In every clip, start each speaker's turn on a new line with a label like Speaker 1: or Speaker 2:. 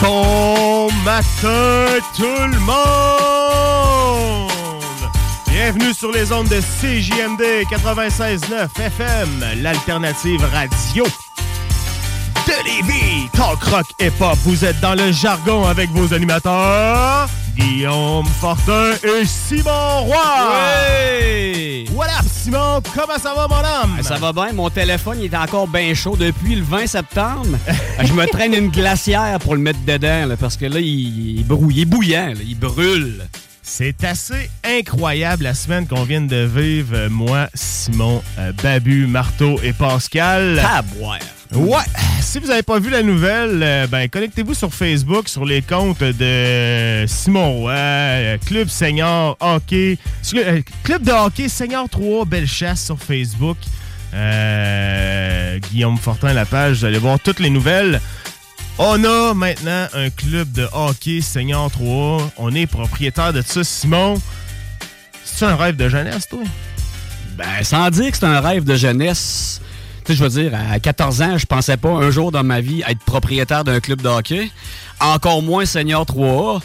Speaker 1: Bon matin tout le monde! Bienvenue sur les ondes de CJMD 96.9 FM, l'alternative radio de Lévis. Talk rock hip hop, vous êtes dans le jargon avec vos animateurs Guillaume Fortin et Simon Roy.
Speaker 2: Ouais!
Speaker 1: What up Simon? Comment ça va mon homme?
Speaker 2: Ah, Ça va bien, mon téléphone il est encore bien chaud depuis le 20 septembre. Je me traîne une glacière pour le mettre dedans là, parce que là, il, il brouille, il est bouillant, là, il brûle.
Speaker 1: C'est assez incroyable la semaine qu'on vient de vivre, euh, moi, Simon, euh, Babu, Marteau et Pascal.
Speaker 2: À boire.
Speaker 1: Ouais, si vous n'avez pas vu la nouvelle, euh, ben connectez-vous sur Facebook, sur les comptes de Simon Roy, Club Senior Hockey, Club de hockey Senior 3 Bellechasse sur Facebook. Euh, Guillaume Fortin, la page, vous allez voir toutes les nouvelles. On a maintenant un club de hockey Senior 3. On est propriétaire de ça, Simon. C'est un rêve de jeunesse, toi?
Speaker 2: Ben, sans dire que c'est un rêve de jeunesse. Tu sais, je veux dire, à 14 ans, je pensais pas un jour dans ma vie être propriétaire d'un club de hockey. Encore moins senior 3A.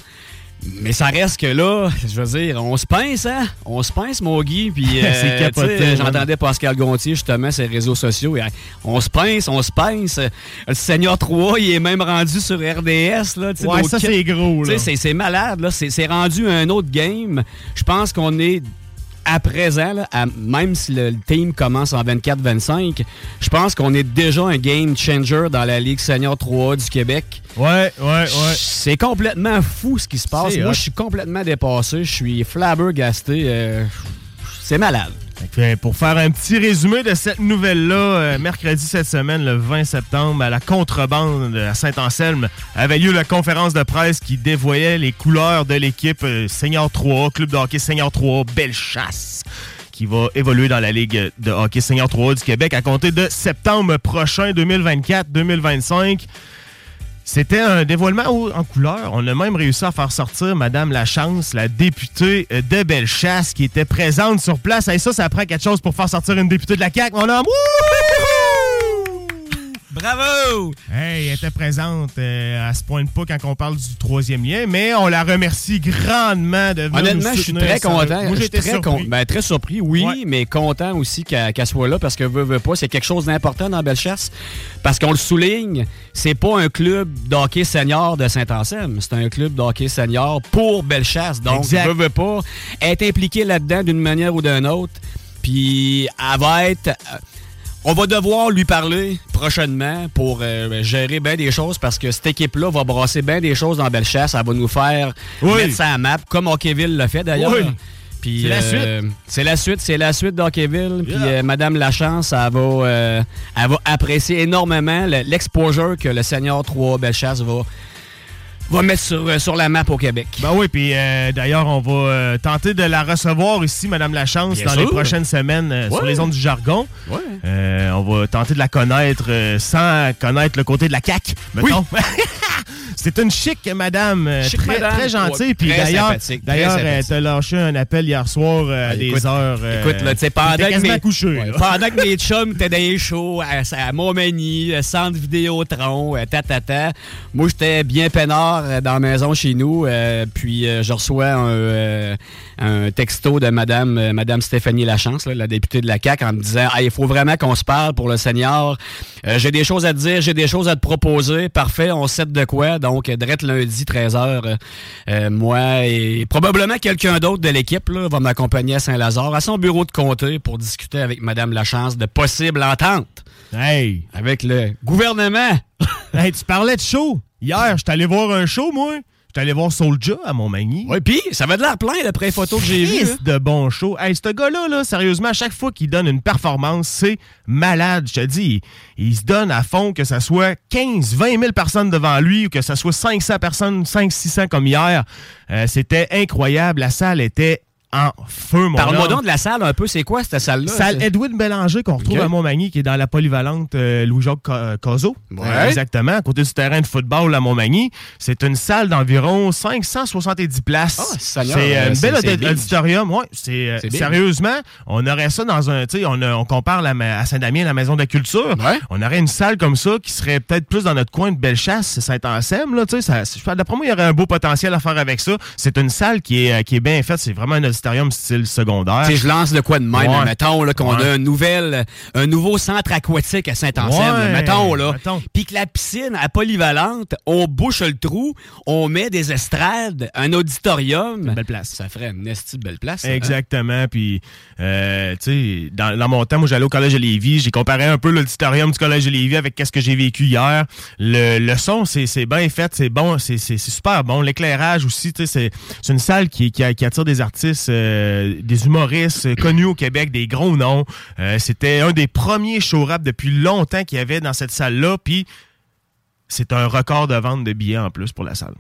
Speaker 2: Mais ça reste que là, je veux dire, on se pince, hein? On se pince, mon Guy. Puis, euh, j'entendais Pascal Gontier, justement, sur les réseaux sociaux. et, on se pince, on se pince. Le Senior 3, il est même rendu sur RDS, là.
Speaker 1: Ouais, ça, c'est gros,
Speaker 2: c'est- malade, là. C'est rendu un autre game. Je pense qu'on est à présent, là, à- même si le, team commence en 24-25, je pense qu'on est déjà un game changer dans la Ligue senior 3A du Québec.
Speaker 1: Ouais, ouais, ouais.
Speaker 2: C'est complètement fou ce qui se passe. Moi, je suis complètement dépassé. Je suis flabbergasté. euh, c'est malade.
Speaker 1: Euh, pour faire un petit résumé de cette nouvelle-là, euh, mercredi cette semaine, le 20 septembre, à la contrebande à Saint-Anselme, avait lieu la conférence de presse qui dévoyait les couleurs de l'équipe euh, Senior 3, Club de hockey Senior 3, Belle Chasse, qui va évoluer dans la Ligue de hockey Senior 3 du Québec à compter de septembre prochain, 2024-2025. C'était un dévoilement en couleur. On a même réussi à faire sortir Madame Lachance, la députée euh, de Bellechasse, qui était présente sur place. Ça, ça prend quelque chose pour faire sortir une députée de la CAQ, mon homme. Wouhou!
Speaker 2: Bravo!
Speaker 1: Hey, elle était présente. euh, elle se pointe pas quand on parle du troisième lien, mais on la remercie grandement de venir
Speaker 2: Honnêtement,
Speaker 1: nous
Speaker 2: je suis très content.
Speaker 1: Moi,
Speaker 2: Je suis
Speaker 1: j'étais
Speaker 2: très,
Speaker 1: surpris.
Speaker 2: con- ben, très surpris, oui,
Speaker 1: Ouais.
Speaker 2: mais content aussi qu'elle soit là parce que veut, veut pas, c'est quelque chose d'important dans Bellechasse. Parce qu'on le souligne, c'est pas un club d'hockey senior de Saint-Anselme, c'est un club d'hockey senior pour Bellechasse. Donc,
Speaker 1: Exact.
Speaker 2: veut, veut pas être impliqué là-dedans d'une manière ou d'une autre. Puis, elle va être. On va devoir lui parler prochainement pour euh, gérer bien des choses parce que cette équipe-là va brasser bien des choses dans Bellechasse. Elle va nous faire
Speaker 1: Oui.
Speaker 2: mettre ça à map, comme Hockeyville l'a fait d'ailleurs.
Speaker 1: Oui.
Speaker 2: Puis,
Speaker 1: C'est la
Speaker 2: euh, C'est la suite, c'est la suite d'Hockeyville. Puis euh, Madame Lachance, elle va, euh, elle va apprécier énormément le- l'exposure que le Seigneur 3 Bellechasse va, va mettre sur, euh, sur la map au Québec.
Speaker 1: Ben oui, puis euh, d'ailleurs, on va euh, tenter de la recevoir ici, Madame Lachance,
Speaker 2: Bien
Speaker 1: dans
Speaker 2: sûr.
Speaker 1: les prochaines semaines sur les ondes du jargon.
Speaker 2: Ouais.
Speaker 1: On va tenter de la connaître sans connaître le côté de la CAQ, mettons. C'est une chic madame,
Speaker 2: Chic
Speaker 1: très,
Speaker 2: madame,
Speaker 1: très gentille. Puis d'ailleurs, d'ailleurs, elle t'a lâché un appel hier soir euh, à
Speaker 2: Ah,
Speaker 1: des
Speaker 2: écoute,
Speaker 1: heures. euh,
Speaker 2: Écoute, là, tu sais, pendant, que mes-
Speaker 1: couché,
Speaker 2: ouais, pendant que mes chums étaient dans les shows à, à Montmagny, centre Vidéotron, euh, tatata, moi, j'étais bien peinard euh, dans la maison chez nous. euh, puis, euh, je reçois un, euh, un texto de Madame, Madame Stéphanie Lachance, là, la députée de la CAQ, en me disant Ah, il faut vraiment qu'on se parle pour le Seigneur. J'ai des choses à te dire, j'ai des choses à te proposer. Parfait, on sait de quoi. Donc, direct lundi, 13h, euh, moi et probablement quelqu'un d'autre de l'équipe va m'accompagner à Saint-Lazare, à son bureau de comté, pour discuter avec Madame Lachance de possibles ententes
Speaker 1: Hey!
Speaker 2: avec le gouvernement.
Speaker 1: hey, tu parlais de show? Hier, j'étais allé voir un show, moi. J'étais allé voir Soulja à Montmagny.
Speaker 2: Oui, puis ça va de l'air plein d'après les photos que j'ai vues. Hein.
Speaker 1: de bon show. Hey, ce gars-là, là, sérieusement, à chaque fois qu'il donne une performance, c'est malade. Je te dis, il, il se donne à fond, que ça soit 15, 20 000 personnes devant lui ou que ça soit 500 personnes, 500, 600 comme hier. Euh, C'était incroyable. La salle était en feu, mon
Speaker 2: Parle-moi donc de la salle un peu. C'est quoi cette salle-là?
Speaker 1: Salle
Speaker 2: C'est-
Speaker 1: Edwin Bélanger qu'on retrouve à Montmagny, qui est dans la polyvalente euh, Louis-Jacques Co- Cazot.
Speaker 2: Ouais.
Speaker 1: Euh, exactement, à côté du terrain de football à Montmagny. C'est une salle d'environ 570 places.
Speaker 2: Ah,
Speaker 1: c'est euh,
Speaker 2: euh,
Speaker 1: audi-
Speaker 2: big.
Speaker 1: auditorium. Ouais, c'est euh, sérieusement, on aurait ça dans un, tu sais, on, compare la à Saint-Damien la maison de la culture.
Speaker 2: Ouais.
Speaker 1: On aurait une salle comme ça qui serait peut-être plus dans notre coin de Bellechasse, Saint-Anselme là, tu sais, ça- je- d'après moi il y aurait un beau potentiel à faire avec ça. C'est une salle qui est euh, qui est bien faite, c'est vraiment un style secondaire.
Speaker 2: Tu sais, je lance de quoi de même,
Speaker 1: Ouais.
Speaker 2: mettons là, qu'on
Speaker 1: Ouais.
Speaker 2: a un, nouveau centre aquatique à Saint-Anselme,
Speaker 1: Ouais,
Speaker 2: mettons là. Puis que la piscine à polyvalente, on bouche le trou, on met des estrades, un auditorium.
Speaker 1: belle place.
Speaker 2: Ça ferait une esti de belle place. hein?
Speaker 1: Exactement. Puis, euh, tu sais, dans, dans mon temps, moi, j'allais au collège de Lévis. J'ai comparé un peu l'auditorium du collège de Lévis avec qu'est-ce que j'ai vécu hier. Le, le son, c'est bien fait, c'est bon, c'est super bon. L'éclairage aussi, tu sais, c'est c'est une salle qui, qui, qui attire des artistes, euh, des humoristes connus au Québec, des gros noms. Euh, C'était un des premiers show rap depuis longtemps qu'il y avait dans cette salle-là. Puis, c'est un record de vente de billets en plus pour la salle.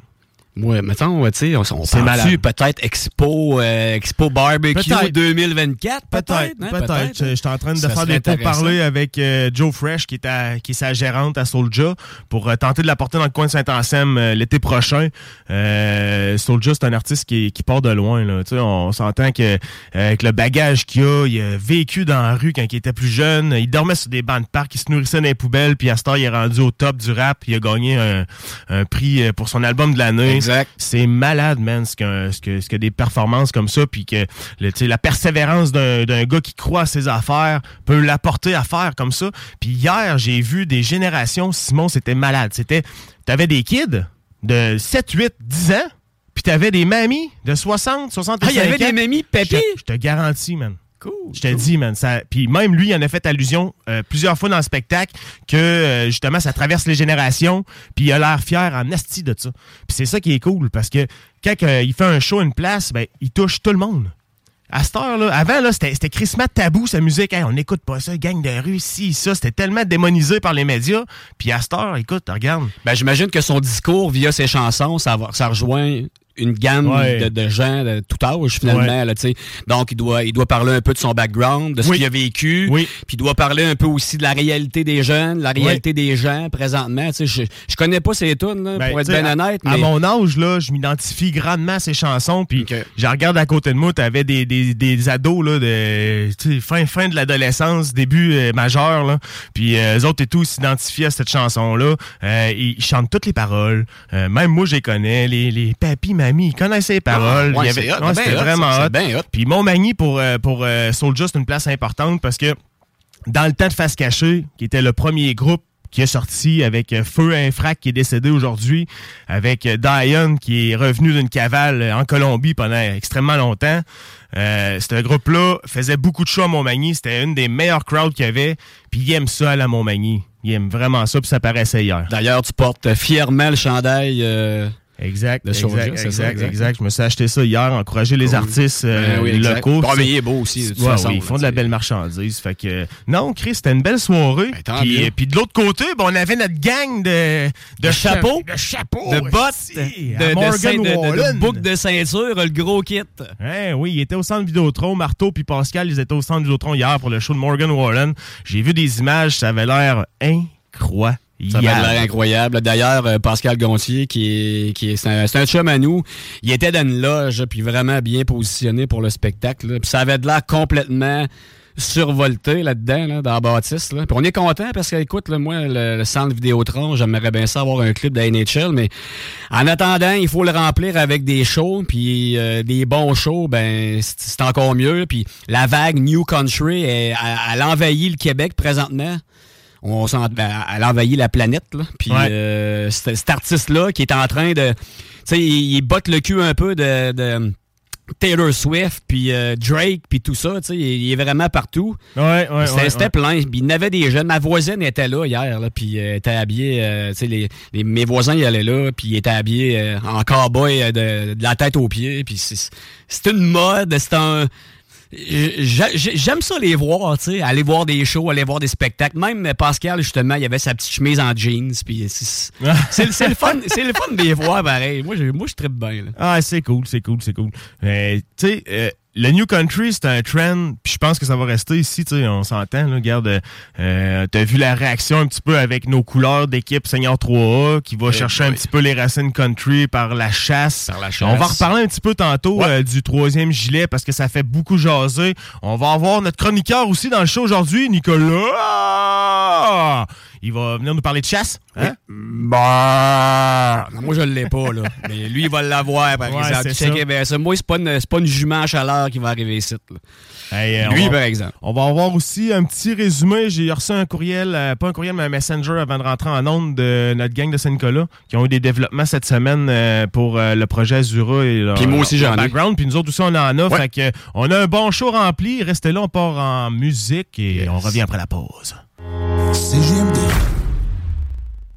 Speaker 2: Ouais, mettons, tu sais, on, on parle peut-être Expo, euh, Expo Barbecue
Speaker 1: Peut-être.
Speaker 2: 2024, peut-être.
Speaker 1: Peut-être,
Speaker 2: hein,
Speaker 1: peut-être. Je suis en train de
Speaker 2: Ça
Speaker 1: faire des pourparlers avec euh, Joe Fresh, qui est, à- qui est sa gérante à Soulja, pour euh, tenter de la porter dans le coin de Saint-Anselme euh, l'été prochain. Euh, Soulja, c'est un artiste qui, qui part de loin. Là. Tu sais, On s'entend que avec le bagage qu'il a, il a vécu dans la rue quand il était plus jeune. Il dormait sur des bancs de parc, il se nourrissait dans les poubelles, puis à ce temps, il est rendu au top du rap. Il a gagné un, un prix pour son album de l'année.
Speaker 2: Exact.
Speaker 1: C'est malade, man, ce que, ce, que, ce que des performances comme ça, puis que le, la persévérance d'un gars qui croit à ses affaires peut l'apporter à faire comme ça. Puis hier, j'ai vu des générations, Simon, c'était malade. C'était, t'avais des kids de 7, 8, 10 ans, puis t'avais des mamies de 60, 65
Speaker 2: Ah, il y avait
Speaker 1: ans.
Speaker 2: des mamies
Speaker 1: Je,
Speaker 2: pépi.
Speaker 1: je te garantis, man.
Speaker 2: Cool.
Speaker 1: Je te dis, man. Ça, puis même lui, il en a fait allusion euh, plusieurs fois dans le spectacle que euh, justement, ça traverse les générations. Puis il a l'air fier en asti de ça. Puis c'est ça qui est cool parce que quand euh, il fait un show, une place, ben, il touche tout le monde. À cette heure-là, avant, là, c'était, c'était crissement tabou, sa musique. Hey, on n'écoute pas ça, gang de rue, si, ça. C'était tellement démonisé par les médias. Puis à cette heure, écoute, regarde.
Speaker 2: Ben, j'imagine que son discours via ses chansons, ça, va- ça rejoint une gamme
Speaker 1: Ouais.
Speaker 2: de, de gens de tout âge, finalement.
Speaker 1: Ouais.
Speaker 2: Là, tu sais. Donc, il doit, il doit parler un peu de son background, de ce
Speaker 1: Oui.
Speaker 2: qu'il a vécu.
Speaker 1: Oui.
Speaker 2: Puis il doit parler un peu aussi de la réalité des jeunes, la réalité des gens présentement. Tu sais, Je, je connais pas ces tunes, là,
Speaker 1: Ben,
Speaker 2: pour être bien honnête.
Speaker 1: À
Speaker 2: mais...
Speaker 1: mon âge, là, je m'identifie grandement à ces chansons. Puis je regarde à côté de moi, t'avais des, des, des ados là, de fin, fin de l'adolescence, début euh, majeur. Là. Puis euh, eux autres et tout s'identifient à cette chanson-là. Euh, ils chantent toutes les paroles. Euh, même moi, je les connais. Les, les papis, mamies, ils connaissent les paroles.
Speaker 2: Ah, ouais,
Speaker 1: Il ouais, C'était
Speaker 2: hot,
Speaker 1: vraiment hot.
Speaker 2: c'est bien hot.
Speaker 1: Puis Montmagny, pour, euh, pour euh, Soulja, c'est une place importante parce que dans le temps de Face Cachée, qui était le premier groupe qui est sorti avec euh, Feu Infrac qui est décédé aujourd'hui, avec Diane qui est revenu d'une cavale en Colombie pendant extrêmement longtemps. Euh, ce groupe-là faisait beaucoup de shows à Montmagny. C'était une des meilleures crowds qu'il y avait. Puis il aime ça à la Montmagny. Il aime vraiment ça, puis ça paraissait hier.
Speaker 2: D'ailleurs, tu portes fièrement le chandail. euh,
Speaker 1: Exact,
Speaker 2: De
Speaker 1: exact, exact,
Speaker 2: c'est ça,
Speaker 1: exact,
Speaker 2: exact.
Speaker 1: Je me suis acheté ça hier, encourager les
Speaker 2: Cool.
Speaker 1: artistes euh,
Speaker 2: Ben oui,
Speaker 1: locaux.
Speaker 2: Bon, mais il est beau aussi, de toute
Speaker 1: Ouais,
Speaker 2: façon,
Speaker 1: oui, ils font de la belle marchandise. Fait que, non, Chris, c'était une belle soirée.
Speaker 2: Ben,
Speaker 1: puis, euh, de l'autre côté, ben, on avait notre gang de,
Speaker 2: De chapeaux,
Speaker 1: de chapeaux,
Speaker 2: de bottes, de,
Speaker 1: à
Speaker 2: de, ceinture, le gros kit.
Speaker 1: Hein, oui, il était au centre Vidéotron. Marteau puis Pascal, ils étaient au centre Vidéotron hier pour le show de Morgan Wallen. J'ai vu des images, ça avait l'air incroyable.
Speaker 2: Ça va l'air incroyable. D'ailleurs, euh, Pascal Gontier, qui est, qui est, c'est un, un, chum à nous, il était dans une loge, puis vraiment bien positionné pour le spectacle. Puis ça avait de l'air complètement survolté là-dedans, là, dans la bâtisse. Là. Puis on est content parce que, écoute, là, moi, le, centre Vidéotron, j'aimerais bien ça avoir un club de NHL, mais en attendant, il faut le remplir avec des shows, puis euh, des bons shows, ben c'est encore mieux. Puis la vague New Country, elle, elle envahit le Québec présentement on ben, elle a envahi la planète. Là. Puis euh, cet, artiste-là qui est en train de. Tu sais, il, botte le cul un peu de, de Taylor Swift, puis euh, Drake, puis tout ça. Tu sais, il, est vraiment partout.
Speaker 1: Ouais, ouais,
Speaker 2: C'était plein. Puis il y avait des jeunes. Ma voisine était là hier, là, puis elle était habillée. Euh, tu sais, les, les, mes voisins, ils allaient là, puis ils étaient habillés en cowboy de, de la tête aux pieds. Puis c'est une mode, c'est un J'aime ça les voir, tu sais, aller voir des shows, aller voir des spectacles. Même Pascal, justement, il avait sa petite chemise en jeans. Puis c'est le fun, c'est le fun de les voir, pareil. Moi, je, moi, je tripe bien. Là.
Speaker 1: Ah, c'est cool, c'est cool, c'est cool. tu sais, euh, le New Country, c'est un trend, puis je pense que ça va rester ici, tu sais, on s'entend, là, regarde, euh, t'as vu la réaction un petit peu avec nos couleurs d'équipe Seigneur 3A, qui va eh chercher un petit peu les racines country par la chasse.
Speaker 2: Par la chasse.
Speaker 1: On va reparler un petit peu tantôt euh, du troisième gilet, parce que ça fait beaucoup jaser. On va avoir notre chroniqueur aussi dans le show aujourd'hui, Nicolas! Il va venir nous parler de chasse. Hein?
Speaker 2: Bah, moi, je ne l'ai pas, là. Mais lui, il va l'avoir, par exemple. Ça. Moi, c'est pas, une, pas une jument à chaleur qui va arriver ici.
Speaker 1: Euh, lui, par exemple. On va avoir aussi un petit résumé. J'ai reçu un courriel, euh, pas un courriel, mais un messenger avant de rentrer en onde de notre gang de Saint-Nicolas qui ont eu des développements cette semaine euh, pour le projet Azura et
Speaker 2: Puis moi aussi, j'en ai.
Speaker 1: background. Puis nous autres aussi, on en a. Fait que, on a un bon show rempli. Restez là, on part en musique et on revient après la pause.
Speaker 3: CGMD.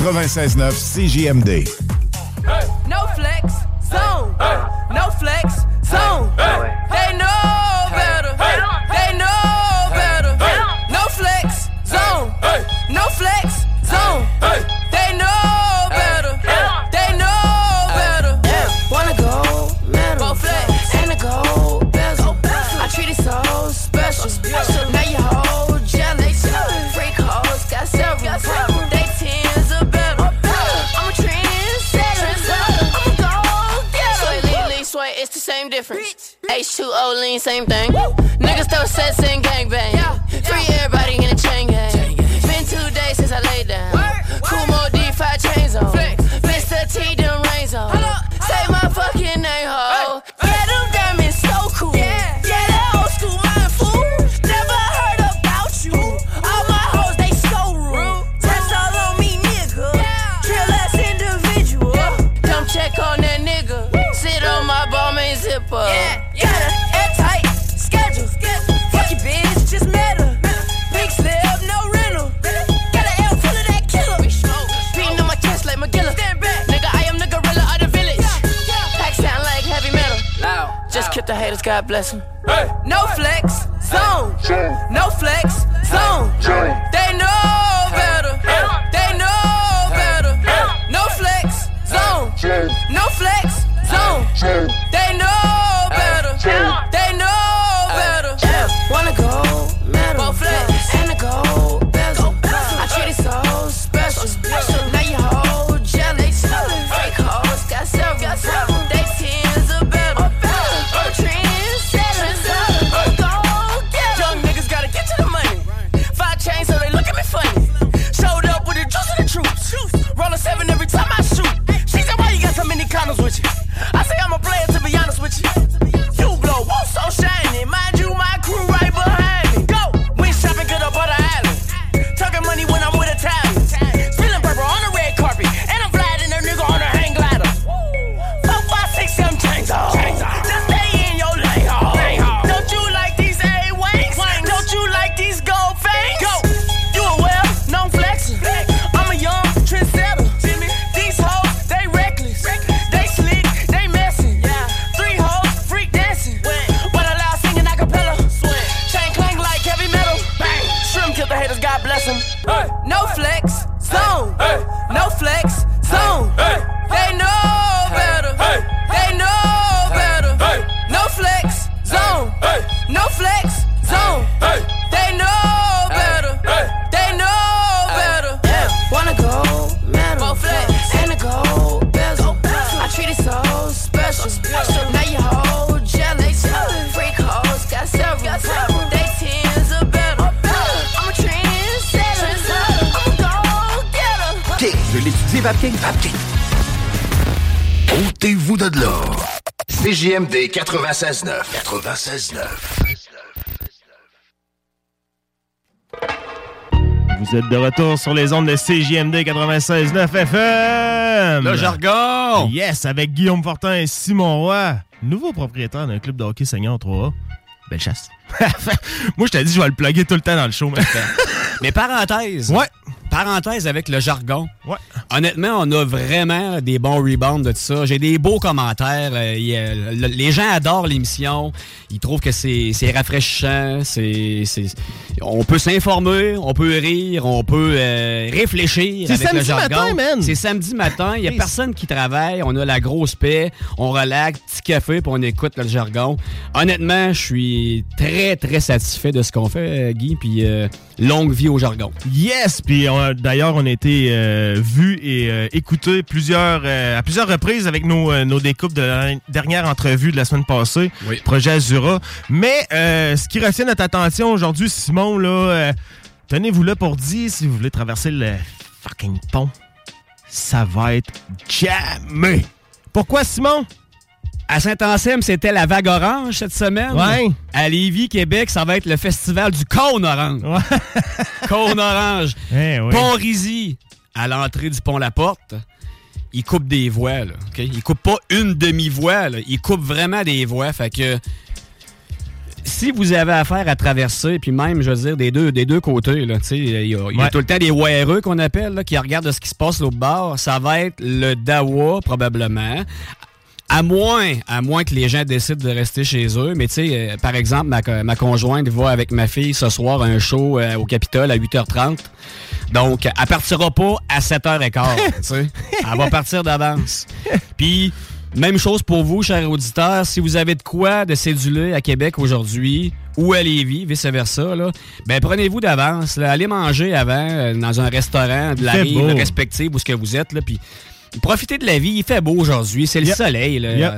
Speaker 3: 96.9 CGMD.
Speaker 4: Hey. No flex, zone. Hey. No flex, zone. Hey. They know better. They know better. No flex, zone. No flex, zone. Difference. H2O lean, same thing. Niggas throw sets in gangbang. Free everybody in a chain gang. Been two days since I laid down. Kumo D5 chains on. Mr. T, them rains on. Say my fucking name, ho. Yeah, God bless him. Hey. No flex zone. No flex zone.
Speaker 3: 96.9. 96.9.
Speaker 1: Vous êtes de retour sur les ondes de CJMD 96.9 FM.
Speaker 2: Le jargon!
Speaker 1: Yes, avec Guillaume Fortin et Simon Roy, nouveau propriétaire d'un club de hockey senior 3A. Belle chasse. Moi, je t'ai dit, je vais le plugger tout le temps dans le show maintenant.
Speaker 2: Mais parenthèse.
Speaker 1: Ouais.
Speaker 2: Parenthèse avec le jargon.
Speaker 1: Ouais.
Speaker 2: Honnêtement, on a vraiment des bons rebounds de tout ça. J'ai des beaux commentaires. Euh, y le- les gens adorent l'émission. Ils trouvent que c'est c'est rafraîchissant. C'est c'est- on peut s'informer, on peut rire, on peut euh, réfléchir
Speaker 1: C'est
Speaker 2: avec le
Speaker 1: samedi
Speaker 2: jargon.
Speaker 1: matin, man.
Speaker 2: C'est samedi matin. Il y a personne qui travaille. On a la grosse paix. On relaxe, petit café, puis on écoute le jargon. Honnêtement, je suis très, très satisfait de ce qu'on fait, euh, Guy. Puis euh, longue vie au jargon.
Speaker 1: Yes, puis d'ailleurs, on a été euh, vus et euh, écoutés plusieurs, euh, à plusieurs reprises avec nos, nos découpes de la dernière entrevue de la semaine passée,
Speaker 2: Oui.
Speaker 1: projet Azura. Mais euh, ce qui retient notre attention aujourd'hui, Simon, là, tenez-vous là pour dire si vous voulez traverser le fucking pont, ça va être jamais. Pourquoi, Simon?
Speaker 2: À Saint-Anselme, c'était la vague orange cette semaine.
Speaker 1: Ouais.
Speaker 2: À Lévis, Québec, ça va être le festival du cône orange. cône orange.
Speaker 1: Eh oui.
Speaker 2: Pont-Rizy, à l'entrée du pont La Porte, il coupe des voies. Là, OK? Il coupe pas une demi-voie. Il coupe vraiment des voies. Fait que si vous avez affaire à traverser, puis même, je veux dire, des deux, des deux côtés, là, tu sais, il y a, il y a
Speaker 1: Ouais.
Speaker 2: tout le temps des WRE qu'on appelle, là, qui regardent ce qui se passe l'autre bord. Ça va être le Dawa, probablement. À moins, à moins que les gens décident de rester chez eux. Mais tu sais, euh, par exemple, ma, ma conjointe va avec ma fille ce soir à un show euh, au Capitole à 8h30. Donc, elle partira pas à 7h15. tu sais. Elle va partir d'avance. Puis, même chose pour vous, chers auditeurs. Si vous avez de quoi de cédulé à Québec aujourd'hui ou à Lévis, vice-versa, ben prenez-vous d'avance. Allez manger avant euh, dans un restaurant de la rive
Speaker 1: beau.
Speaker 2: respective où ce que vous êtes. Là, puis profitez de la vie. Il fait beau aujourd'hui. C'est le
Speaker 1: Yep.
Speaker 2: soleil. Là.
Speaker 1: Yep.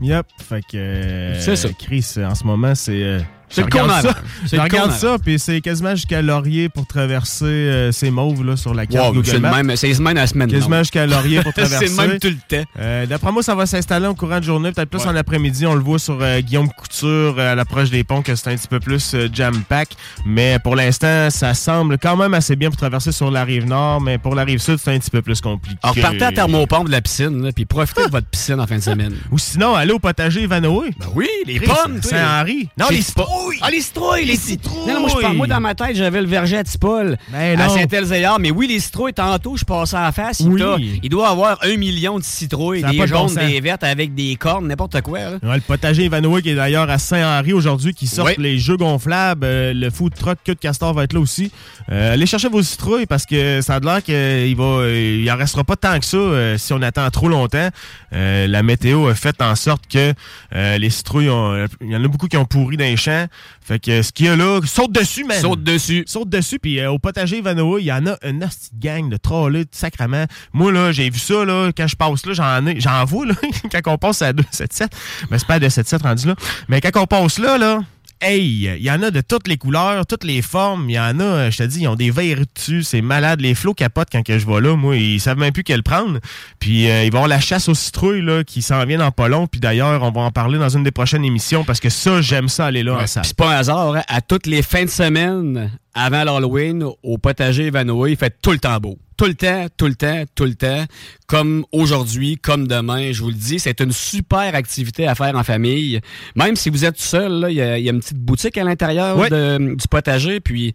Speaker 1: Yep. Fait que. euh,
Speaker 2: C'est ça.
Speaker 1: Chris, en ce moment, c'est. euh,
Speaker 2: C'est
Speaker 1: je
Speaker 2: le
Speaker 1: regarde
Speaker 2: con
Speaker 1: ça. Je
Speaker 2: le
Speaker 1: regarde ça, puis c'est quasiment jusqu'à Laurier pour traverser euh, ces mauves là, sur la carte
Speaker 2: Wow,
Speaker 1: Google Maps.
Speaker 2: même, c'est même à la semaine.
Speaker 1: Quasiment jusqu'à Laurier pour traverser.
Speaker 2: c'est même tout le temps.
Speaker 1: Euh, D'après moi, ça va s'installer en courant de journée, peut-être plus
Speaker 2: Ouais.
Speaker 1: en après-midi. On le voit sur euh, Guillaume Couture à l'approche des ponts que c'est un petit peu plus jam-pack. Mais pour l'instant, ça semble quand même assez bien pour traverser sur la rive nord. Mais pour la rive sud, c'est un petit peu plus compliqué.
Speaker 2: Alors, partez à Thermopompe de la piscine, là, puis profitez de votre piscine en fin de semaine.
Speaker 1: Ou sinon, allez au potager Vanoé.
Speaker 2: Ben oui, les pommes.
Speaker 1: Saint-Henri. Non, les citrouilles.
Speaker 2: Ah, les citrouilles, les
Speaker 1: Les
Speaker 2: citrouilles. Non, non, moi, je parle, moi, dans ma tête, j'avais le verger à Tipol.
Speaker 1: Ben
Speaker 2: à. Saint-Elzéar. Mais oui, les citrouilles, tantôt, je passais en face. Il,
Speaker 1: Oui.
Speaker 2: t'a- il doit avoir un million de citrouilles,
Speaker 1: Ça
Speaker 2: des
Speaker 1: bon
Speaker 2: jaunes, des vertes, avec des cornes, n'importe quoi.
Speaker 1: Ouais, le potager Vanoé qui est d'ailleurs à Saint-Henri aujourd'hui, qui sort
Speaker 2: Oui.
Speaker 1: les jeux gonflables. Euh, le food truck queue de castor va être là aussi. Euh, allez chercher vos citrouilles parce que ça a l'air qu'il va, euh, il en restera pas tant que ça euh, si on attend trop longtemps. La météo a fait en sorte que les citrouilles, ont- il y en a beaucoup qui ont pourri dans les champs. Fait que ce qu'il y a là, saute dessus, man.
Speaker 2: Saute dessus.
Speaker 1: Saute dessus, puis euh, au potager Vanoa, il y en a une de gang de trollés, de sacrement. Moi, là, j'ai vu ça, là, quand je passe là, j'en ai, j'en vois, là, quand on passe à 277. Mais c'est pas à 277 rendu là. Mais quand on passe là, là, hey, il y en a de toutes les couleurs, toutes les formes. Il y en a, je te dis, ils ont des vertus, c'est malade. Les flots capotent quand que je vais là, moi, ils savent même plus quelle prendre. Puis euh, ils vont avoir la chasse aux citrouilles, là, qui s'en vient dans pas long. Puis d'ailleurs, on va en parler dans une des prochaines émissions parce que ça, j'aime ça aller là en
Speaker 2: Ouais, c'est pas un hasard, hein. à toutes les fins de semaine, avant l'Halloween, au potager Vanoé, il fait tout le temps beau. Tout le temps, tout le temps, tout le temps. Comme aujourd'hui, comme demain, je vous le dis, c'est une super activité à faire en famille. Même si vous êtes seul, il y, a il y a une petite boutique à l'intérieur du potager, puis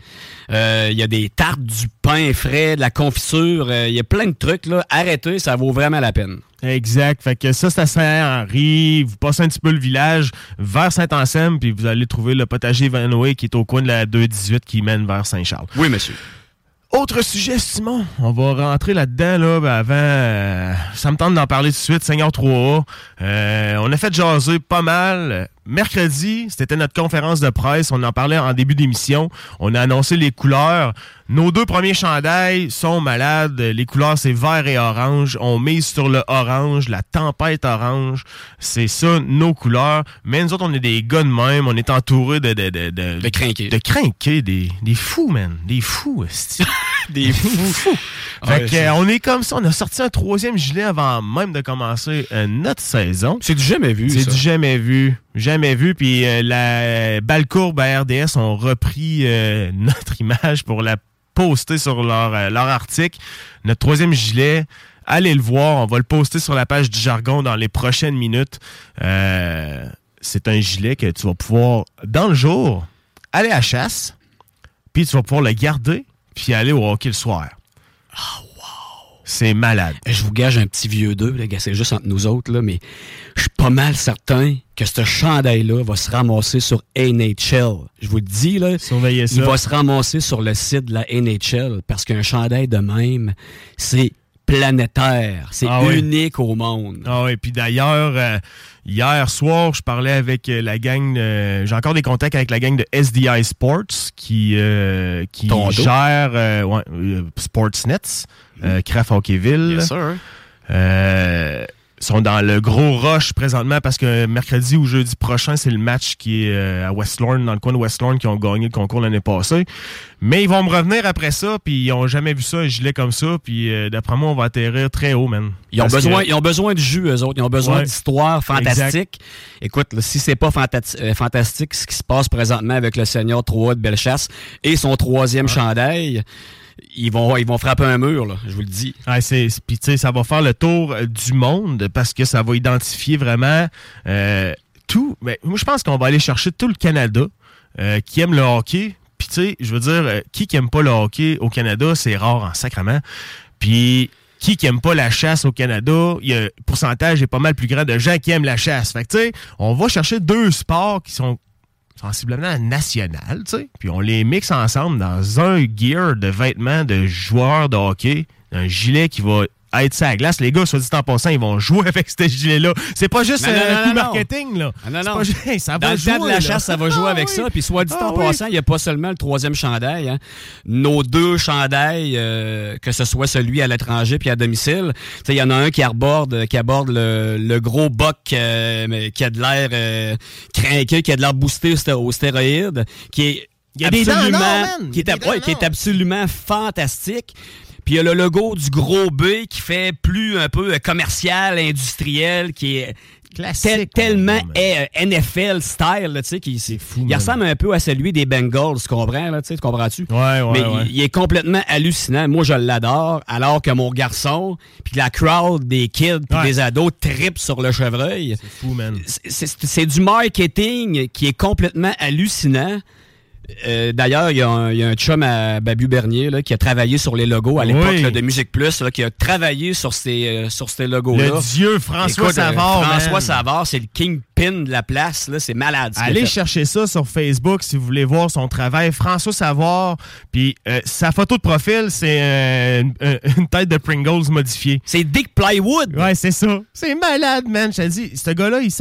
Speaker 2: euh, il y a des tartes, du pain frais, de la confiture, euh, il y a plein de trucs. Là. Arrêtez, ça vaut vraiment la peine.
Speaker 1: Exact. Fait que ça, c'est à Saint-Henri. Vous passez un petit peu le village vers Saint-Anselme, puis vous allez trouver le potager Vanoé qui est au coin de la 218 qui mène vers Saint-Charles.
Speaker 2: Oui, monsieur.
Speaker 1: Autre sujet, Simon. On va rentrer là-dedans, là, ben, avant. euh, ça me tente d'en parler tout de suite. Seigneur 3A. Euh, on a fait jaser pas mal. Mercredi, c'était notre conférence de presse. On en parlait en début d'émission. On a annoncé les couleurs. Nos deux premiers chandails sont malades. Les couleurs, c'est vert et orange. On mise sur le orange, la tempête orange. C'est ça, nos couleurs. Mais nous autres, on est des gars de même. On est entourés de... De, de, de,
Speaker 2: De crinquer.
Speaker 1: De crinquer. Des, des fous, man. Des fous.
Speaker 2: Des
Speaker 1: fous. Fait
Speaker 2: Ouais,
Speaker 1: que,
Speaker 2: c'est-
Speaker 1: euh, on est comme ça, on a sorti un troisième gilet avant même de commencer euh, notre saison.
Speaker 2: C'est du jamais vu,
Speaker 1: C'est du jamais vu. Jamais vu. Puis euh, la balle courbe à RDS ont repris euh, notre image pour la poster sur leur, leur article. Notre troisième gilet, allez le voir. On va le poster sur la page du jargon dans les prochaines minutes. Euh, c'est un gilet que tu vas pouvoir, dans le jour, aller à la chasse. Puis tu vas pouvoir le garder. Puis aller au hockey le soir. C'est malade.
Speaker 2: Eh, Je vous gage un petit vieux deux, les gars, c'est juste entre nous autres, là, mais je suis pas mal certain que ce chandail-là va se ramasser sur NHL. Je vous le dis, là.
Speaker 1: Surveillez ça.
Speaker 2: Il va se ramasser sur le site de la NHL parce qu'un chandail de même, c'est planétaire. C'est
Speaker 1: Ah oui.
Speaker 2: unique au monde.
Speaker 1: Ah oui, puis d'ailleurs, euh, hier soir, je parlais avec euh, la gang, euh, j'ai encore des contacts avec la gang de SDI Sports qui, euh, qui gère euh, ouais, euh, Sportsnets, euh, Craft Hockeyville.
Speaker 2: Yes, sir.
Speaker 1: Sont dans le gros rush présentement parce que mercredi ou jeudi prochain, c'est le match qui est euh, à West Lorne, dans le coin de West Lorne, qui ont gagné le concours l'année passée. Mais ils vont me revenir après ça, puis ils ont jamais vu ça, un gilet comme ça, puis euh, d'après moi, on va atterrir très haut, man.
Speaker 2: Ils ont,
Speaker 1: Parce
Speaker 2: besoin,
Speaker 1: que-
Speaker 2: ils ont besoin de jus, eux autres. Ils ont besoin
Speaker 1: Ouais.
Speaker 2: d'histoires fantastiques. Écoute, là, si c'est pas euh, fantastique ce qui se passe présentement avec le Seigneur 3 de Bellechasse et son troisième chandail, ils vont, ils vont frapper un mur, là, je vous le dis.
Speaker 1: Ouais, c'est, puis tu sais, ça va faire le tour euh, du monde parce que ça va identifier vraiment euh, tout. Mais moi, je pense qu'on va aller chercher tout le Canada euh, qui aime le hockey. Puis tu sais, je veux dire, euh, qui qui aime pas le hockey au Canada, c'est rare en sacrement. Puis qui qui aime pas la chasse au Canada, il y a pourcentage est pas mal plus grand de gens qui aiment la chasse. Fait que tu sais, on va chercher deux sports qui sont sensiblement national, tu sais. Puis on les mixe ensemble dans un gear de vêtements de joueurs de hockey, un gilet qui va être sa glace. Les gars, soit dit en passant, ils vont jouer avec ce gilet-là. C'est pas juste
Speaker 2: Non, non,
Speaker 1: euh,
Speaker 2: non,
Speaker 1: un coup
Speaker 2: non, non.
Speaker 1: marketing, là.
Speaker 2: Ah, non, non.
Speaker 1: pas ça
Speaker 2: Dans
Speaker 1: va
Speaker 2: le
Speaker 1: jouer,
Speaker 2: temps de la
Speaker 1: là.
Speaker 2: chasse, ça va jouer
Speaker 1: Ah
Speaker 2: avec
Speaker 1: oui.
Speaker 2: ça. Puis soit dit
Speaker 1: Ah
Speaker 2: en
Speaker 1: oui.
Speaker 2: passant, il n'y a pas seulement le troisième chandail. hein. Nos deux chandails, euh, que ce soit celui à l'étranger puis à domicile, il y en a un qui aborde, qui aborde le, le gros boc euh, qui a de l'air euh, craqué, qui a de l'air boosté au sté- aux stéroïdes, qui est
Speaker 1: dents
Speaker 2: qui ouais, qui absolument fantastique. Puis il y a le logo du gros B qui fait plus un peu euh, commercial, industriel, qui est
Speaker 1: Classique,
Speaker 2: tel- tellement
Speaker 1: man.
Speaker 2: eh, euh, NFL style, là, tu sais, qui c'est
Speaker 1: fou,
Speaker 2: Il ressemble un peu à celui des Bengals, tu comprends, là, tu sais, tu comprends-tu?
Speaker 1: Ouais, ouais,
Speaker 2: Mais
Speaker 1: ouais.
Speaker 2: Il, il est complètement hallucinant. Moi, je l'adore, alors que mon garçon, puis la crowd des kids, puis
Speaker 1: Ouais.
Speaker 2: des ados tripent sur le chevreuil.
Speaker 1: C'est fou, man.
Speaker 2: C'est du marketing qui est complètement hallucinant. Euh, D'ailleurs, il y, a un- il y a un chum à Babu Bernier là, qui a travaillé sur les logos à l'époque
Speaker 1: Oui.
Speaker 2: de Musique Plus, là, qui a travaillé sur ces, euh, sur ces logos-là.
Speaker 1: Le dieu François
Speaker 2: Écoute, euh,
Speaker 1: Savard,
Speaker 2: François. Savard, c'est le kingpin de la place. C'est malade.
Speaker 1: Allez chercher ça sur Facebook si vous voulez voir son travail. François Savard, puis sa photo de profil, c'est une, une tête de Pringles modifiée.
Speaker 2: C'est Dick Plywood.
Speaker 1: Ouais, c'est ça. C'est malade, man. Je te dis, ce gars-là, il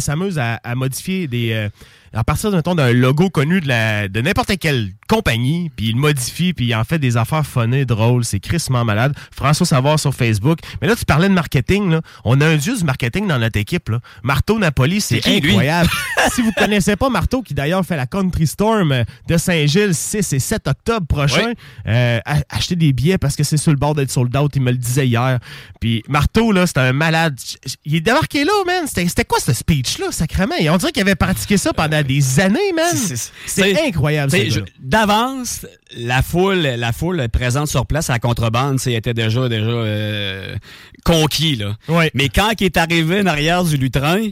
Speaker 1: s'amuse à, à modifier des. À partir mettons, d'un logo connu de, la, de n'importe quelle compagnie, puis il modifie, puis il en fait des affaires funnées, drôles. C'est crissement malade. François Savard sur Facebook. Mais là, tu parlais de marketing. Là. On a un dieu du marketing dans notre équipe. Là. Marteau Napoli, c'est
Speaker 2: C'est qui, lui?
Speaker 1: incroyable. si vous connaissez pas Marteau, qui d'ailleurs fait la Country Storm de Saint-Gilles 6 et 7 octobre prochain, euh, achetez des billets parce que c'est sur le bord d'être sold out. Il me le disait hier. Puis Marteau, là, c'était un malade. Il est débarqué là, man. C'était c'était quoi ce speech-là, sacrément? Et on dirait qu'il avait pratiqué ça pendant des années, man.
Speaker 2: C'est-
Speaker 1: incroyable,
Speaker 2: D'avance, la foule, la foule présente sur place à la contrebande, était déjà, déjà euh, conquis. Là.
Speaker 1: Ouais.
Speaker 2: Mais quand il est arrivé en arrière du lutrin,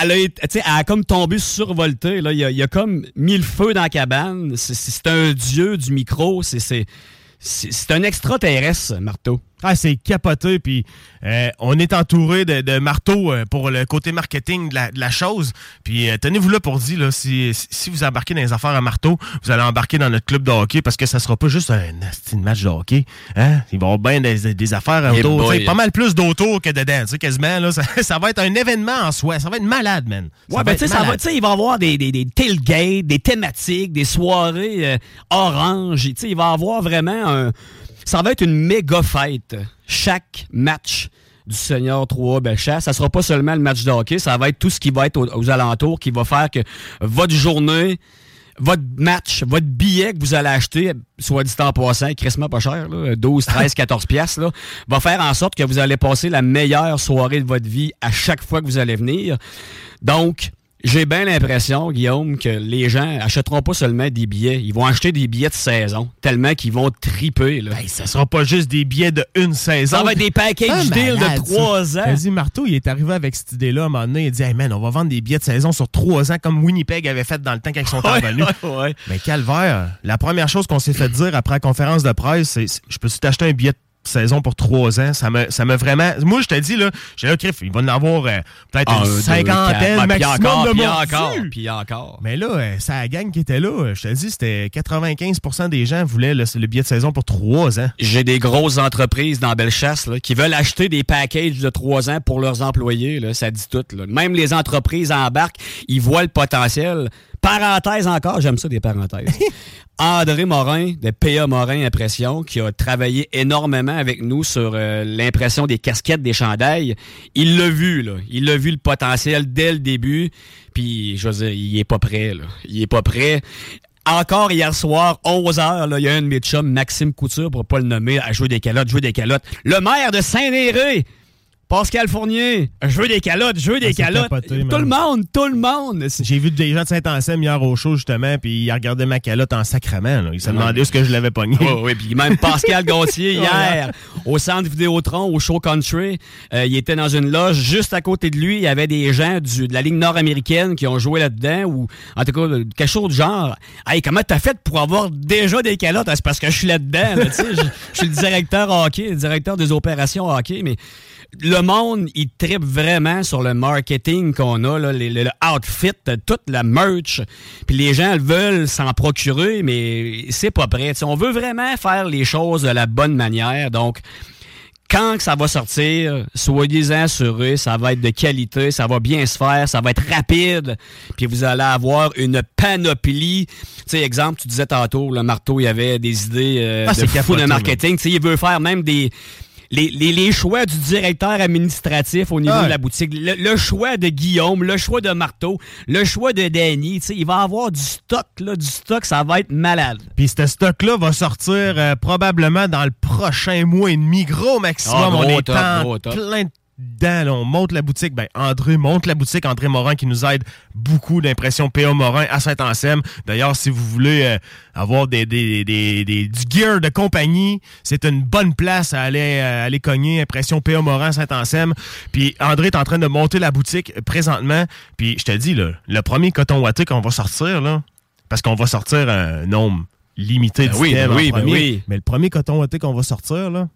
Speaker 2: elle a, elle a comme tombé survoltée. Là. Il, a, il a comme mis le feu dans la cabane. C'est- un dieu du micro. C'est un extraterrestre, Marteau.
Speaker 1: Ah, c'est capoté. Puis euh, on est entouré de, de marteaux euh, pour le côté marketing de la, de la chose. Puis euh, tenez-vous là pour dire, là, si, si vous embarquez dans les affaires à marteau, vous allez embarquer dans notre club de hockey parce que ça sera pas juste un match de hockey. Hein? Il va y avoir bien des, des affaires
Speaker 2: Eh
Speaker 1: autour. Pas mal plus d'autour que dedans. Tu sais, quasiment, là, ça, ça va être un événement en soi. Ça va être malade, man. Ça
Speaker 2: Ouais, ben, tu sais, ça va,
Speaker 1: malade.
Speaker 2: tu sais, il va y avoir des, des, des tailgates, des thématiques, des soirées orange. Tu sais, il va y avoir vraiment un. Ça va être une méga fête. Chaque match du Seigneur 3 Bellechasse. Ça sera pas seulement le match de hockey, ça va être tout ce qui va être aux, aux alentours qui va faire que votre journée votre match, votre billet que vous allez acheter, soit dit en passant, crissement pas cher, là, 12, 13, 14 piastres, là, va faire en sorte que vous allez passer la meilleure soirée de votre vie à chaque fois que vous allez venir. Donc, j'ai bien l'impression, Guillaume, que les gens achèteront pas seulement des billets, ils vont acheter des billets de saison, tellement qu'ils vont triper. Là.
Speaker 1: Hey, ça sera pas juste des billets de une saison.
Speaker 2: Ça va être des packages deals de trois ans.
Speaker 1: Vas-y, Marteau, il est arrivé avec cette idée-là à un moment donné. Il dit, hey man, on va vendre des billets de saison sur trois ans comme Winnipeg avait fait dans le temps quand ils sont revenus.
Speaker 2: ouais, ouais.
Speaker 1: Mais calvaire, la première chose qu'on s'est fait dire après la conférence de presse, c'est c'est, je peux-tu t'acheter un billet de saison pour trois ans? Ça me, ça me vraiment. Moi, je te dis, là, j'ai là, Criff, il va en avoir euh, peut-être
Speaker 2: Un,
Speaker 1: une cinquantaine
Speaker 2: puis
Speaker 1: maximum
Speaker 2: encore,
Speaker 1: de
Speaker 2: puis encore, puis encore.
Speaker 1: Mais là, euh, ça la gang qui était là, je te dis, c'était 95% des gens voulaient le, le billet de saison pour trois ans.
Speaker 2: J'ai des grosses entreprises dans Bellechasse là, qui veulent acheter des packages de trois ans pour leurs employés. Là, ça dit tout. là. Même les entreprises embarquent, ils voient le potentiel. Parenthèse encore, j'aime ça des parenthèses. André Morin de PA Morin Impression, qui a travaillé énormément avec nous sur euh, l'impression des casquettes, des chandails, il l'a vu, là. Il l'a vu le potentiel dès le début. Puis, je veux dire, il est pas prêt, là. Il est pas prêt. Encore hier soir, 11 h là, il y a un de mes chums, Maxime Couture, pour pas le nommer, à jouer des calottes, jouer des calottes. Le maire de Saint-Néré, Pascal Fournier, je veux des calottes, je veux des
Speaker 1: Ah,
Speaker 2: calottes.
Speaker 1: capoté,
Speaker 2: tout le monde, tout le monde.
Speaker 1: J'ai vu des gens de Saint-Anselme hier au show, justement, puis ils regardaient ma calotte en sacrement. là. Ils se demandaient où est-ce que je l'avais pogné.
Speaker 2: Oui, oui, puis même Pascal Gontier, hier, au centre Vidéotron, au Show Country, euh, il était dans une loge. Juste à côté de lui, il y avait des gens du, de la Ligue nord-américaine qui ont joué là-dedans, ou en tout cas, quelque chose du genre. Hey, comment t'as fait pour avoir déjà des calottes? Ah, C'est parce que je suis là-dedans, là, tu sais. Je je suis le directeur hockey, le directeur des opérations hockey, mais le monde, il tripe vraiment sur le marketing qu'on a, là, les- le, outfit, toute la merch. Puis les gens veulent s'en procurer, mais c'est pas prêt. On veut vraiment faire les choses de la bonne manière. Donc, quand que ça va sortir, soyez-en assurés, ça va être de qualité, ça va bien se faire, ça va être rapide, puis vous allez avoir une panoplie. Tu sais, exemple, tu disais tantôt, le marteau, il y avait des idées euh,
Speaker 1: Ah,
Speaker 2: de fou de marketing. Tu sais, il veut faire même des... Les, les- les choix du directeur administratif au niveau
Speaker 1: Ouais.
Speaker 2: de la boutique, le, le choix de Guillaume, le choix de Marteau, le choix de Danny, tu sais, il va avoir du stock, là, du stock, ça va être malade.
Speaker 1: Puis ce stock-là va sortir euh, probablement dans le prochain mois et demi, gros maximum.
Speaker 2: Ah, gros
Speaker 1: on est
Speaker 2: top,
Speaker 1: en
Speaker 2: gros top.
Speaker 1: Dedans. là. On monte la boutique. Ben, André monte la boutique. André Morin qui nous aide beaucoup d'impression PA Morin à Saint-Anselme. D'ailleurs, si vous voulez euh, avoir des, des, des- des- du gear de compagnie, c'est une bonne place à aller, euh, aller cogner. Impression PA Morin à Saint-Anselme. Puis André est en train de monter la boutique présentement. Puis je te dis, là, le premier coton watté qu'on va sortir, là, parce qu'on va sortir un nombre limité
Speaker 2: Ben
Speaker 1: de
Speaker 2: oui, ben oui, ben oui.
Speaker 1: Mais le premier coton watté qu'on va sortir, là,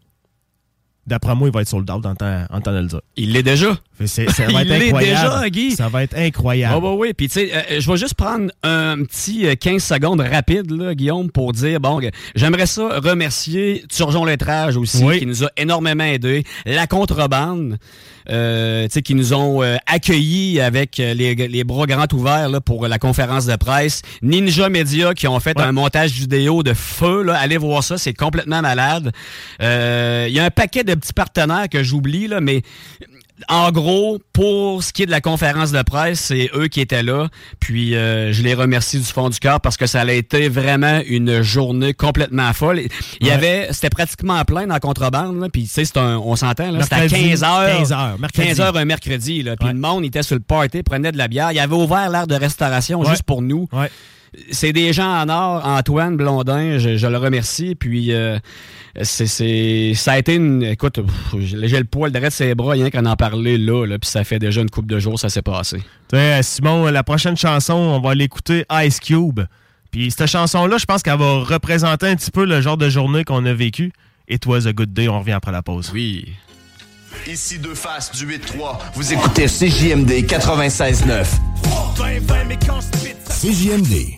Speaker 1: d'après moi, il va être sold out en temps, en temps de le dire.
Speaker 2: Il l'est déjà.
Speaker 1: Ça va
Speaker 2: Il
Speaker 1: être
Speaker 2: l'est
Speaker 1: incroyable.
Speaker 2: déjà, Guy.
Speaker 1: Ça va être incroyable.
Speaker 2: Ah bah oui, puis tu sais, euh, je vais juste prendre un petit euh, 15 secondes rapide, là, Guillaume, pour dire, bon, j'aimerais ça remercier Turgeon Lettrage aussi,
Speaker 1: Oui.
Speaker 2: qui nous a énormément aidé, la contrebande, euh, tu sais, qui nous ont euh, accueillis avec euh, les, les bras grands ouverts là, pour la conférence de presse, Ninja Media, qui ont fait
Speaker 1: Ouais.
Speaker 2: un montage vidéo de feu, là, allez voir ça, c'est complètement malade. Euh, Il y a un paquet de petits partenaires que j'oublie, là, mais en gros, pour ce qui est de la conférence de presse, c'est eux qui étaient là. Puis euh, je les remercie du fond du cœur parce que ça a été vraiment une journée complètement folle. Il y
Speaker 1: Ouais.
Speaker 2: avait, c'était pratiquement plein dans la contrebande. Là, puis tu sais, c'est un- on s'entend, là, c'était à
Speaker 1: Mercredi,
Speaker 2: 15 heures.
Speaker 1: 15 heures, mercredi.
Speaker 2: 15 heures un mercredi. Là, puis
Speaker 1: Ouais.
Speaker 2: le monde était sur le party, prenait de la bière. Il avait ouvert l'air de restauration
Speaker 1: Ouais.
Speaker 2: juste pour nous. C'est des gens en or. Antoine Blondin, je, je le remercie. Puis euh, c'est, c'est, ça a été une. Écoute, pff, j'ai j'ai le poil derrière ses bras, rien qu'en en parler là, là. Puis ça fait déjà une couple de jours, ça s'est passé.
Speaker 1: Tu sais, Simon, la prochaine chanson, on va l'écouter Ice Cube. Puis cette chanson-là, je pense qu'elle va représenter un petit peu le genre de journée qu'on a vécu. It was a good day. On revient après la pause.
Speaker 2: Oui.
Speaker 5: Ici deux faces du 8-3. Vous écoutez CJMD 96.9.
Speaker 3: CJMD.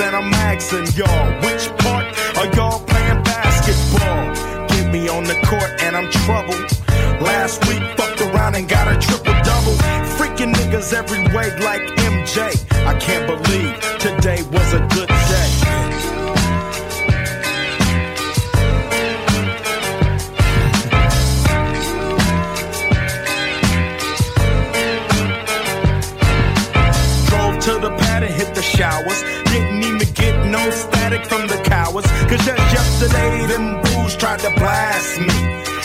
Speaker 6: and I'm asking y'all, which part are y'all playing basketball? Get me on the court, and I'm troubled. Last week, fucked around and got a triple double. Freaking niggas every way like MJ. I can't believe today was a good day. Drove to the pad and hit the showers. Yesterday, them fools tried to blast me.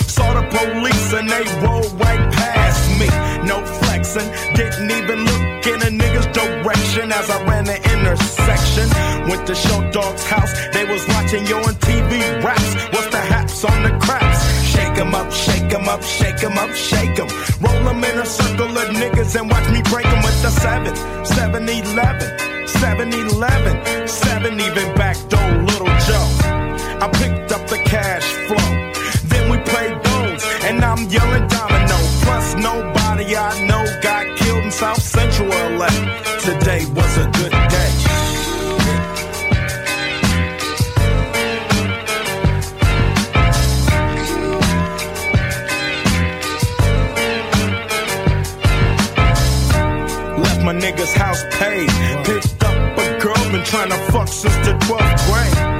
Speaker 6: Saw the police and they rolled right past me. No flexing, didn't even look in a nigga's direction as I ran the intersection. Went to Show Dog's house, they was watching yo on TV raps. What's the haps on the craps? Shake 'em up, shake 'em up, shake 'em up, shake 'em. Roll 'em in a circle of niggas and watch me break 'em with the 7, 7 11, 7 11, 7 even back door, little Joe. I picked up the cash flow. Then we played bones, and I'm yelling domino. Plus, nobody I know got killed in South Central LA. Today was a good day. Left my nigga's house paid. Picked up a girl, been trying to fuck since the 12th grade.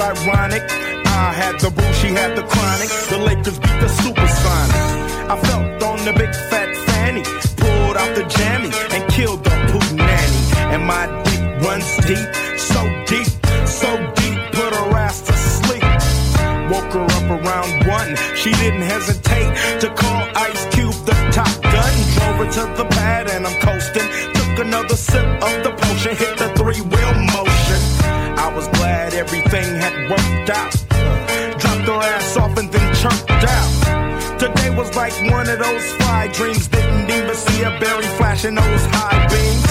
Speaker 6: Ironic. I had the rule, she had the chronic. The Lakers beat the Supersonics. I felt on the big fat fanny. Pulled out the jammy and killed the poop nanny. And my dick runs deep, so deep, so deep. Put her ass to sleep. Woke her up around one. She didn't hesitate to call Ice Cube the top gun. Drove her to the pad and I'm coasting. Took another sip of the potion, hit one of those fly dreams. Didn't even see a berry flashing those high beams.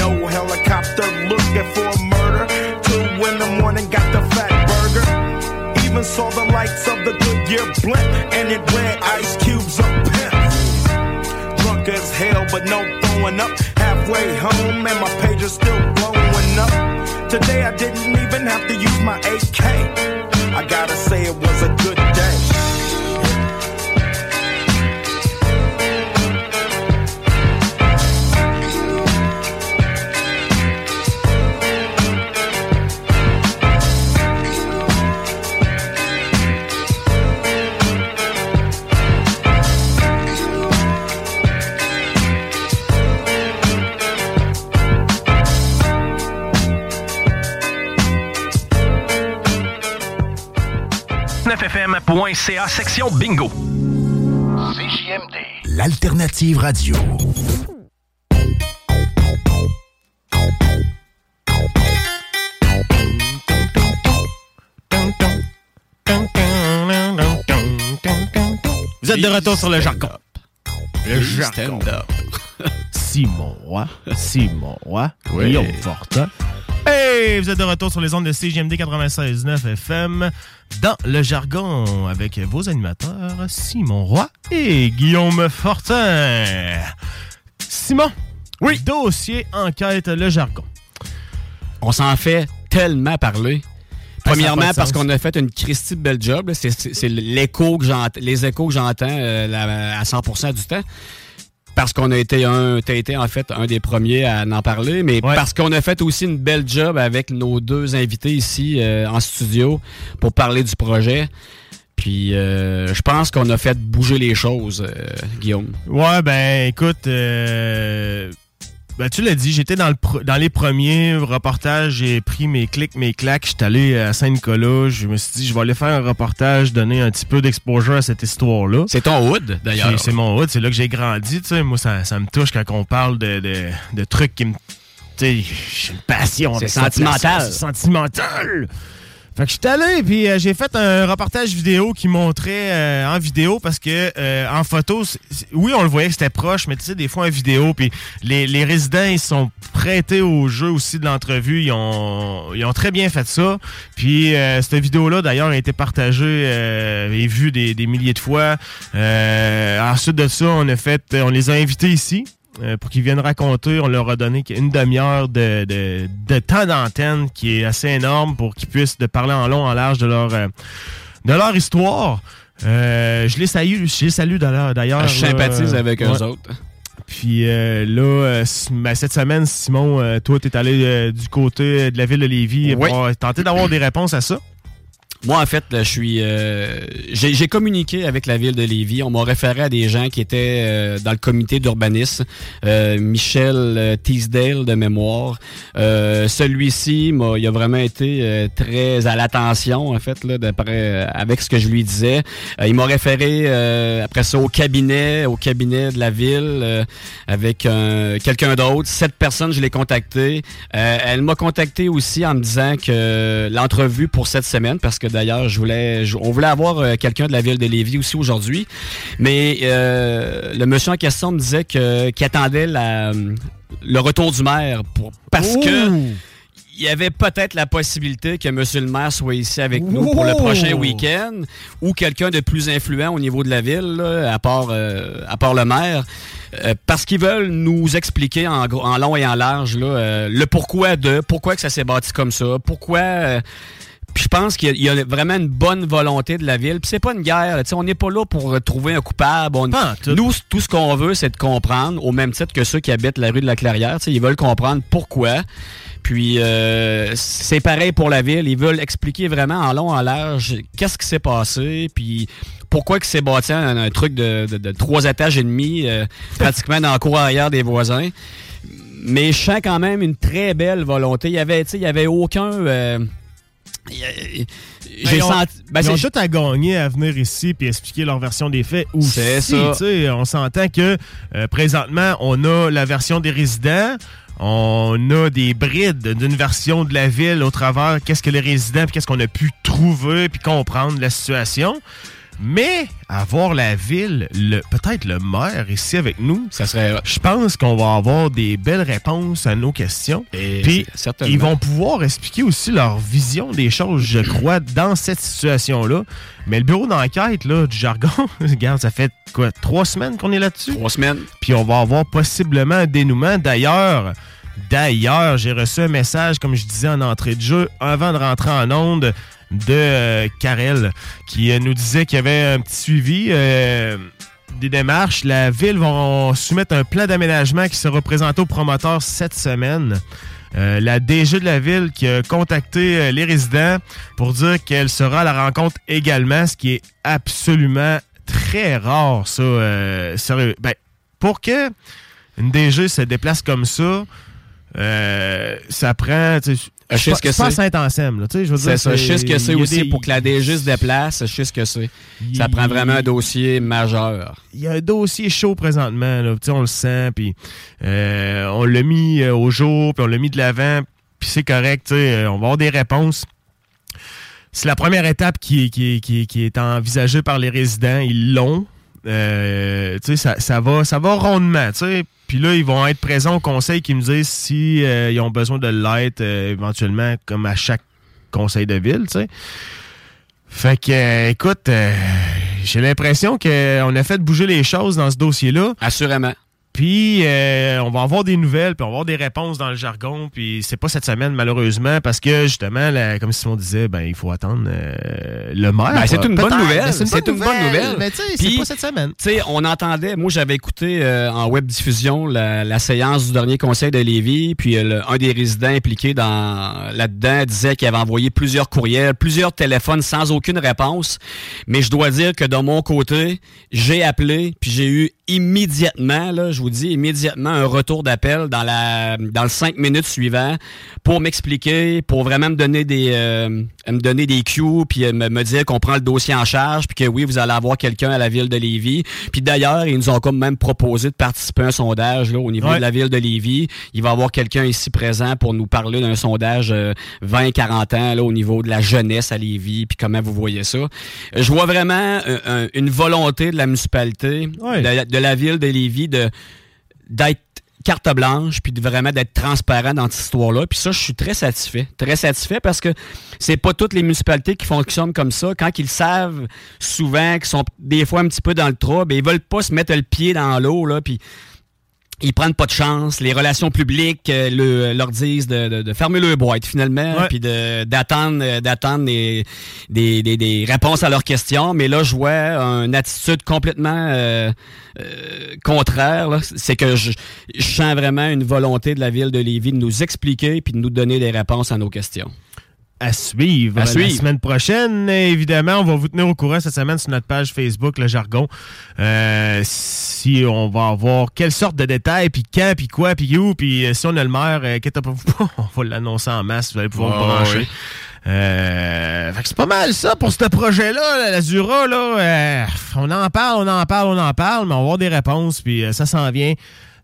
Speaker 6: No helicopter looking for murder. Two in the morning, got the fat burger. Even saw the lights of the Goodyear blimp, and it read Ice Cube's a pimp. Drunk as hell, but no throwing up. Halfway home, and my page is still blowing up. Today I didn't even have to use my AK.
Speaker 7: fm.ca section bingo.
Speaker 3: CJMD. L'alternative radio.
Speaker 1: Vous êtes de retour sur le jargon. Le jargon. Simon Roy. Simon Roy.
Speaker 2: Oui.
Speaker 1: Guillaume Fortin. Hey, vous êtes de retour sur les ondes de CGMD 96.9 FM dans le jargon avec vos animateurs Simon Roy et Guillaume Fortin. Simon, oui. dossier enquête le jargon.
Speaker 2: On s'en fait tellement parler. Premièrement, parce qu'on a fait une Christie belle job. C'est- C'est c'est l'écho que j'entends, les échos que j'entends euh, à 100% du temps. Parce qu'on a été un, t'as été en fait un des premiers à en parler, mais parce qu'on a fait aussi une belle job avec nos deux invités ici euh, en studio pour parler du projet. Puis euh, je pense qu'on a fait bouger les choses, euh, Guillaume.
Speaker 1: Ouais, ben écoute, euh, ben, tu l'as dit, j'étais dans, le dans les premiers reportages, j'ai pris mes clics, mes claques, j'étais allé à Saint-Nicolas, je me suis dit, je vais aller faire un reportage, donner un petit peu d'exposure à cette histoire-là.
Speaker 2: C'est ton hood, d'ailleurs.
Speaker 1: C'est- mon hood, c'est là que j'ai grandi, tu sais, moi ça, ça me touche quand on parle de, de- de trucs qui me tu sais, j'ai une passion.
Speaker 2: C'est sentimental.
Speaker 1: C'est sentimental. Fait que je suis allé, puis euh, j'ai fait un reportage vidéo qui montrait euh, en vidéo parce que euh, en photo, oui, on le voyait que c'était proche, mais tu sais, des fois en vidéo, puis les, les résidents, ils sont prêtés au jeu aussi de l'entrevue. Ils ont, ils ont très bien fait ça. Puis euh, cette vidéo-là, d'ailleurs, a été partagée euh, et vue des, des milliers de fois. Euh, ensuite de ça, on a fait, on les a invités ici. Euh, pour qu'ils viennent raconter, on leur a donné une demi-heure de, de, de temps d'antenne qui est assez énorme pour qu'ils puissent de parler en long, en large de leur, euh, de leur histoire. Euh, je les salue, je les salue d'ailleurs. d'ailleurs,
Speaker 2: Je sympathise avec eux autres.
Speaker 1: Puis euh, là, euh, ben, cette semaine, Simon, euh, toi, t'es allé euh, du côté de la ville de Lévis
Speaker 2: Oui.
Speaker 1: pour tenter d'avoir des réponses à ça?
Speaker 2: Moi, en fait, là, je suis. euh, j'ai communiqué avec la ville de Lévis. On m'a référé à des gens qui étaient euh, dans le comité d'urbanisme. Euh, Michel euh, Teasdale de mémoire. Euh, Celui-ci, il a vraiment été euh, très à l'attention, en fait, là, d'après avec ce que je lui disais. Il m'a référé après ça au cabinet, au cabinet de la ville, avec un- quelqu'un d'autre. Cette personne, je l'ai contactée. Elle m'a contacté aussi en me disant que l'entrevue pour cette semaine, parce que d'ailleurs, je voulais, je- on voulait avoir euh, quelqu'un de la ville de Lévis aussi aujourd'hui, mais euh, le monsieur en question me disait que qu'il attendait la, le retour du maire pour, parce que il y avait peut-être la possibilité que M. le maire soit ici avec nous pour le prochain week-end ou quelqu'un de plus influent au niveau de la ville, là, à, part, euh, à part le maire, euh, parce qu'ils veulent nous expliquer en, en long et en large là, euh, le pourquoi de, pourquoi que ça s'est bâti comme ça, pourquoi... puis je pense qu'il y a- il y a vraiment une bonne volonté de la ville. Puis c'est pas une guerre. là. Tu sais, on n'est pas là pour trouver un coupable. On- nous, tout ce qu'on veut, c'est de comprendre, au même titre que ceux qui habitent la rue de la Clairière. Tu sais, Ils veulent comprendre pourquoi. Puis euh, c'est pareil pour la ville. Ils veulent expliquer vraiment en long, en large, qu'est-ce qui s'est passé, puis pourquoi que c'est bâti un, un truc de, de- de trois étages et demi, euh, pratiquement dans la cour arrière des voisins. Mais je sens quand même une très belle volonté. Il y avait, tu sais, il y avait aucun. euh, j'ai senti. ben,
Speaker 1: ils ont tout à gagner à venir ici puis expliquer leur version des faits aussi.
Speaker 2: C'est ça.
Speaker 1: On s'entend que euh, présentement, on a la version des résidents. On a des brides d'une version de la ville au travers qu'est-ce que les résidents puis qu'est-ce qu'on a pu trouver puis comprendre la situation. Mais avoir la ville, le, peut-être le maire ici avec nous,
Speaker 2: ça serait.
Speaker 1: Je pense qu'on va avoir des belles réponses à nos questions.
Speaker 2: Et
Speaker 1: Puis ils vont pouvoir expliquer aussi leur vision des choses, je crois, dans cette situation-là. Mais le bureau d'enquête là, du jargon, regarde, ça fait quoi, trois semaines qu'on est là-dessus?
Speaker 2: Trois semaines.
Speaker 1: Puis on va avoir possiblement un dénouement. D'ailleurs, d'ailleurs, j'ai reçu un message, comme je disais en entrée de jeu, avant de rentrer en onde, de euh, Karel, qui euh, nous disait qu'il y avait un petit suivi. euh, des démarches, la ville va soumettre un plan d'aménagement qui sera présenté au promoteur cette semaine. La DG de la ville qui a contacté les résidents pour dire qu'elle sera à la rencontre également, ce qui est absolument très rare, ça. Ben, pour que une DG se déplace comme ça, ça prend.
Speaker 2: Je sais
Speaker 1: c'est
Speaker 2: ce que
Speaker 1: c'est
Speaker 2: c'est.
Speaker 1: Saint-Anselme, là, tu sais, je veux
Speaker 2: C'est
Speaker 1: dire,
Speaker 2: ça. Je sais ce que c'est aussi
Speaker 1: des-
Speaker 2: pour que la DG se déplace. Je sais ce que c'est. Ça
Speaker 1: Il-
Speaker 2: prend vraiment un dossier majeur.
Speaker 1: il y a un dossier chaud présentement, là, Tu sais, on le sent, puis euh, on l'a mis euh, au jour, puis on l'a mis de l'avant, puis c'est correct, tu sais, euh, on va avoir des réponses. C'est la première étape qui, qui, qui qui est envisagée par les résidents. Ils l'ont. Euh, ça, ça va, ça va rondement, tu sais. Puis là, ils vont être présents au conseil qui me disent si euh, ils ont besoin de l'être euh, éventuellement, comme à chaque conseil de ville, tu sais. Fait que, euh, écoute, euh, j'ai l'impression qu'on a fait bouger les choses dans ce dossier-là.
Speaker 2: Assurément.
Speaker 1: Puis, euh, on va avoir des nouvelles, puis on va avoir des réponses dans le jargon. Puis, c'est pas cette semaine, malheureusement, parce que, justement, la- comme Simon disait, ben, il faut attendre euh, le maire.
Speaker 2: Ben, c'est une bonne nouvelle.
Speaker 1: mais C'est une, bonne,
Speaker 2: une bonne
Speaker 1: nouvelle. Mais, tu sais, c'est pas cette semaine.
Speaker 2: Tu sais, on entendait, moi j'avais écouté euh, en web diffusion la, la séance du dernier conseil de Lévis, puis le- un des résidents impliqués dans là-dedans disait qu'il avait envoyé plusieurs courriels, plusieurs téléphones sans aucune réponse. Mais je dois dire que de mon côté, j'ai appelé, puis j'ai eu immédiatement, là, je vous dis, immédiatement un retour d'appel dans la dans le cinq minutes suivant pour m'expliquer, pour vraiment me donner des euh, me donner des cues, puis euh, me, me dire qu'on prend le dossier en charge, puis que oui, vous allez avoir quelqu'un à la ville de Lévis. Puis d'ailleurs, ils nous ont comme même proposé de participer à un sondage là, au niveau
Speaker 1: Ouais.
Speaker 2: de la ville de Lévis. Il va y avoir quelqu'un ici présent pour nous parler d'un sondage euh, 20-40 ans là, au niveau de la jeunesse à Lévis, puis comment vous voyez ça. Je vois vraiment euh, un- une volonté de la municipalité,
Speaker 1: Ouais.
Speaker 2: de, de la ville de Lévis, d'être carte blanche, puis de vraiment d'être transparent dans cette histoire-là. Puis ça, je suis très satisfait. Très satisfait parce que c'est pas toutes les municipalités qui fonctionnent comme ça. Quand ils savent souvent qu'ils sont des fois un petit peu dans le trouble, ils veulent pas se mettre le pied dans l'eau, là, puis ils prennent pas de chance. Les relations publiques euh, le- leur disent de, de- de fermer le boîte finalement, puis d'attendre euh, d'attendre des, des, des- des réponses à leurs questions. Mais là, je vois une attitude complètement euh, euh, contraire. C'est que je, je sens vraiment une volonté de la ville de Lévis de nous expliquer puis de nous donner des réponses à nos questions.
Speaker 1: À suivre.
Speaker 2: À
Speaker 1: La semaine prochaine, évidemment, on va vous tenir au courant cette semaine sur notre page Facebook, Le Jargon. Euh, si on va avoir quelle sorte de détails, puis quand, puis quoi, puis où, puis euh, si on a le maire, euh, on va l'annoncer en masse, vous allez pouvoir vous brancher. Euh, fait que c'est pas mal ça pour ce projet-là, là, la Zura, là. On en parle, on en parle, on en parle, mais on va avoir des réponses, puis ça s'en vient.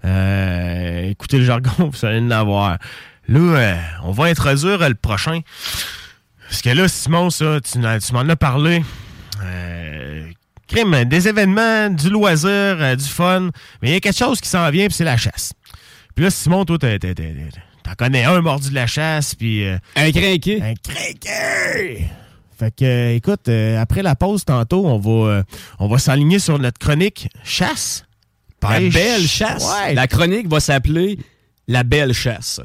Speaker 1: Écoutez le jargon, vous allez en avoir. Là, euh, on va introduire le prochain. Parce que là, Simon, ça, tu, m'en as parlé. Euh, crime, des événements, du loisir, euh, du fun. Mais il y a quelque chose qui s'en vient, puis c'est la chasse. Puis là, Simon, toi, t'as- t'en connais un mordu de la chasse, puis... euh,
Speaker 2: Un crinqué.
Speaker 1: un crinqué! Fait que, écoute, après la pause, tantôt, on va, on va s'aligner sur notre chronique chasse.
Speaker 2: La belle chasse.
Speaker 1: Ouais.
Speaker 2: La chronique va s'appeler La belle chasse.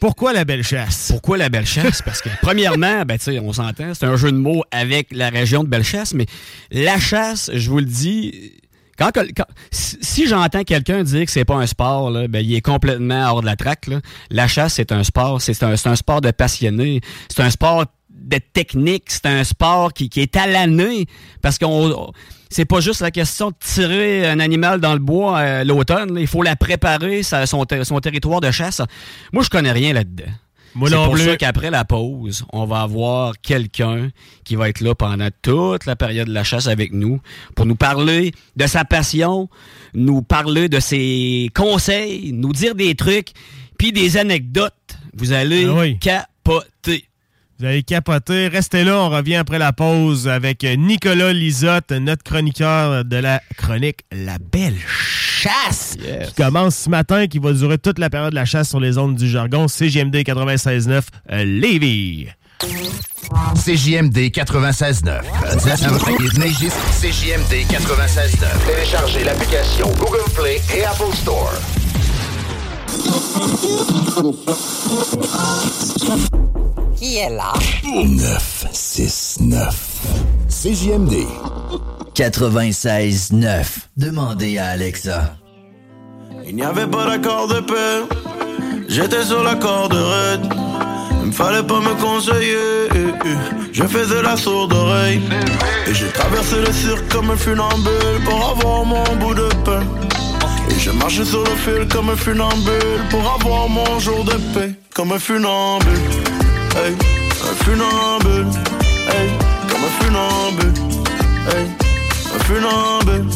Speaker 1: Pourquoi la belle chasse?
Speaker 2: Pourquoi la Bellechasse? Parce que, premièrement, ben, on s'entend, c'est un jeu de mots avec la région de Bellechasse, mais la chasse, je vous le dis, quand, quand- si j'entends quelqu'un dire que c'est pas un sport, là, ben, il est complètement hors de la traque. La chasse, c'est un sport, c'est un, c'est un sport de passionné, c'est un sport de technique, c'est un sport qui, qui est à l'année, parce qu'on c'est pas juste la question de tirer un animal dans le bois euh, l'automne, il faut la préparer, son, ter- son territoire de chasse. Moi, je connais rien là-dedans. C'est pour ça qu'après la pause, on va avoir quelqu'un qui va être là pendant toute la période de la chasse avec nous pour nous parler de sa passion, nous parler de ses conseils, nous dire des trucs, puis des anecdotes. Vous allez
Speaker 1: Ah oui. Vous allez capoter. Restez là, on revient après la pause avec Nicolas Lisotte, notre chroniqueur de la chronique La Belle Chasse,
Speaker 2: Yes.
Speaker 1: qui commence ce matin, qui va durer toute la période de la chasse sur les ondes du jargon. CGMD 96.9 euh, Lévis.
Speaker 5: CJMD 96.9. CJMD 96.9. Téléchargez l'application Google Play et Apple Store.
Speaker 7: Qui est là?
Speaker 8: 969. CJMD.
Speaker 7: 96.9. Demandez à Alexa.
Speaker 9: Il n'y avait pas d'accord de paix. J'étais sur la corde raide. Il me fallait pas me conseiller. Je faisais la sourde oreille. Et j'ai traversé le cirque comme un funambule pour avoir mon bout de pain. Et je marchais sur le fil comme un funambule pour avoir mon jour de paix. Comme un funambule. Un funambule. Hey, comme un funambule. Hey, un funambule.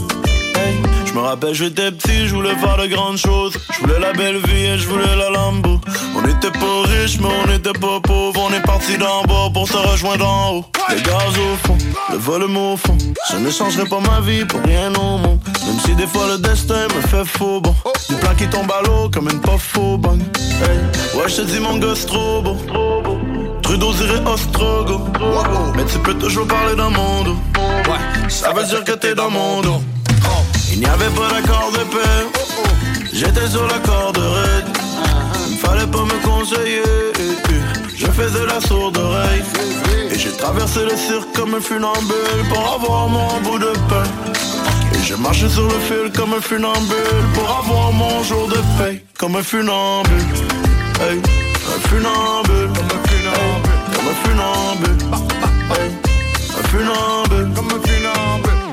Speaker 9: Hey, je me rappelle, j'étais petit, je voulais faire de grandes choses. Je voulais la belle vie et je voulais la Lambo. On était pas riches, mais on était pas pauvres. On est parti d'en bas pour se rejoindre en haut. Les gaz au fond, le volume au fond. Je ne changerai pas ma vie pour rien au monde. Même si des fois le destin me fait faux bon. Des plans qui tombent à l'eau comme une faux bonne. Hey, ouais, je dis mon gosse trop beau. Trudeau dirait Ostrogo. Mais tu peux toujours parler dans mon dos. Ouais, ça veut dire que t'es dans mon dos. Il n'y avait pas d'accord de paix. J'étais sur la corde raide. Il fallait pas me conseiller. Je faisais la sourde oreille. Et j'ai traversé le cirque comme un funambule pour avoir mon bout de pain. Et je marchais sur le fil comme un funambule pour avoir mon jour de paix. Comme un funambule. Hey, un funambule. Un funambule. Un funambule. Hey, un funambule. Comme un funambule.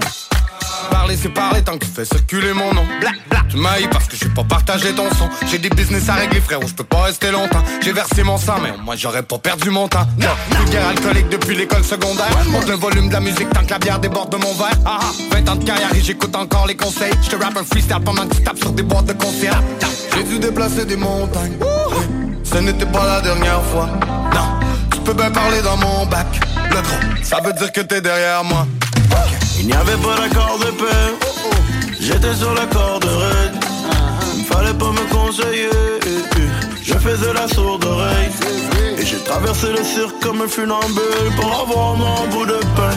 Speaker 10: parler, c'est parler tant que tu fais circuler mon nom. Bla, bla. Tu m'haïs parce que j'ai pas partagé ton son. J'ai des business à régler, frérot, je peux pas rester longtemps. J'ai versé mon sang, mais moi j'aurais pas perdu mon temps. Non, vulgaire alcoolique depuis l'école secondaire. Monte le volume de la musique tant que la bière déborde de mon verre. Ah, ah. 20 ans de carrière et j'écoute encore les conseils. Je te rappe un freestyle pendant que tu tapes sur des boîtes de concert. J'ai dû déplacer des montagnes. Ce n'était pas la dernière fois. Non, peux bien parler dans mon bac. Le gros, ça veut dire que t'es derrière moi.
Speaker 9: Il n'y avait pas d'accord de paix. J'étais sur la corde raide. Il fallait pas me conseiller. Je faisais la sourde oreille. Et j'ai traversé le cirque comme un funambule pour avoir mon bout de pain.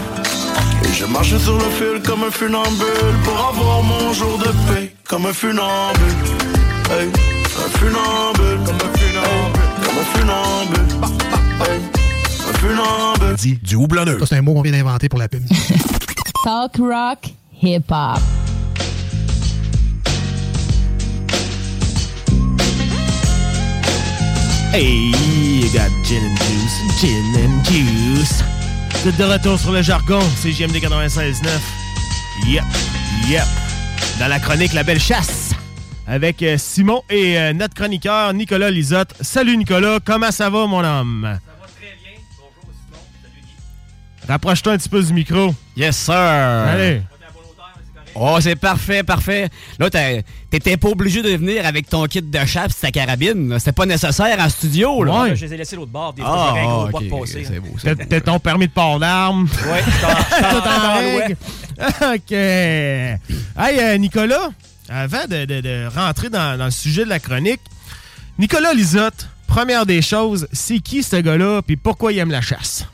Speaker 9: Et je marchais sur le fil comme un funambule pour avoir mon jour de paix. Comme un funambule. Hey. Comme un funambule. Comme un funambule. Funambule.
Speaker 11: Dit du houblonneux. Ça, c'est un mot qu'on vient d'inventer pour la pub.
Speaker 12: Talk rock, hip hop.
Speaker 1: Hey, you got gin and juice, gin and juice. Vous êtes de retour sur le jargon, c'est JMD 96.9. Yep, yep. Dans la chronique La Belle Chasse, avec euh, Simon et euh, notre chroniqueur Nicolas Lisotte. Salut Nicolas, comment ça va mon homme? Rapproche-toi un petit peu du micro.
Speaker 2: Yes, sir.
Speaker 1: Allez.
Speaker 2: Oh, c'est parfait, parfait. Là, t'étais pas obligé de venir avec ton kit de chasse et ta carabine. C'était pas nécessaire en studio, là.
Speaker 1: Ouais.
Speaker 13: Je les ai laissés l'autre bord, des
Speaker 2: Ah,
Speaker 13: un gros
Speaker 2: ok,
Speaker 13: pas de passer.
Speaker 2: c'est beau,
Speaker 1: T'as ton permis de port d'armes.
Speaker 13: En-
Speaker 1: Tout en règle. OK. Hey, euh, Nicolas, avant de, de- de rentrer dans, dans le sujet de la chronique, Nicolas Lisotte, première des choses, c'est qui ce gars-là, puis pourquoi il aime la chasse?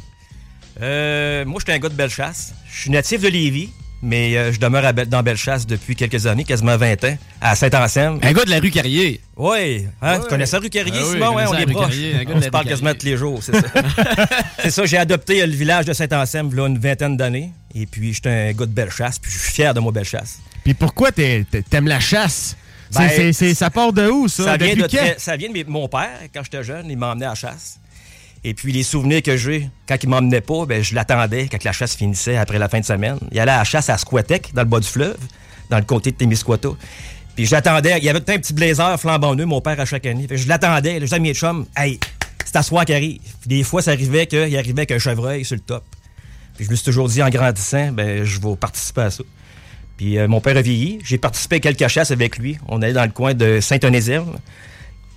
Speaker 13: Euh, moi, je suis un gars de Bellechasse. Je suis natif de Lévis, mais euh, je demeure à Belle- dans Bellechasse depuis quelques années, quasiment 20 ans, à Saint-Anselme.
Speaker 2: Un gars de la rue Carrier.
Speaker 13: Oui, hein,
Speaker 2: Ouais.
Speaker 13: tu connais ça, rue Carrier,
Speaker 2: Ah oui,
Speaker 13: Simon?
Speaker 2: je
Speaker 13: hein,
Speaker 2: connais
Speaker 13: on est
Speaker 2: de
Speaker 13: On se parle quasiment tous les jours, c'est ça. c'est ça, j'ai adopté euh, le village de Saint-Anselme là, une vingtaine d'années. Et puis, j'étais un gars de Bellechasse, puis je suis fier de moi, Bellechasse.
Speaker 1: Puis pourquoi t'aimes la chasse? C'est-
Speaker 13: Ben,
Speaker 1: ça part de où, ça?
Speaker 13: Ça vient de, très- ça vient de mon père. Quand j'étais jeune, il m'emmenait à la chasse. Et puis, les souvenirs que j'ai, quand il m'emmenait pas, ben, je l'attendais quand la chasse finissait après la fin de semaine. Il allait à la chasse à Squatec, dans le bas du fleuve, dans le comté de Témiscouata. Puis, je l'attendais. Il y avait un petit blazer flambant neuf, mon père, à chaque année. Fait je l'attendais. Je disais à mes chums, hey, c'est à soir qui arrive. Puis, des fois, ça arrivait qu'il arrivait avec un chevreuil sur le top. Puis, je me suis toujours dit, en grandissant, ben, je vais participer à ça. Puis euh, mon père a vieilli. J'ai participé à quelques chasses avec lui. On allait dans le coin de Saint-Onésime.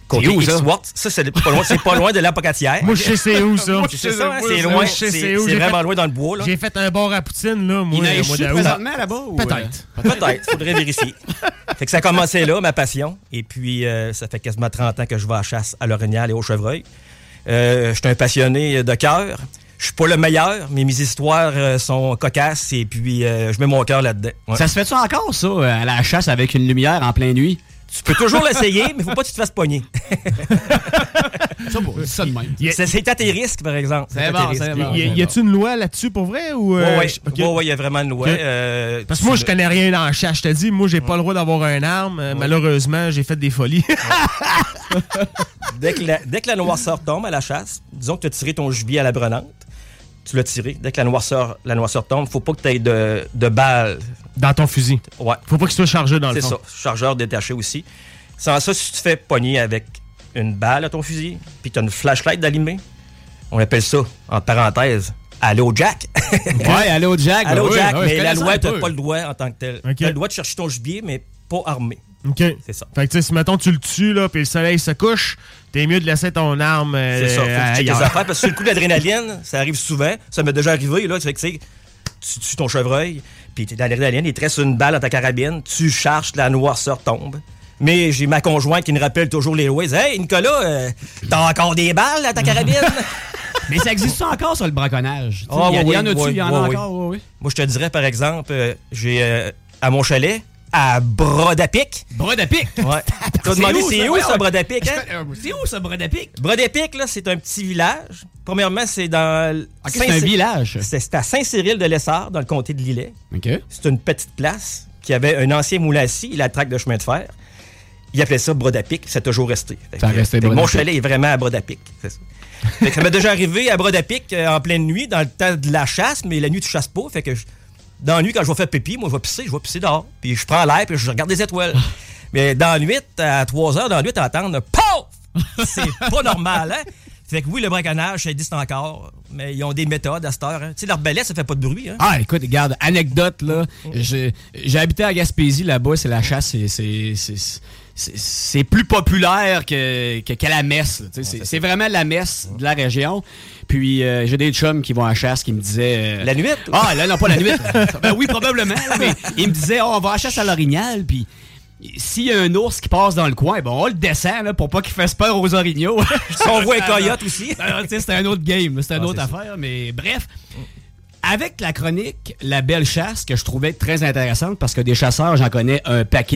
Speaker 13: Côté
Speaker 2: où, ça?
Speaker 13: C'est pas loin, c'est pas loin de l'apocatière.
Speaker 1: Moi, je sais c'est où, ça.
Speaker 13: Moi, je sais ça, c'est loin.
Speaker 1: Moi, je sais
Speaker 13: C'est vraiment
Speaker 1: fait-
Speaker 13: loin dans le bois, là.
Speaker 1: J'ai fait un bar à poutine, là, moi,
Speaker 2: Il
Speaker 1: d'août.
Speaker 2: présentement là-bas? ou,
Speaker 1: Peut-être.
Speaker 13: Peut-être, faudrait vérifier. fait que ça a commencé là, ma passion. Et puis, euh, ça fait quasiment 30 ans que je vais à la chasse à l'orignal et au chevreuil. Euh, je suis un passionné de cœur. Je suis pas le meilleur, mais mes histoires euh, sont cocasses et puis euh, je mets mon cœur là-dedans. Ouais.
Speaker 2: Ça se fait-tu encore, ça, à la chasse avec une lumière en pleine nuit?
Speaker 13: Tu peux toujours l'essayer, mais faut pas que tu te fasses pogner.
Speaker 2: Ça, bon, ça de même.
Speaker 13: C'est c'est à tes risques, par exemple.
Speaker 2: C'est bon, bon.
Speaker 1: Y, a- y a-tu une loi là-dessus pour vrai? Ou, euh,
Speaker 13: ouais, y a vraiment une loi. Euh,
Speaker 1: Parce que moi, je connais rien dans la chasse. Je te dis, moi, j'ai pas le droit d'avoir un arme. Euh, Malheureusement, j'ai fait des folies.
Speaker 13: Dès que, la, dès que la noirceur tombe à la chasse, disons que tu as tiré ton gibier à la brûlante, tu l'as tiré. Dès que la noirceur, la noirceur tombe, faut pas que tu aies de, de balles.
Speaker 1: dans ton fusil.
Speaker 13: Ouais.
Speaker 1: Faut pas qu'il soit chargé dans le
Speaker 13: C'est
Speaker 1: fond.
Speaker 13: ça. Chargeur détaché aussi. Sans ça, si tu te fais pogner avec une balle à ton fusil, puis tu as une flashlight d'allumée, on appelle ça, en parenthèse, au jack.
Speaker 2: Ouais, au Jack.
Speaker 13: Aller
Speaker 2: ben oui,
Speaker 13: jack,
Speaker 2: je
Speaker 13: mais la loi,
Speaker 2: peu.
Speaker 13: pas le droit en tant que tel.
Speaker 1: Ok.
Speaker 13: Tu as le droit de chercher ton gibier, mais pas armé.
Speaker 1: OK.
Speaker 13: C'est ça.
Speaker 1: Fait que, si, mettons, tu le tues, là, puis le soleil se couche, t'es mieux de laisser ton arme euh,
Speaker 13: C'est ça. Faut que tu tes affaires parce que sur le coup d'adrénaline, ça arrive souvent. Ça m'est déjà arrivé, là. Tu sais, que, tu tues ton chevreuil, puis t'es dans l'adrénaline, il te reste une balle dans ta carabine, tu charges, la noirceur tombe. Mais j'ai ma conjointe qui me rappelle toujours les lois. Elle dit, Hey, Nicolas, euh, t'as encore des balles dans ta carabine?
Speaker 2: Mais ça existe encore, ça, le braconnage?
Speaker 13: Ah,
Speaker 2: il y, a-
Speaker 13: oui,
Speaker 2: il y en a-tu?
Speaker 13: oui,
Speaker 2: Il y en a
Speaker 13: oui.
Speaker 2: encore? Oui, oui.
Speaker 13: Moi, je te dirais, par exemple, euh, j'ai euh, à mon chalet, à Brodapic.
Speaker 2: Brodapic?
Speaker 13: Ouais. T'as demandé c'est où, ça, Brodapic, hein?
Speaker 2: C'est où, ça, Brodapic?
Speaker 13: Brodapic, là, c'est un petit village. Premièrement, c'est dans.
Speaker 2: Ok, c'est un village.
Speaker 13: C'est à Saint-Cyril-de-Lessard, dans le comté de Lillet.
Speaker 2: OK.
Speaker 13: C'est une petite place qui avait un ancien scie, la traque de chemin de fer. Il appelait ça Brodapic, ça a toujours resté.
Speaker 2: Ça a resté
Speaker 13: Mon chalet est vraiment à Brodapic. c'est ça. Ça m'est déjà arrivé à Brodapic euh, en pleine nuit, dans le temps de la chasse, mais la nuit, tu chasses pas. Fait que je, Dans la nuit, quand je vais faire pipi, moi, je vais pisser, je vais pisser dehors. Puis je prends l'air, puis je regarde les étoiles. Mais dans la nuit, à 3 heures, dans la nuit, t'entends POUF! C'est pas normal, hein? Fait que oui, le braconnage, ça existe encore, mais ils ont des méthodes à cette heure. Hein. Tu sais, l'arbalète, ça fait pas de bruit. Hein?
Speaker 2: Ah, écoute, regarde, anecdote, là. J'ai habité à Gaspésie, là-bas, c'est la chasse, c'est- c'est- plus populaire que, que- qu'à la messe. c'est vraiment la messe de la région. Puis euh, j'ai des chums qui vont à la chasse qui me disaient... euh,
Speaker 13: La nuit?
Speaker 2: Ah, là, non, pas la nuit. ben oui, probablement. mais ils me disaient, oh, on va à la chasse à l'orignal, puis... S'il y a un ours qui passe dans le coin, ben on le descend là, pour pas qu'il fasse peur aux orignaux.
Speaker 13: Si on voit un coyote aussi.
Speaker 2: Sais, c'est un autre game, c'est une
Speaker 13: Ah,
Speaker 2: autre affaire. Mais bref, avec la chronique La Belle Chasse, que je trouvais très intéressante parce que des chasseurs, j'en connais un paquet.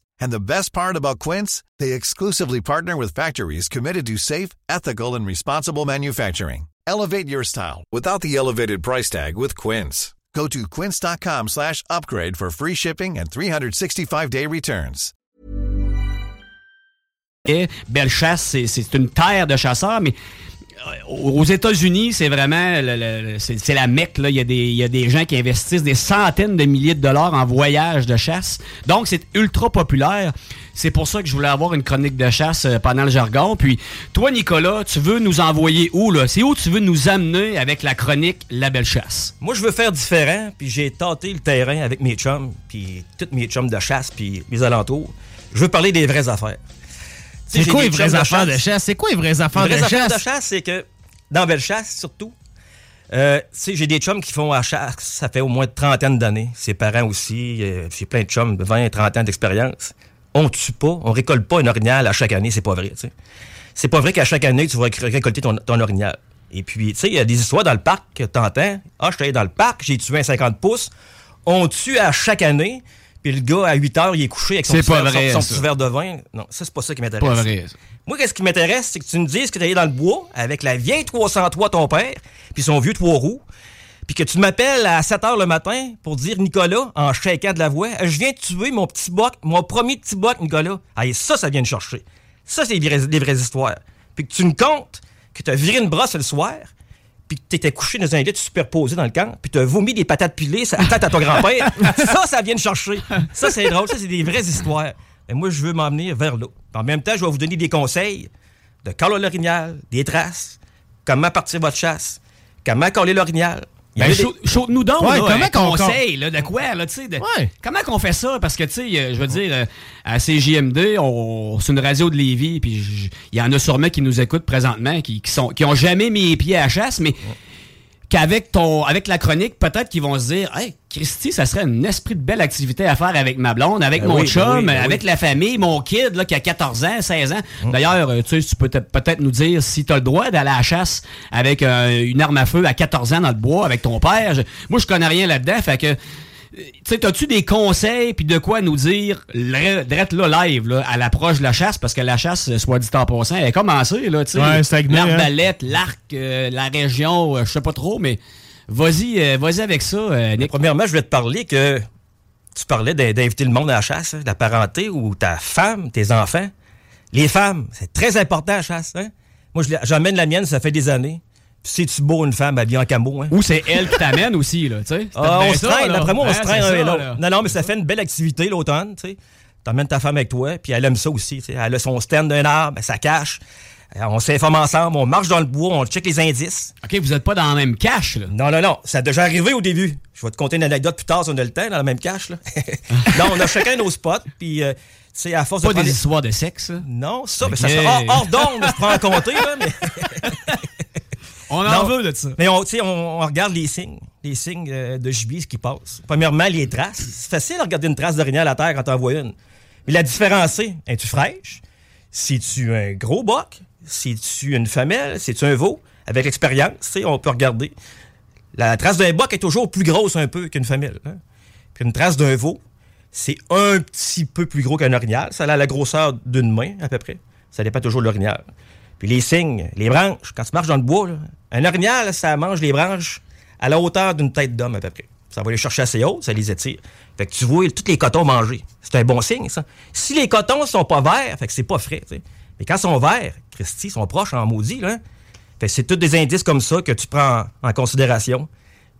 Speaker 14: And the best part about Quince, they exclusively partner with factories committed to safe, ethical, and responsible manufacturing. Elevate your style without the elevated price tag with Quince. Go to quince.com slash upgrade for free shipping and 365-day returns.
Speaker 2: Et Belle Chasse, c'est- une terre de chasseurs, mais aux États-Unis, c'est vraiment c'est la mecque. Il, y a des, des gens qui investissent des centaines de milliers de dollars en voyage de chasse. Donc, c'est ultra populaire. C'est pour ça que je voulais avoir une chronique de chasse euh, pendant le jargon. Puis, toi, Nicolas, tu veux nous envoyer où? là? C'est où tu veux nous amener avec la chronique La Belle Chasse?
Speaker 13: Moi, je veux faire différent, puis j'ai tenté le terrain avec mes chums, puis tous mes chums de chasse, puis mes alentours. Je veux parler des vraies affaires.
Speaker 1: C'est quoi les vraies affaires de chasse? C'est quoi les vraies affaires
Speaker 13: Les
Speaker 1: de
Speaker 13: vraies affaires
Speaker 1: chasse?
Speaker 13: de chasse, c'est que dans Belle Chasse, surtout, euh, j'ai des chums qui font la chasse, ça fait au moins une trentaine d'années. Ses parents aussi, euh, j'ai plein de chums de 20, 30 ans d'expérience. On tue pas, on récolte pas un orignal à chaque année, c'est pas vrai. C'est pas vrai qu'à chaque année, tu vas réc- récolter ton, ton orignal. Et puis, tu sais, il y a des histoires dans le parc que t'entends? Ah, je suis allé dans le parc, j'ai tué un 50 pouces. On tue à chaque année, puis le gars, à 8 heures, il est couché avec son, petit
Speaker 2: pas
Speaker 13: verre-
Speaker 2: vrai,
Speaker 13: son
Speaker 2: ça.
Speaker 13: petit verre de vin. Non, ça, c'est pas ça qui m'intéresse.
Speaker 2: Pas vrai, ça.
Speaker 13: Moi, qu'est-ce qui m'intéresse, c'est que tu me dises que tu allé dans le bois avec la vieille 303 ton père, puis son vieux trois roues, puis que tu m'appelles à 7 h le matin pour dire Nicolas, en shakant de la voix, je viens de tuer mon petit boc, mon premier petit boc, Nicolas. Ah, et ça, ça vient de chercher. Ça, c'est des vraies, des vraies histoires. Puis que tu me comptes que tu as viré une brosse le soir, puis que tu étais couché dans un lit superposé dans le camp, puis tu as vomi des patates pilées la tête à ton grand-père. ça, ça vient de chercher. Ça, c'est drôle. Ça, c'est des vraies histoires. Mais moi, je veux m'emmener vers là. En même temps, je vais vous donner des conseils de coller l'orignal, des traces, comment partir votre chasse, comment coller l'orignal.
Speaker 2: Ben,
Speaker 13: des-
Speaker 2: chau- Chaude-nous donc,
Speaker 13: Ouais,
Speaker 2: là,
Speaker 13: comment
Speaker 2: un conseil là, de quoi, là, tu sais, de- comment qu'on fait ça? Parce que, tu sais, euh, je veux dire, euh, à CJMD, on, c'est une radio de Lévis, puis il y en a sûrement qui nous écoutent présentement, qui, qui sont, qui ont jamais mis les pieds à la chasse, mais qu'avec ton, avec la chronique, peut-être qu'ils vont se dire, hey, Christy, ça serait un esprit de belle activité à faire avec ma blonde, avec
Speaker 13: Ben
Speaker 2: mon
Speaker 13: oui, ben
Speaker 2: chum,
Speaker 13: oui, ben
Speaker 2: avec
Speaker 13: oui.
Speaker 2: la famille, mon kid, là, qui a 14 ans, 16 ans. D'ailleurs, euh, tu sais, tu peux peut-être nous dire si tu as le droit d'aller à la chasse avec euh, une arme à feu à 14 ans dans le bois avec ton père. Je- moi, je connais rien là-dedans, fait que sais, as-tu des conseils puis de quoi nous dire le- drette là live là, à l'approche de la chasse? Parce que la chasse, soit dit en passant, elle a commencé là, tu sais,
Speaker 1: Ouais, hein.
Speaker 2: l'arbalète, l'arc, euh, la région, euh, je sais pas trop, mais vas-y, euh, vas-y avec ça, euh, Nick.
Speaker 13: Premièrement, je voulais te parler que tu parlais d'in- d'inviter le monde à la chasse, hein, de la parenté ou ta femme, tes enfants. Les femmes, c'est très important à la chasse. Hein? Moi, j'emmène la mienne, ça fait des années. C'est-tu beau une femme habillée en camo? Hein?
Speaker 2: Ou c'est elle qui t'amène aussi, là, tu sais? C'est
Speaker 13: Ah, on se traîne, d'après moi, on
Speaker 2: Hein,
Speaker 13: se traîne
Speaker 2: c'est
Speaker 13: un l'autre. Non, non, mais ça fait une belle activité l'automne, tu sais. T'emmènes ta femme avec toi, puis elle aime ça aussi, tu sais. Elle a son stand d'un arbre, elle, ça cache. Euh, On s'informe ensemble, on marche dans le bois, on check les indices.
Speaker 2: OK, vous êtes pas dans la même cache, là.
Speaker 13: Non, non, non. Ça a déjà arrivé au début. Je vais te conter une anecdote plus tard si on a le temps, dans la même cache, là. non, on a chacun nos spots, puis, euh, tu sais, à force
Speaker 2: Pas
Speaker 13: de
Speaker 2: des histoires de sexe?
Speaker 13: Non, ça, mais ça sera hors, hors d'onde, je prends en compter, là, mais...
Speaker 2: On en veut de ça.
Speaker 13: Mais on, on, on regarde les signes, les signes euh, de gibier, ce qui passe. Premièrement, les traces. C'est facile de regarder une trace d'orignal à terre quand t'en vois une. Mais la différencier, es-tu fraîche? Si tu un gros boc? Si tu une femelle? Si tu un veau? Avec l'expérience, on peut regarder. La trace d'un boc est toujours plus grosse un peu qu'une femelle. hein. Puis une trace d'un veau, c'est un petit peu plus gros qu'un orignal. Ça a la grosseur d'une main, à peu près. Ça dépend toujours de l'orignal. Puis les signes, les branches, quand tu marches dans le bois, là, un orignal, ça mange les branches à la hauteur d'une tête d'homme, à peu près. Ça va les chercher assez haut, ça les étire. Fait que tu vois tous les cotons manger. C'est un bon signe, ça. Si les cotons sont pas verts, fait que c'est pas frais, tu sais. Mais quand ils sont verts, Christy, ils sont proches en maudit, là. Fait que c'est tous des indices comme ça que tu prends en considération.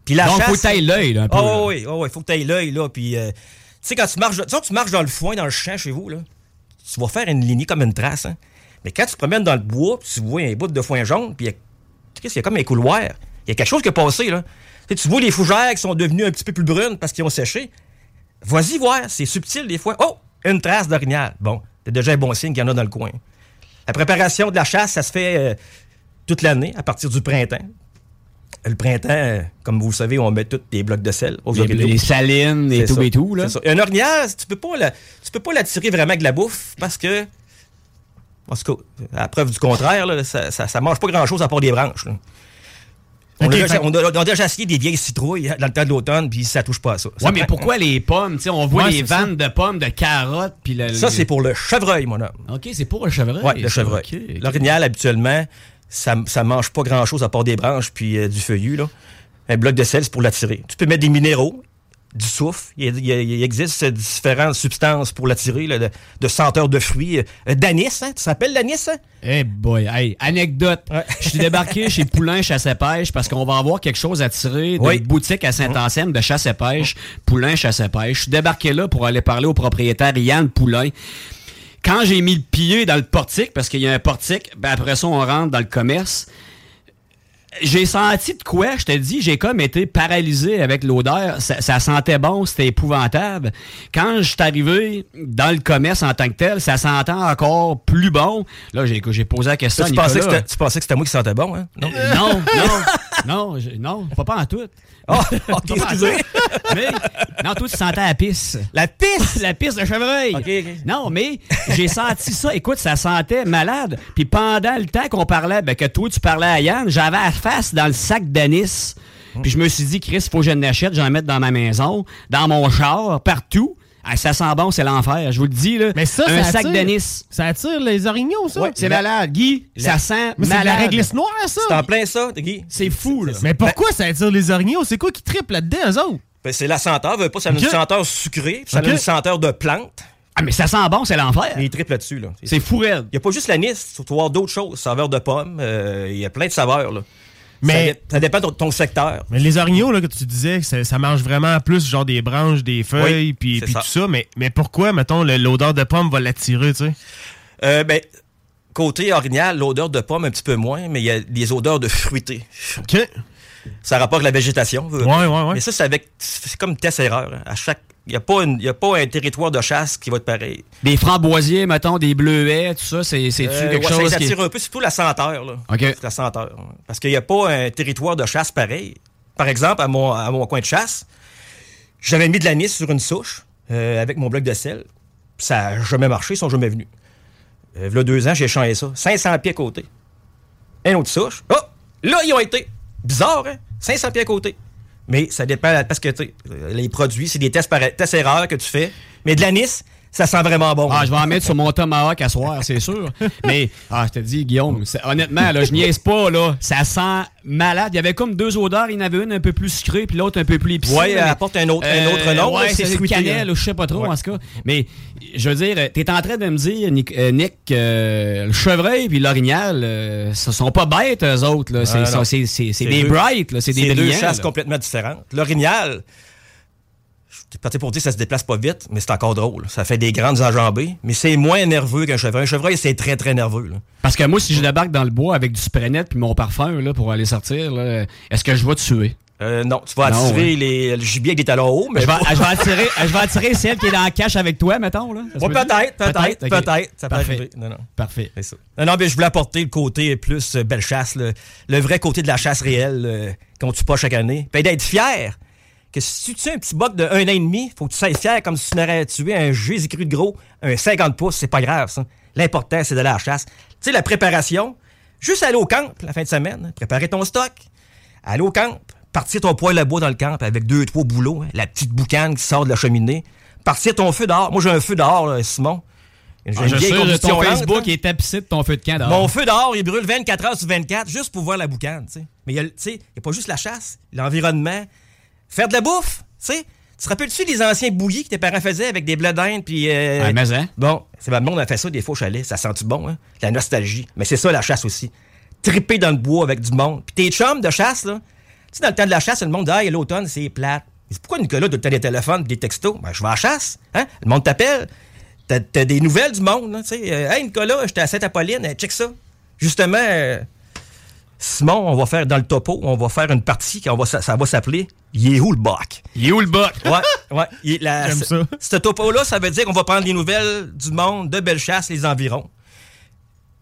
Speaker 13: Puis la
Speaker 2: Donc,
Speaker 13: chasse,
Speaker 2: faut que t'ailles l'œil, là, un peu, là.
Speaker 13: Oh, oui, oh, oui, faut que t'ailles l'œil, là. Puis, euh, tu sais, quand tu marches, tu marches dans le foin, dans le champ chez vous, là, tu vas faire une lignée comme une trace, hein. Mais quand tu te promènes dans le bois, tu vois un bout de foin jaune, puis il y y a comme un couloir. Il y a quelque chose qui est passé, là. Tu vois les fougères qui sont devenues un petit peu plus brunes parce qu'ils ont séché. Vas-y voir, c'est subtil des fois. Oh, une trace d'orignal. Bon, c'est déjà un bon signe qu'il y en a dans le coin. La préparation de la chasse, ça se fait euh, toute l'année, à partir du printemps. Le printemps, euh, comme vous le savez, on met tous des blocs de sel aux
Speaker 2: Les- les salines et tout
Speaker 13: ça,
Speaker 2: et tout, là.
Speaker 13: c'est ça. Un orignal, tu peux pas la- tu peux pas l'attirer vraiment avec de la bouffe parce que, en tout cas, à preuve du contraire, là, ça, ça, ça mange pas grand-chose à part des branches. là. On, a, déjà-
Speaker 2: fait-
Speaker 13: on a- on a déjà essayé des vieilles citrouilles dans le temps de l'automne, puis ça touche pas à ça. Ça
Speaker 2: Ouais, mais pourquoi les pommes? On voit
Speaker 13: Ouais,
Speaker 2: les
Speaker 13: ça.
Speaker 2: vannes de pommes, de carottes, puis le...
Speaker 13: Ça, c'est pour le chevreuil, mon homme.
Speaker 2: OK, c'est pour le chevreuil.
Speaker 13: Oui, le chevreuil. L'orignal, habituellement, ça, ça mange pas grand-chose à part des branches puis euh, du feuillu. Là. Un bloc de sel, c'est pour l'attirer. Tu peux mettre des minéraux, du soufre. Il, existe différentes substances pour l'attirer, de, de senteurs de fruits. Euh, D'anis, hein? Tu s'appelles l'anis, hein?
Speaker 2: Eh boy, hey, anecdote. Je suis débarqué chez Poulain Chasse et Pêche parce qu'on va avoir quelque chose à tirer d'une
Speaker 13: Oui.
Speaker 2: boutique à Saint-Anselme de Chasse et Pêche, Poulain Chasse et Pêche. Je suis débarqué là pour aller parler au propriétaire Yann Poulain. Quand j'ai mis le pied dans le portique, parce qu'il y a un portique, ben après ça, on rentre dans le commerce. J'ai senti de quoi, je te dis, j'ai comme été paralysé avec l'odeur. Ça, ça sentait bon, c'était épouvantable. Quand je suis arrivé dans le commerce en tant que tel, ça sentait encore plus bon. Là, j'ai j'ai posé la question
Speaker 13: Tu
Speaker 2: à
Speaker 13: pensais, que tu pensais que c'était moi qui sentais bon, hein? Non?
Speaker 2: Euh, non, non, non, pas, pas en tout.
Speaker 13: Oh, ok,
Speaker 2: Pas en tout.
Speaker 13: excusez.
Speaker 2: Mais, non, toi, tu sentais la pisse.
Speaker 13: La pisse?
Speaker 2: La pisse de chevreuil. Non, mais j'ai senti ça. Écoute, ça sentait malade. Puis pendant le temps qu'on parlait, ben, que toi, tu parlais à Yann, j'avais face dans le sac d'anis. Puis je me suis dit, Chris, il faut que je l'achète, j'en mette dans ma maison, dans mon char, partout. Ah, ça sent bon, c'est l'enfer. Je vous le dis, là.
Speaker 1: Mais ça,
Speaker 2: un
Speaker 1: ça
Speaker 2: sac d'anis.
Speaker 1: Ça attire les orignaux, ça?
Speaker 2: Ouais, c'est malade. Guy,
Speaker 13: La-
Speaker 2: ça sent
Speaker 1: Mais c'est de la
Speaker 2: malade.
Speaker 1: réglisse noire, ça?
Speaker 13: C'est en plein ça, Guy.
Speaker 2: C'est fou, là.
Speaker 1: Mais pourquoi ça attire les orignaux? C'est quoi qui triple là-dedans, eux autres?
Speaker 13: Ben, c'est la senteur, veut pas, ça a une senteur sucrée, ça a une senteur de plante.
Speaker 2: Ah, mais ça sent bon, c'est l'enfer.
Speaker 13: Mais il triple là-dessus, là.
Speaker 2: C'est fou raide.
Speaker 13: Il n'y a pas juste l'anis, tu vas voir d'autres choses. Saveur de pomme, euh, il y a plein de saveurs, là.
Speaker 1: Mais-
Speaker 13: Ça, dé- ça dépend de ton secteur.
Speaker 1: Mais les orignaux, là, que tu disais, ça, ça mange vraiment plus genre des branches, des feuilles,
Speaker 13: Oui,
Speaker 1: puis puis
Speaker 13: ça.
Speaker 1: tout ça. Mais, mais pourquoi, mettons, l'odeur de pomme va l'attirer, tu sais?
Speaker 13: Euh, ben, côté orignal, l'odeur de pomme un petit peu moins, mais il y a des odeurs de fruité.
Speaker 1: OK.
Speaker 13: Ça rapporte la végétation.
Speaker 1: Ouais, ouais, ouais.
Speaker 13: Mais ça, c'est avec. C'est comme test-erreur. hein. À chaque. Il n'y a, pas une- il y a pas un territoire de chasse qui va être pareil.
Speaker 2: Des framboisiers, mettons, des bleuets, tout ça, c'est c'est-tu
Speaker 13: Euh,
Speaker 2: quelque
Speaker 13: ouais,
Speaker 2: chose
Speaker 13: ça
Speaker 2: qui...
Speaker 13: attire un peu, surtout la senteur. Là.
Speaker 2: OK.
Speaker 13: C'est La senteur. Parce qu'il n'y a pas un territoire de chasse pareil. Par exemple, à mon, à mon coin de chasse, j'avais mis de l'anis sur une souche euh, avec mon bloc de sel. Ça n'a jamais marché, ils sont jamais venus. Euh, il y a deux ans, j'ai changé ça. 500 pieds à côté. Un autre souche. Oh! Là, ils ont été. Bizarre, hein? 500 pieds à côté. Mais ça dépend, parce que les produits, c'est des tests, par- tests erreurs que tu fais. Mais de l'anis, ça sent vraiment bon.
Speaker 2: Ah, je vais en mettre sur mon tomahawk à soir, c'est sûr. Mais, ah, je te dis, Guillaume, honnêtement, là, je niaise pas, là. Ça sent malade. Il y avait comme deux odeurs. Il y en avait une un peu plus sucrée, puis l'autre un peu plus épicée.
Speaker 13: Ouais, elle apporte un autre- un autre nom,
Speaker 2: Ouais,
Speaker 13: c'est
Speaker 2: cannelle,
Speaker 13: hein.
Speaker 2: ou je sais pas trop,
Speaker 13: Ouais.
Speaker 2: en tout cas. Mais, je veux dire, t'es en train de me dire, Nick, euh, Nick, euh, le chevreuil puis l'orignal, euh, ce sont pas bêtes, eux autres, là. C'est des
Speaker 13: deux-
Speaker 2: bright, là. C'est des
Speaker 13: deux
Speaker 2: brillants.
Speaker 13: chasses
Speaker 2: là.
Speaker 13: complètement différentes. L'orignal, pour dire que ça se déplace pas vite, mais c'est encore drôle. Ça fait des grandes enjambées, mais c'est moins nerveux qu'un chevreuil. Un chevreuil, c'est très, très nerveux. là.
Speaker 2: Parce que moi, si je débarque dans le bois avec du spray net puis mon parfum là, pour aller sortir, est-ce que je vais tuer?
Speaker 13: Euh, non, tu vas attirer
Speaker 2: ouais.
Speaker 13: les, le gibier avec des talons hauts, mais
Speaker 2: Je vais, je vais attirer, je vais attirer celle qui est dans la cache avec toi, mettons. Là.
Speaker 13: Ouais, peut-être, peut-être, peut-être. Ça peut
Speaker 2: Parfait.
Speaker 13: arriver. Non, non.
Speaker 2: Parfait.
Speaker 13: Ça. Non, non, mais je voulais apporter le côté plus euh, belle chasse, le, le vrai côté de la chasse réelle euh, qu'on tue pas chaque année. Puis d'être fier que si tu tues un petit buck de un an et demi, faut que tu sois fier comme si tu n'aurais tué un Jésus cru de gros, un 50 pouces, c'est pas grave, ça. L'important, c'est de la chasse. Tu sais, la préparation, juste aller au camp la fin de semaine, préparer ton stock, aller au camp, partir ton poêle à bois dans le camp avec deux, trois boulots, hein, la petite boucane qui sort de la cheminée, partir ton feu dehors. Moi, j'ai un feu dehors, là, Simon. J'ai
Speaker 2: Ah, je sais,
Speaker 13: combustion
Speaker 2: ton Facebook est tapissé de ton feu de camp dehors.
Speaker 13: Mon feu dehors, il brûle 24 heures sur 24 juste pour voir la boucane, tu sais. Mais il y a, le- tu sais, il y a pas juste la chasse, l'environnement. Faire de la bouffe, tu sais. Tu te rappelles-tu des anciens bouillis que tes parents faisaient avec des blés d'Inde puis... euh,
Speaker 2: Ah, mais hein?
Speaker 13: Bon, c'est le monde a fait ça des fois au chalet. Ça sent-tu bon, hein? La nostalgie. Mais c'est ça, la chasse aussi. Triper dans le bois avec du monde. Puis tes chums de chasse, là, tu sais, dans le temps de la chasse, le monde dit, ah, l'automne, c'est plate. Pourquoi Nicolas doit des téléphones des textos? Ben, je vais à la chasse, hein? Le monde t'appelle. T'as, des nouvelles du monde, tu sais. Euh, hey, Nicolas, j'étais à Sainte-Apolline, check ça. Justement, euh, Simon, on va faire dans le topo, on va faire une partie qui on va, ça, ça va s'appeler Il est où le bac?
Speaker 2: Il est où le bac?
Speaker 13: Ouais, ouais.
Speaker 1: J'aime
Speaker 13: ce-
Speaker 1: ça.
Speaker 13: Ce topo-là, ça veut dire qu'on va prendre des nouvelles du monde, de Bellechasse, les environs.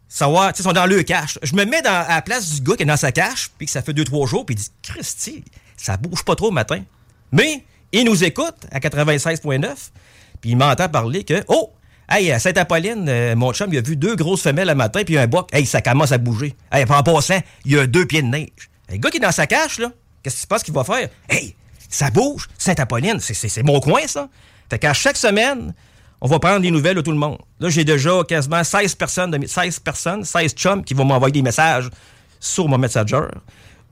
Speaker 13: Savoir, tu sais, ils sont dans le cache. Je me mets dans, à la place du gars qui est dans sa cache, puis que ça fait deux, trois jours, puis il dit Christy, ça bouge pas trop le matin. Mais il nous écoute à 96.9, puis il m'entend parler que, oh, hey, à Sainte-Apolline, euh, mon chum, il a vu deux grosses femelles le matin, puis un boc. Hey, ça commence à bouger. Hey, en passant, il y a deux pieds de neige. Le gars qui est dans sa cache, là, qu'est-ce qui se passe qu'il va faire? Hey, ça bouge. Sainte-Apolline, c'est- mon coin, ça. Fait qu'à chaque semaine, on va prendre des nouvelles de tout le monde. Là, j'ai déjà quasiment 16 personnes, de mes- 16 personnes, 16 chums qui vont m'envoyer des messages sur mon Messenger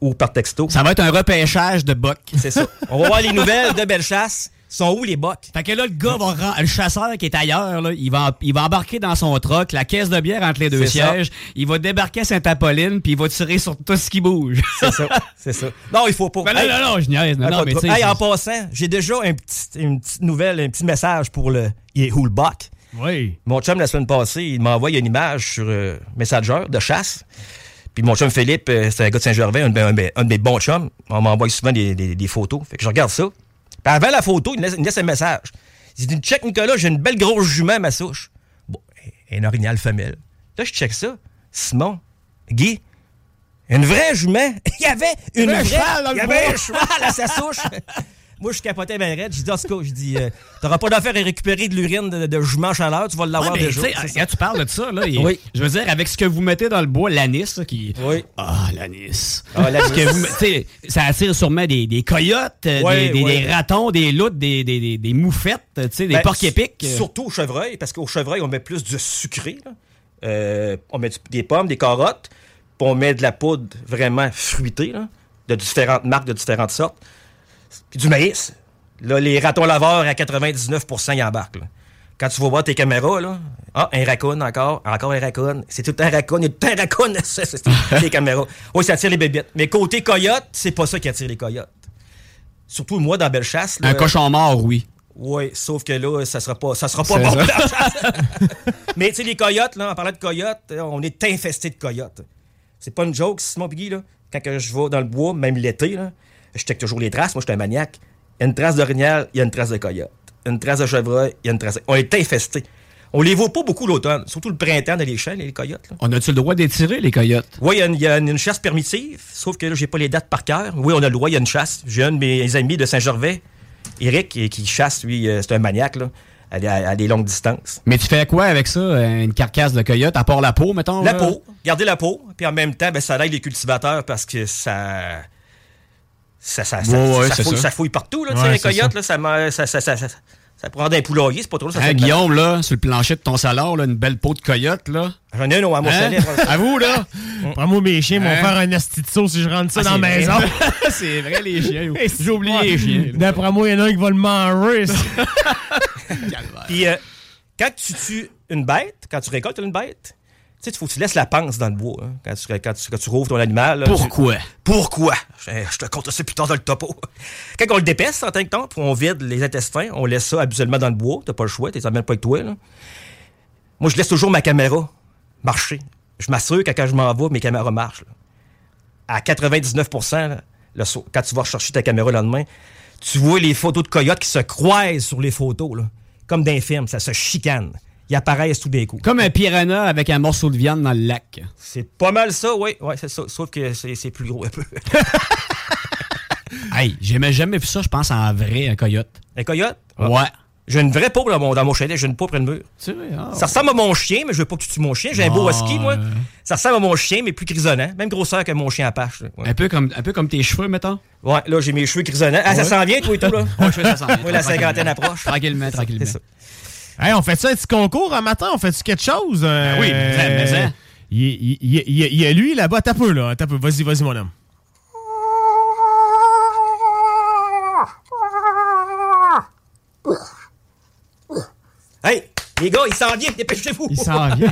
Speaker 13: ou par texto.
Speaker 2: Ça va être un repêchage de bocs.
Speaker 13: C'est ça. On va voir les nouvelles de Bellechasse. Sont où les bocs?
Speaker 2: Fait que là, le gars va le chasseur qui est ailleurs, là, il, va, il va embarquer dans son truck, la caisse de bière entre les deux
Speaker 13: ça.
Speaker 2: sièges, il va débarquer à Sainte-Apolline, puis il va tirer sur tout ce qui bouge.
Speaker 13: C'est ça. C'est ça. Non, il faut pas.
Speaker 2: Ben non, non, non, je niaise. Non, mais
Speaker 13: Hey, en passant, j'ai déjà un petit- une petite nouvelle, un petit message pour le Yehoo le Buck.
Speaker 1: Oui.
Speaker 13: Mon chum, la semaine passée, il m'a envoyé une image sur euh, Messenger de chasse. Puis mon chum Philippe, euh, c'est un gars de Saint-Gervais, un, de mes- un un de mes bons chums. On m'envoie souvent des, des- des photos. Fait que je regarde ça. Puis avant la photo, il me laisse, il me laisse un message. Il dit Check Nicolas, j'ai une belle grosse jument à ma souche. Bon, un orignal femelle. Là, je check ça. Simon, Guy, une vraie jument. Il y avait une vraie.
Speaker 2: cheval dans le
Speaker 13: il y avait un cheval à sa souche. Moi, je capotais bien raide. J'ai dit, Oscar, je dis, euh, t'auras pas d'affaire à récupérer de l'urine de, de jument chaleur, tu vas l'avoir
Speaker 2: Ouais,
Speaker 13: déjà.
Speaker 2: quand tu parles de ça, là,
Speaker 13: Oui.
Speaker 2: je veux dire, avec ce que vous mettez dans le bois, l'anis, qui.
Speaker 13: Oui.
Speaker 2: Ah, l'anis.
Speaker 13: Ah, l'anis.
Speaker 2: Que vous ça attire sûrement des, des coyotes,
Speaker 13: Ouais,
Speaker 2: des, des-
Speaker 13: ouais.
Speaker 2: des ratons, des loutres, des, des, des, moufettes, tu sais, des
Speaker 13: Ben,
Speaker 2: porcs épics. euh.
Speaker 13: Surtout au chevreuil, parce qu'au chevreuil, on met plus de sucré. là. Euh, on met des pommes, des carottes, puis on met de la poudre vraiment fruitée, là, de différentes marques, de différentes sortes. Puis du maïs. Là, les ratons laveurs, à 99% ils embarquent. là. Quand tu vas voir tes caméras, là, ah, un raccoon encore, encore un raccoon. C'est tout un raccoon, il y a tout un raccoon, c'est les caméras. Oui, ça attire les bébites. Mais côté coyote, c'est pas ça qui attire les coyotes. Surtout moi, dans Bellechasse. là,
Speaker 2: Un cochon mort, oui.
Speaker 13: oui, sauf que là, ça sera pas, ça sera pas bon. Mais tu sais, les coyotes, là, en parlant de coyotes, euh, on est infesté de coyotes. C'est pas une joke, Simon Piggy, là. Quand je vais dans le bois, même l'été, là, je check toujours les traces. Moi, je suis un maniaque. Il y a une trace d'orignal, il y a une trace de coyote. Une trace de chevreuil, il y a une trace. de- On est infesté. On les voit pas beaucoup l'automne, surtout le printemps dans les champs, les coyotes. Là.
Speaker 2: On a-tu le droit d'étirer, les coyotes?
Speaker 13: Oui, il y a une- il y, a une, une chasse permissive, sauf que là, j'ai pas les dates par cœur. Oui, on a le droit, il y a une chasse. J'ai un de mes amis de Saint-Gervais, Eric, qui, qui chasse, lui, euh, c'est un maniaque, là, à, des- à des longues distances.
Speaker 2: Mais tu fais quoi avec ça, euh, une carcasse de coyote, à part la peau, mettons?
Speaker 13: La
Speaker 2: là?
Speaker 13: peau, garder la peau, puis en même temps, ben, ça aide les cultivateurs parce que ça. Ça, ça, ça,
Speaker 2: Ouais, ouais,
Speaker 13: ça
Speaker 2: c'est
Speaker 13: fouille,
Speaker 2: ça.
Speaker 13: ça fouille partout, là,
Speaker 2: Ouais,
Speaker 13: coyotes,
Speaker 2: ça.
Speaker 13: là, ça, m'a- ça, ça, ça, ça, ça prend d'un poulailler, c'est pas trop ça.
Speaker 2: Hein, Guillaume, là, sur le plancher de ton salon, là, une belle peau de coyote, là.
Speaker 13: J'en ai un à mon
Speaker 2: Hein?
Speaker 13: chalet.
Speaker 2: À vous, là.
Speaker 1: Prends-moi mes chiens, vont
Speaker 2: Hein?
Speaker 1: faire un asti de sauce si je rentre ça
Speaker 2: Ah,
Speaker 1: dans la maison.
Speaker 2: c'est vrai, les chiens. J'ai oublié les chiens.
Speaker 1: D'après moi, il y en a un qui va le manger.
Speaker 13: Puis euh, quand tu tues une bête, quand tu récoltes une bête, tu sais, il faut que tu laisses la panse dans le bois. hein, quand, tu, quand, tu, quand tu rouvres ton animal. là,
Speaker 2: Pourquoi?
Speaker 13: tu- Pourquoi? Je, je te compte ça plus tard dans le topo. Quand on le dépèce en tant que temps, on vide les intestins, on laisse ça habituellement dans le bois. T'as pas le choix, t'es même pas avec toi. Là. Moi, je laisse toujours ma caméra marcher. Je m'assure que quand je m'en vais, mes caméras marchent. là. À 99 là, le so- quand tu vas rechercher ta caméra le lendemain, tu vois les photos de coyotes qui se croisent sur les photos, là. Comme d'un film, ça se chicane. Ils apparaissent tout d'un coup.
Speaker 2: Comme un piranha avec un morceau de viande dans le lac.
Speaker 13: C'est pas mal ça, oui. Ouais, c'est ça. Sauf que c'est plus gros un peu.
Speaker 2: Hey, j'ai jamais vu ça, je pense, en vrai, un coyote.
Speaker 13: Un coyote?
Speaker 2: Ouais.
Speaker 13: J'ai une vraie peau dans mon, dans mon chalet, j'ai une peau près de mur.
Speaker 2: Vrai, ah,
Speaker 13: Ça ressemble à mon chien, mais je veux pas que tu tues mon chien. J'ai un beau
Speaker 2: Ah,
Speaker 13: husky, moi. Ça ressemble à mon chien, mais plus grisonnant. Même grosseur que mon chien Apache. Ouais.
Speaker 2: Un peu comme, un peu comme tes cheveux, mettons?
Speaker 13: Ouais, là, j'ai mes cheveux grisonnants. Ah, ça s'en vient, toi et tout, là?
Speaker 2: Ouais, ça s'en vient.
Speaker 13: Oui, la cinquantaine approche.
Speaker 2: Tranquillement, tranquillement.
Speaker 13: C'est ça.
Speaker 1: Hey, on fait ça un petit concours un matin? On fait-tu quelque chose? Euh,
Speaker 2: Ben oui, mais ça, mais.
Speaker 1: Il y, il- il- il y a- il y a lui là-bas. T'as peu, là. T'as peu. Vas-y, vas-y, mon homme.
Speaker 13: Hey, les gars, il s'en vient, dépêchez-vous.
Speaker 2: Il s'en vient.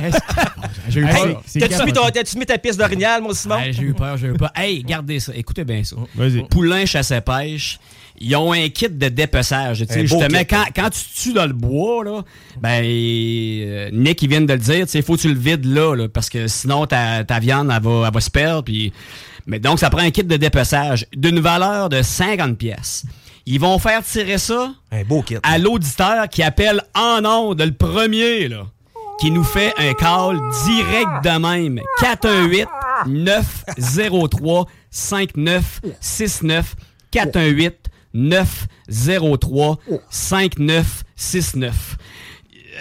Speaker 2: J'ai eu
Speaker 13: Hey,
Speaker 2: peur.
Speaker 13: T'as-tu mis, ta piste d'orignal, mon Simon?
Speaker 2: Hey, j'ai eu peur, j'ai eu peur. Hey, gardez ça. Écoutez bien ça.
Speaker 1: Vas-y.
Speaker 2: Poulain chasse et pêche. Ils ont un kit de dépeçage. Tu sais, justement, quand, quand tu tues dans le bois, là, ben, euh, Nick, il vient de le dire, il faut que tu le vides là, là, parce que sinon, ta, ta viande, elle va, elle va se perdre. Puis... Mais donc, ça prend un kit de dépeçage d'une valeur de 50 pièces. Ils vont faire tirer ça
Speaker 13: Un beau kit.
Speaker 2: à l'auditeur qui appelle en ondes le premier, là, qui nous fait un call direct de même. 418 903 5969 418 903 5969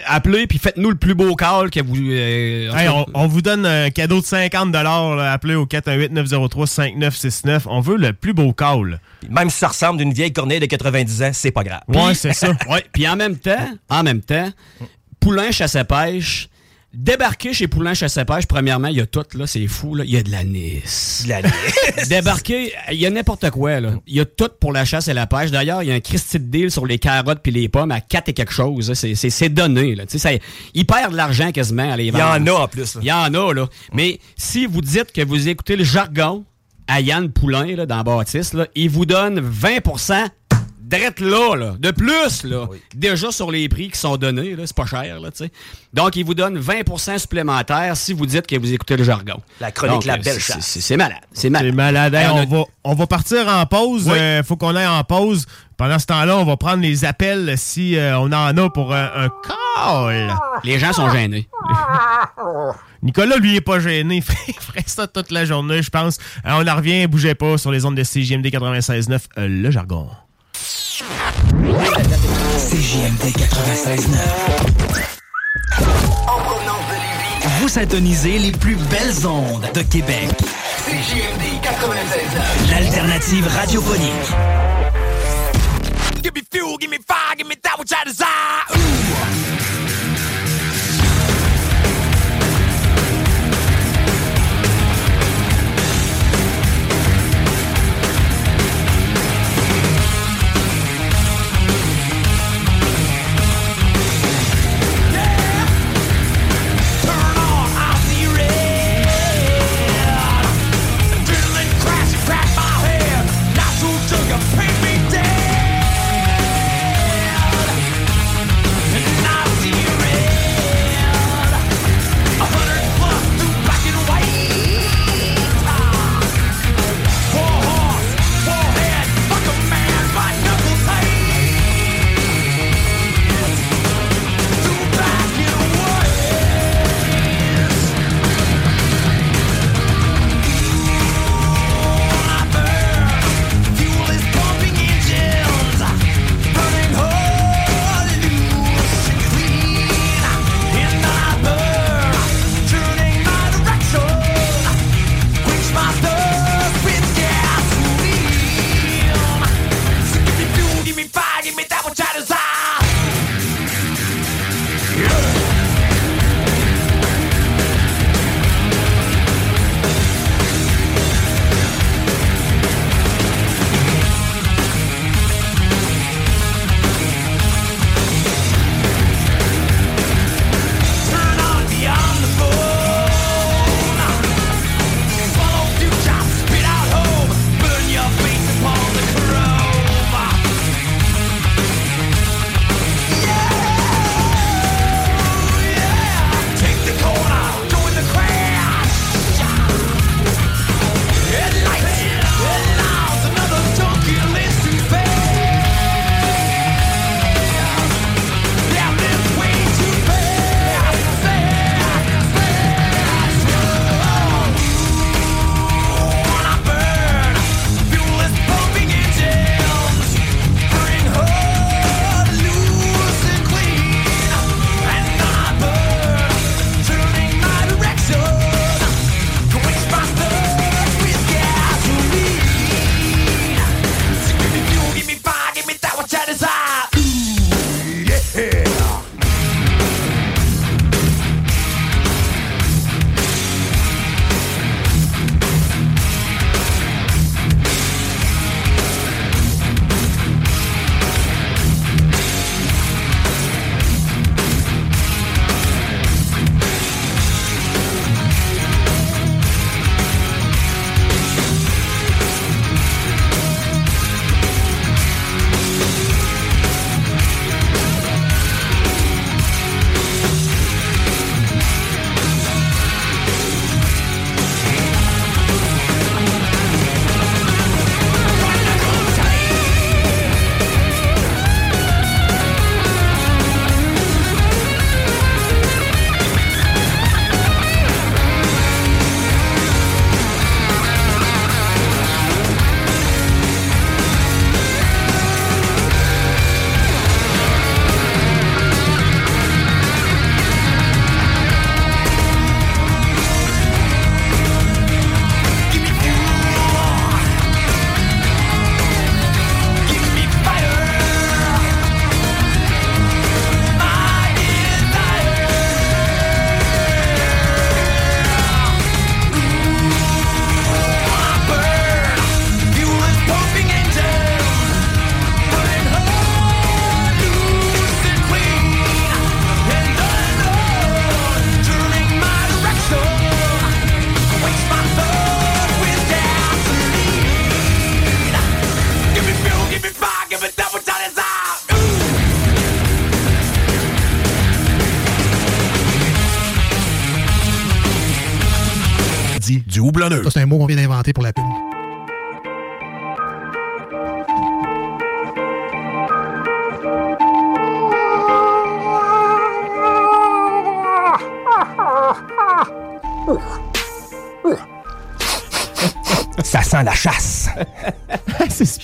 Speaker 2: Appelez puis faites-nous le plus beau call que vous. euh,
Speaker 1: Hey, on, vous donne un cadeau de 50 là, Appelez au 418-903-5969. On veut le plus beau call.
Speaker 13: Même si ça ressemble d'une vieille corneille de 90 ans, c'est pas grave.
Speaker 1: Ouais, c'est ça.
Speaker 2: Ouais, puis en même temps, en même temps, Poulain chasse à pêche. Débarquer chez Poulain chasse à pêche, premièrement, il y a tout, là, c'est fou, là. Il y a de la Nice.
Speaker 13: De la Nice.
Speaker 2: Débarquer, il y a n'importe quoi, là. Il y a tout pour la chasse et la pêche. D'ailleurs, il y a un Christy de deal sur les carottes puis les pommes à 4 et quelque chose. C'est- donné, là. Tu sais, ça- ils perdent de l'argent quasiment à les
Speaker 13: Il y
Speaker 2: vendre.
Speaker 13: en a en plus. là.
Speaker 2: Il y en a, là. Mais si vous dites que vous écoutez le jargon à Yann Poulain, là, dans Baptiste, là, il vous donne 20 drette là, là. De plus, là. Déjà sur les prix qui sont donnés, là. C'est pas cher, là, tu sais. Donc, il vous donne 20% supplémentaire si vous dites que vous écoutez le jargon.
Speaker 13: La chronique
Speaker 2: Donc,
Speaker 13: La
Speaker 2: euh,
Speaker 13: Belle
Speaker 2: c'est-
Speaker 13: Chasse.
Speaker 2: C'est c'est malade. C'est malade.
Speaker 1: C'est malade. Hey,
Speaker 2: on
Speaker 1: va, on va partir en pause.
Speaker 2: Oui.
Speaker 1: Euh, faut qu'on aille en pause. Pendant ce temps-là, on va prendre les appels si euh, on en a pour un, un call.
Speaker 2: Les gens sont gênés.
Speaker 1: Nicolas, lui, il est pas gêné. Il ferait ça toute la journée, je pense. Euh, on en revient, bougez pas sur les ondes de CGMD 96.9, euh, le jargon.
Speaker 7: CJMD 96.9. Vous syntonisez les plus belles ondes de Québec. CJMD 96.9. L'alternative radiophonique.
Speaker 6: Give me fuel, give me fire, give me that which I desire.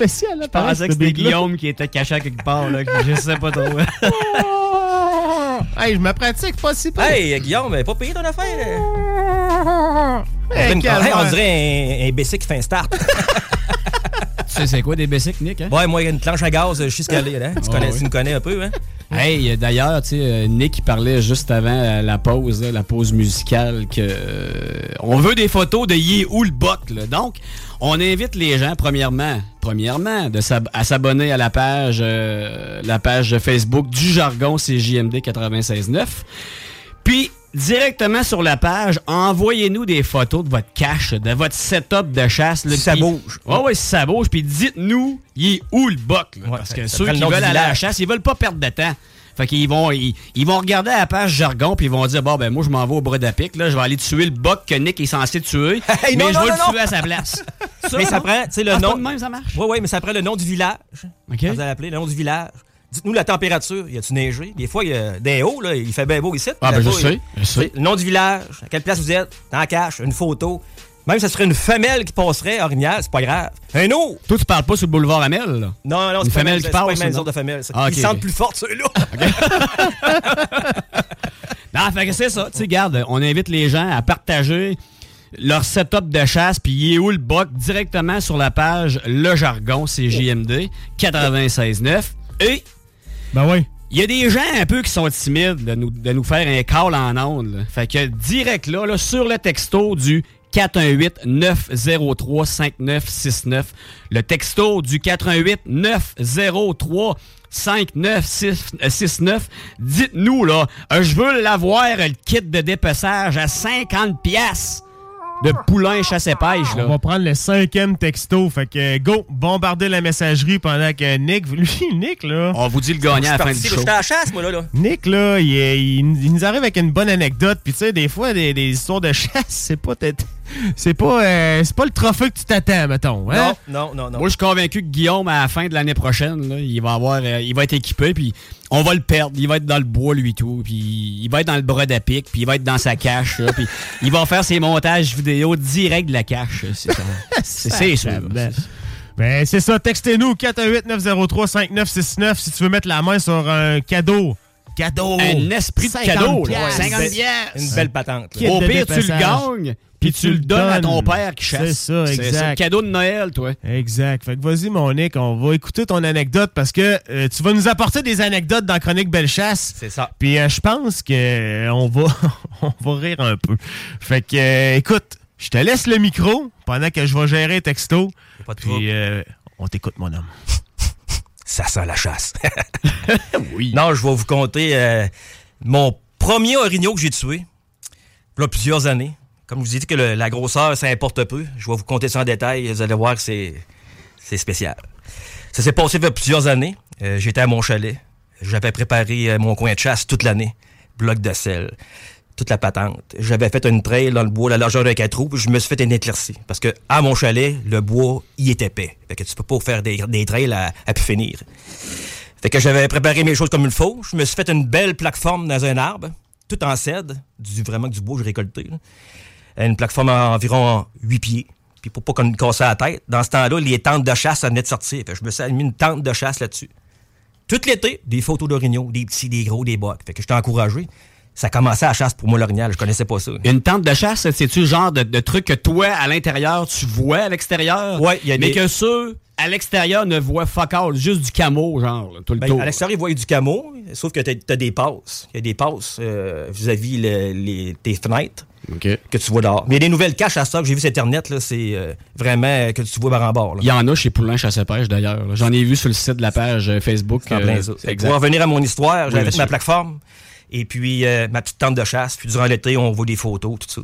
Speaker 1: Spécial, là.
Speaker 2: Je pensais que c'était Guillaume qui était caché à quelque part, là. que Je sais pas trop.
Speaker 1: hey, je me pratique pas si peu.
Speaker 13: Hey, Guillaume, pas payé ton affaire?
Speaker 1: Hey,
Speaker 13: on, dirait une-
Speaker 1: calme.
Speaker 13: hey, on dirait un, un BC qui fait un start.
Speaker 2: tu sais, c'est quoi des basics, Nick? Hein?
Speaker 13: ouais, moi, une planche à gaz, je suis scalé. Hein? Tu,
Speaker 2: Ah,
Speaker 13: connais, tu me connais un peu, hein?
Speaker 2: Hey, d'ailleurs, tu sais, euh, Nick il parlait juste avant euh, la pause, la pause musicale, que euh, on veut des photos de Yé où le là. Donc, on invite les gens, premièrement, premièrement, de s'ab- à s'abonner à la page, euh, la page Facebook du jargon CJMD 96.9. Puis, directement sur la page, envoyez-nous des photos de votre cache, de votre setup de chasse. là,
Speaker 13: Si ça bouge.
Speaker 2: Ouais, ouais, si ça bouge. Puis dites-nous, il est où le boc? là, parce que
Speaker 13: ça
Speaker 2: ceux
Speaker 13: prend le
Speaker 2: qui
Speaker 13: nom
Speaker 2: veulent
Speaker 13: du
Speaker 2: aller à la
Speaker 13: village.
Speaker 2: chasse, ils veulent pas perdre de temps. Fait qu'ils vont, ils, ils vont regarder à la page jargon puis ils vont dire bon ben moi je m'en vais au bras d'Apic là, je vais aller tuer le boc que Nick est censé tuer,
Speaker 13: Hey,
Speaker 2: mais
Speaker 13: non,
Speaker 2: je vais
Speaker 13: non,
Speaker 2: le
Speaker 13: non.
Speaker 2: tuer à sa place.
Speaker 13: mais ça
Speaker 2: non?
Speaker 13: prend, tu sais, le
Speaker 2: Ah,
Speaker 13: nom.
Speaker 2: même, ça marche?
Speaker 13: Oui, oui, mais ça prend le nom du village.
Speaker 2: OK.
Speaker 13: Vous allez appeler le nom du village. Dites-nous la température. Y a-tu neigé? Des fois, il y a des hauts, là, il fait bien beau ici.
Speaker 2: Ah, ben, je sais, je sais.
Speaker 13: Le nom du village, à quelle place vous êtes, dans la cache, une photo. Même si ça serait une femelle qui passerait à Orignal, c'est pas grave. Un autre!
Speaker 2: Toi tu parles pas sur le boulevard Amel là?
Speaker 13: Non, non,
Speaker 2: Une
Speaker 13: c'est pas
Speaker 2: femelle
Speaker 13: même-
Speaker 2: qui
Speaker 13: c'est pas
Speaker 2: passe,
Speaker 13: une sorte de femelle.
Speaker 2: Ah, ok,
Speaker 13: Ils sentent plus fortes, ceux-là.
Speaker 2: Non, fait que c'est ça. Tu sais, garde, on invite les gens à partager leur setup de chasse, puis il est où le boc? Directement sur la page Le Jargon, c'est JMD 96.9. Et.
Speaker 1: Ben oui.
Speaker 2: Il y a des gens un peu qui sont timides de nous, de nous faire un call en ondes. là. Fait que direct là, là, sur le texto du 418-903-5969. Le texto du 418-903-5969. Dites-nous, là, euh, je veux l'avoir, le kit de dépeçage à 50 pièces de poulain chasse-pêche, là.
Speaker 1: On va prendre le cinquième texto. Fait que go, bombarder la messagerie pendant que Nick. Lui, Nick, là.
Speaker 2: On vous dit le gagnant à la fin du show.
Speaker 13: La chasse, moi, là. là.
Speaker 1: Nick, là, il, il- il nous arrive avec une bonne anecdote. Puis, tu sais, des fois, des, des histoires de chasse, c'est pas. t'être- C'est pas, euh, c'est pas le trophée que tu t'attends, mettons. Hein?
Speaker 13: Non, non, non, non.
Speaker 2: Moi, je suis convaincu que Guillaume, à la fin de l'année prochaine, là, il va avoir, euh, il va être équipé, puis on va le perdre. Il va être dans le bois, lui, tout. Puis il va être dans le bras d'Apic, puis il va être dans sa cache, là, puis il va faire ses montages vidéo direct de la cache. C'est ça. C'est c'est sûr.
Speaker 1: Ben, c'est ça. Textez-nous 418-903-5969 si tu veux mettre la main sur un cadeau. Cadeau!
Speaker 2: Un esprit de
Speaker 1: 50
Speaker 2: cadeau, là.
Speaker 1: piastres.
Speaker 2: 50 piastres.
Speaker 13: Une belle patente.
Speaker 2: Au pire, tu le gagnes, puis tu le donnes à ton père qui chasse.
Speaker 1: C'est ça,
Speaker 2: C'est
Speaker 1: exact.
Speaker 2: le cadeau de Noël, toi.
Speaker 1: Exact. Fait que vas-y, mon Nick, on va écouter ton anecdote parce que euh, tu vas nous apporter des anecdotes dans Chronique Belle Chasse.
Speaker 13: C'est ça.
Speaker 1: Puis euh, je pense que euh, on va on va rire un peu. Fait que écoute, je te laisse le micro pendant que je vais gérer les textos.
Speaker 13: pas de.
Speaker 1: Puis euh, on t'écoute, mon homme.
Speaker 13: Ça sent la chasse. oui. Non, je vais vous conter mon premier orignal que j'ai tué. Là, plusieurs années. Comme je vous dit que le- la grosseur, ça importe peu. Je vais vous conter ça en détail. Vous allez voir que c'est, c'est spécial. Ça s'est passé il y a plusieurs années. Euh, J'étais à mon chalet. J'avais préparé euh, mon coin de chasse toute l'année. Bloc de sel, toute la patente. J'avais fait une trail dans le bois, la largeur de 4 roues, je me suis fait une éclaircie. Parce que à mon chalet, le bois, il est épais. Fait que tu peux pas faire des, des trails à, à pu finir. Fait que j'avais préparé mes choses comme il faut. Je me suis fait une belle plateforme dans un arbre, tout en cèdre, du, vraiment du bois que j'ai récolté. Une plateforme à environ 8 pieds. Puis pour pas qu'on me casse la tête, dans ce temps-là, les tentes de chasse, ça venait de sortir. Fait que je me suis mis une tente de chasse là-dessus. Tout l'été, des photos d'orignaux, des petits, des gros, des bocs. Fait que j'étais encouragé. Ça commençait à la chasse pour moi, l'orignal. Je connaissais pas ça.
Speaker 2: Une tente de chasse, c'est-tu le genre de, de truc que toi, à l'intérieur, tu vois à l'extérieur?
Speaker 13: Ouais, il y a
Speaker 2: Mais
Speaker 13: des-
Speaker 2: que ceux à l'extérieur ne voient fuck all, juste du camo, genre, là, tout le
Speaker 13: Ben,
Speaker 2: tour.
Speaker 13: à l'extérieur, ils voient du camo, sauf que t'as as des passes. Il y a des passes euh, vis-à-vis le- les, tes fenêtres que tu vois dehors. Mais il y a des nouvelles caches à ça que j'ai vu sur Internet, c'est euh, vraiment euh, que tu vois par en bord. là.
Speaker 2: Il y en a chez Poulain Chasse-Pêche, d'ailleurs. J'en ai vu sur le site de la page euh, Facebook.
Speaker 13: C'est en plein
Speaker 2: euh,
Speaker 13: ça. Pour revenir à mon histoire,
Speaker 2: Oui,
Speaker 13: j'avais fait ma plateforme et puis euh, ma petite tente de chasse. Puis durant l'été, on voit des photos, tout ça.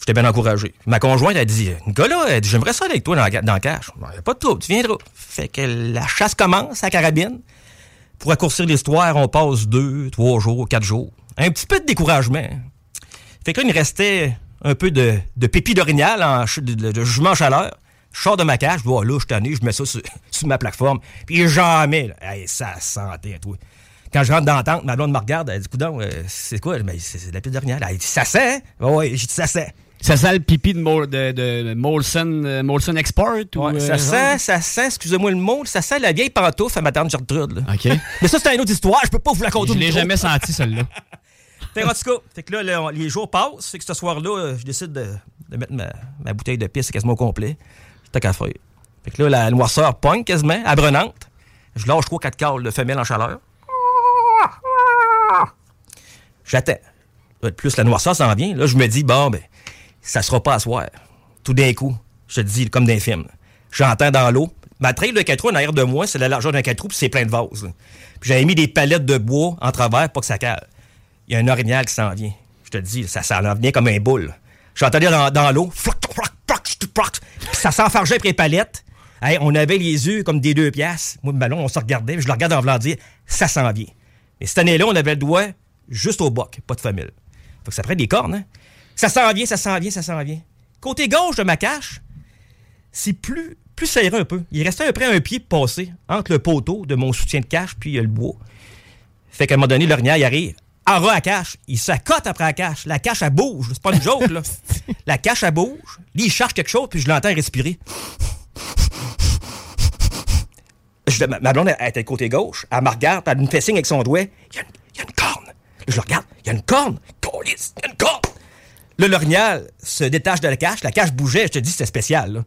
Speaker 13: J'étais bien encouragé. Ma conjointe a dit Nicolas, elle dit, j'aimerais ça aller avec toi dans, la- dans le cache. Il n'y a pas de trouble, tu viendras. Fait que la chasse commence à carabine. Pour raccourcir l'histoire, on passe deux, trois jours, quatre jours. Un petit peu de découragement. Fait que là, il me restait un peu de, de pépi d'orignal, en de, de, de jugement en chaleur. Je sors de ma cage, je dis, oh, là, je suis je mets ça sur, sur ma plateforme. Puis jamais, là, hey, ça sentait, toi. Quand je rentre dans la tente, ma blonde me regarde, elle dit, coudon, euh, c'est quoi? Mais c'est de la pépi d'orignal. Elle dit, ça sent? Ouais, j'ai dit, ça sent.
Speaker 2: Ça sent le pipi de, Mol- de, de Molson, euh, Molson Export? ou,
Speaker 13: Ouais,
Speaker 2: euh,
Speaker 13: ça
Speaker 2: genre?
Speaker 13: sent, ça sent, excusez-moi le mot, ça sent la vieille pantoufle à ma tante Gertrude. Là.
Speaker 2: OK.
Speaker 13: Mais ça, c'est une autre histoire, je peux pas vous la conter.
Speaker 2: Je l'ai jamais senti, celle-là.
Speaker 13: Fait que, là, le- les jours passent, fait que ce soir-là, euh, je décide de, de mettre ma, bouteille de pisse quasiment au complet. Tant qu'à faire. Fait que là, la noirceur pogne quasiment, à Brunante. Je lâche 3-4 cales de femelle en chaleur. J'attends. Là, Plus la noirceur s'en vient, là, je me dis, bon, ben, ça sera pas à soir. Tout d'un coup, je te dis, comme dans les films. J'entends dans l'eau. Ma trail de 4 roues en arrière de moi, c'est la largeur d'un 4 roues, puis c'est plein de vases. Puis j'avais mis des palettes de bois en travers pour que ça cale. Il y a un orignal qui s'en vient. Je te dis, ça s'en vient comme un boule. J'entendais dans, dans l'eau, ça s'enfargeait après les palettes. Hey, on avait les yeux comme des deux piastres. Moi, le ballon, on se regardait, je le regarde en voulant dire, ça s'en vient. Mais cette année-là, on avait le doigt juste au boc, pas de femelle. Faut que ça prenne des cornes, hein? Ça s'en vient, ça s'en vient, ça s'en vient. Côté gauche de ma cache, c'est plus, plus serré un peu. Il restait à peu près un pied passé entre le poteau de mon soutien de cache puis le bois. Fait qu'à un moment donné, l'orignal, il arrive. En ras à cache. Il s'accote après la cache. La cache, elle bouge. C'est pas une joke, là. la cache, elle bouge. Lui, il cherche quelque chose, puis je l'entends respirer. Je- ma, ma blonde, elle, elle était côté gauche. Elle me regarde, elle me fait signe avec son doigt. Il y a une, il y a une corne. Je le regarde. Il y a une corne. Câlisse, il y a une corne. Là, l'orignal se détache de la cache. La cache bougeait. Je te dis, c'était spécial.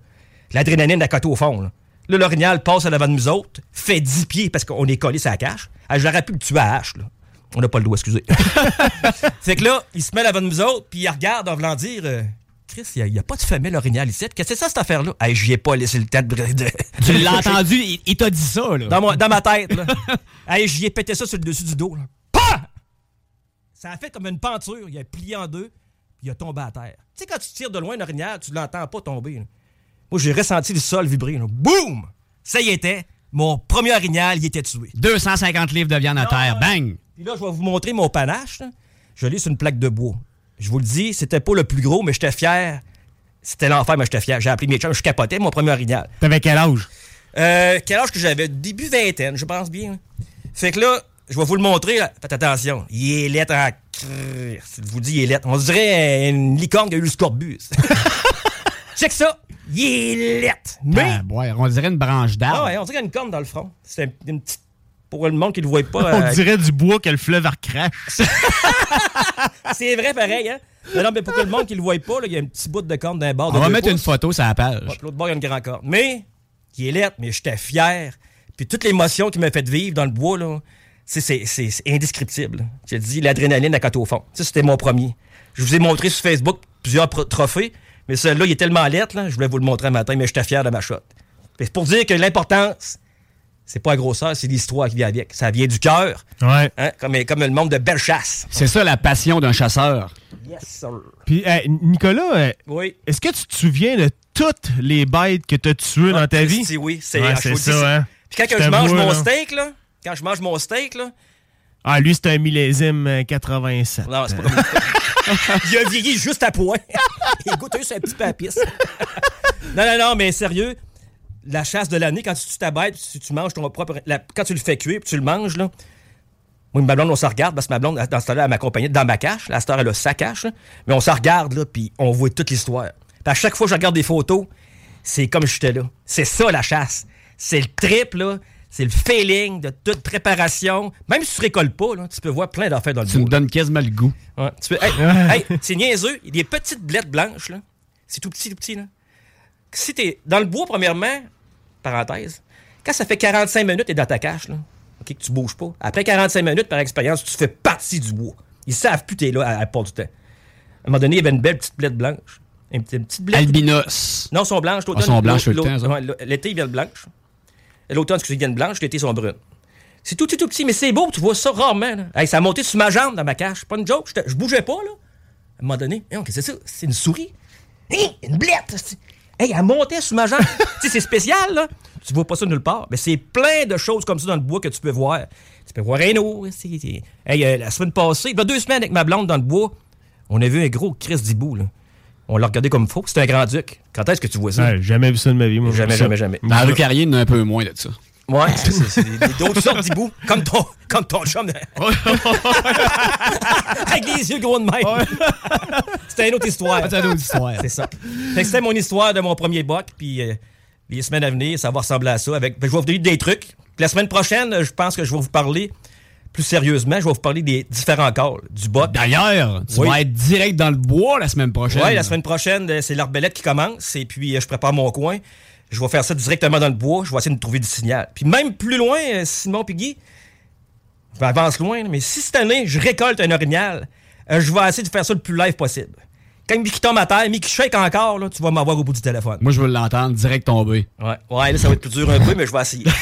Speaker 13: L'adrénaline a coté au fond. Là, Là, l'orignal passe à l'avant de nous autres, fait 10 pieds parce qu'on est collé sur la cache. Ah, J'aurais pu le tuer à hache. Là. On n'a pas le doigt, excusez. fait que là, il se met de nous autres, puis il regarde en voulant dire euh, Chris, il n'y a, pas de femelle orignal ici. Qu'est-ce que c'est ça, cette affaire-là? Hey, J'y ai pas laissé le temps de. de-
Speaker 2: Tu l'as entendu, il, il t'a dit ça, là.
Speaker 13: dans, mon- dans ma tête, là. hey, j'y ai pété ça sur le dessus du dos, là. Pah! Ça a fait comme une penture. Il a plié en deux, puis il a tombé à terre. Tu sais, quand tu tires de loin un orignal, tu l'entends pas tomber. là. Moi, j'ai ressenti le sol vibrer. là. Boum! Ça y était. Mon premier orignal, il était tué.
Speaker 2: 250 livres de viande à terre, bang!
Speaker 13: Puis là, je vais vous montrer mon panache. là. Je l'ai sur une plaque de bois. Je vous le dis, c'était pas le plus gros, mais j'étais fier. C'était l'enfer, mais j'étais fier. J'ai appelé mes chums, je capotais mon premier orignal.
Speaker 1: T'avais quel âge?
Speaker 13: Euh, quel âge que j'avais? Début vingtaine, je pense bien. hein. Fait que là, je vais vous le montrer. là. Faites attention. Il est lettre en... Je vous dis, il est lettre. On dirait une licorne qui a eu le scorbut. Check ça. Il est lettre. Mais...
Speaker 2: Ah, on dirait une branche d'arbre.
Speaker 13: Ah ouais, on dirait une corne dans le front. C'est un- une petite... Pour le monde qui le voit pas...
Speaker 1: On
Speaker 13: euh,
Speaker 1: dirait du bois que le fleuve recrache.
Speaker 13: C'est vrai, pareil, hein? Mais non, mais pour que le monde qui le voit pas, il y a un petit bout de corne d'un bord de
Speaker 2: On va mettre une photo sur la page.
Speaker 13: Ouais, l'autre bord, il y a une grande corne. Mais, qui est lettre, mais j'étais fier. Puis toute l'émotion qui m'a fait vivre dans le bois, là, c'est, c'est, c'est- c'est indescriptible. J'ai dit l'adrénaline à côté au fond. Ça, c'était mon premier. Je vous ai montré sur Facebook plusieurs trophées, mais celui-là, il est tellement lettre, là, je voulais vous le montrer un matin, mais j'étais fier de ma shot. C'est pour dire que l'importance, c'est pas la grosseur, c'est l'histoire qui vient avec. Ça vient du cœur.
Speaker 1: Ouais.
Speaker 13: Hein, comme, comme le monde de belle chasse.
Speaker 2: C'est ça la passion d'un chasseur.
Speaker 13: Yes, sir.
Speaker 1: Puis, hey, Nicolas, euh,
Speaker 13: Oui.
Speaker 1: est-ce que tu te souviens de toutes les bêtes que tu as tuées dans ta vie?
Speaker 13: Si, oui, c'est
Speaker 1: Ouais,
Speaker 13: dis,
Speaker 1: ça, hein?
Speaker 13: Puis quand
Speaker 1: Je
Speaker 13: je mange mon
Speaker 1: là.
Speaker 13: steak, là, quand je mange mon steak, là,
Speaker 1: Ah, lui, c'est un millésime euh, 87.
Speaker 13: non, c'est pas comme Il a vieilli juste à point. Il goûte un petit peu à pisse. non, non, non, mais sérieux, la chasse de l'année, quand tu tues ta bête, si tu manges ton propre. la- quand tu le fais cuire, puis tu le manges, là. Moi, ma blonde, on se regarde, parce que ma blonde, dans ce temps-là, elle m'accompagnait dans ma cache. La star, elle a sa cache, là. Mais on se regarde, là, puis on voit toute l'histoire. À chaque fois que je regarde des photos, c'est comme j'étais là. C'est ça, la chasse. C'est le trip, là. C'est le feeling de toute préparation. Même si tu récoltes pas, là, tu peux voir plein d'affaires dans le
Speaker 2: Tu me donnes quasiment le goût.
Speaker 13: Ouais, tu peux- hey, hey, c'est niaiseux. Il y a des petites blettes blanches, là. C'est tout petit, tout petit, là. Si t'es dans le bois, premièrement, parenthèse, quand ça fait 45 minutes, t'es dans ta cache, là. OK, que tu bouges pas. Après 45 minutes, par expérience, tu fais partie du bois. Ils savent plus t'es là à, à la part du temps. À un moment donné, il y avait une belle petite blette blanche. Une, petite- une petite blette.
Speaker 2: Albinos.
Speaker 13: Non, sont blanches.
Speaker 2: Ah, sont blanches tout le temps, ça.
Speaker 13: ouais, L'été, ils viennent blanches. L'automne, excusez, ils viennent blanches. L'été, ils sont brunes. C'est tout, tout, tout petit, mais c'est beau. Tu vois ça rarement. Là. Hey, ça a monté sur ma jambe dans ma cache. Pas une joke. Je, bougeais pas, là. À un moment donné, Hey, que c'est ça? C'est une souris. Une blette. Hey, elle montait sur ma jambe. tu sais, c'est spécial, là. Tu vois pas ça nulle part. Mais c'est plein de choses comme ça dans le bois que tu peux voir. Tu peux voir un eau. Hey, euh, la semaine passée, il y a deux semaines avec ma blonde dans le bois, on a vu un gros Chris d'hibou, là. On l'a regardé comme faux. C'était un grand-duc. Quand est-ce que tu vois ça?
Speaker 1: Ouais, jamais vu ça de ma vie, moi.
Speaker 13: Jamais, jamais, jamais.
Speaker 2: Dans le carrier, il y en a un peu moins de ça.
Speaker 13: Ouais, c'est d'autres sortes d'hiboux. Comme ton, comme ton chum. Avec des yeux gros de même. C'était une autre histoire.
Speaker 2: C'est une autre histoire.
Speaker 13: C'est ça. C'était mon histoire de mon premier buck. Puis euh, les semaines à venir, ça va ressembler à ça. Avec, que je vais vous donner des trucs. Puis la semaine prochaine, je pense que je vais vous parler plus sérieusement. Je vais vous parler des différents calls du buck.
Speaker 2: D'ailleurs, tu
Speaker 13: Oui.
Speaker 2: vas être direct dans le bois la semaine prochaine.
Speaker 13: Oui, la semaine prochaine, euh, c'est l'arbalète qui commence. Et puis, euh, je prépare mon coin. Je vais faire ça directement dans le bois. Je vais essayer de trouver du signal. Puis même plus loin, euh, Simon Piggy, je avance loin, mais si cette année, je récolte un orignal, euh, je vais essayer de faire ça le plus live possible. Quand Mickey tombe à terre, Mickey shake encore, là, tu vas m'avoir au bout du téléphone.
Speaker 2: Moi, je veux l'entendre direct tomber.
Speaker 13: Ouais, ouais, là, ça va être plus dur un peu, mais je vais essayer.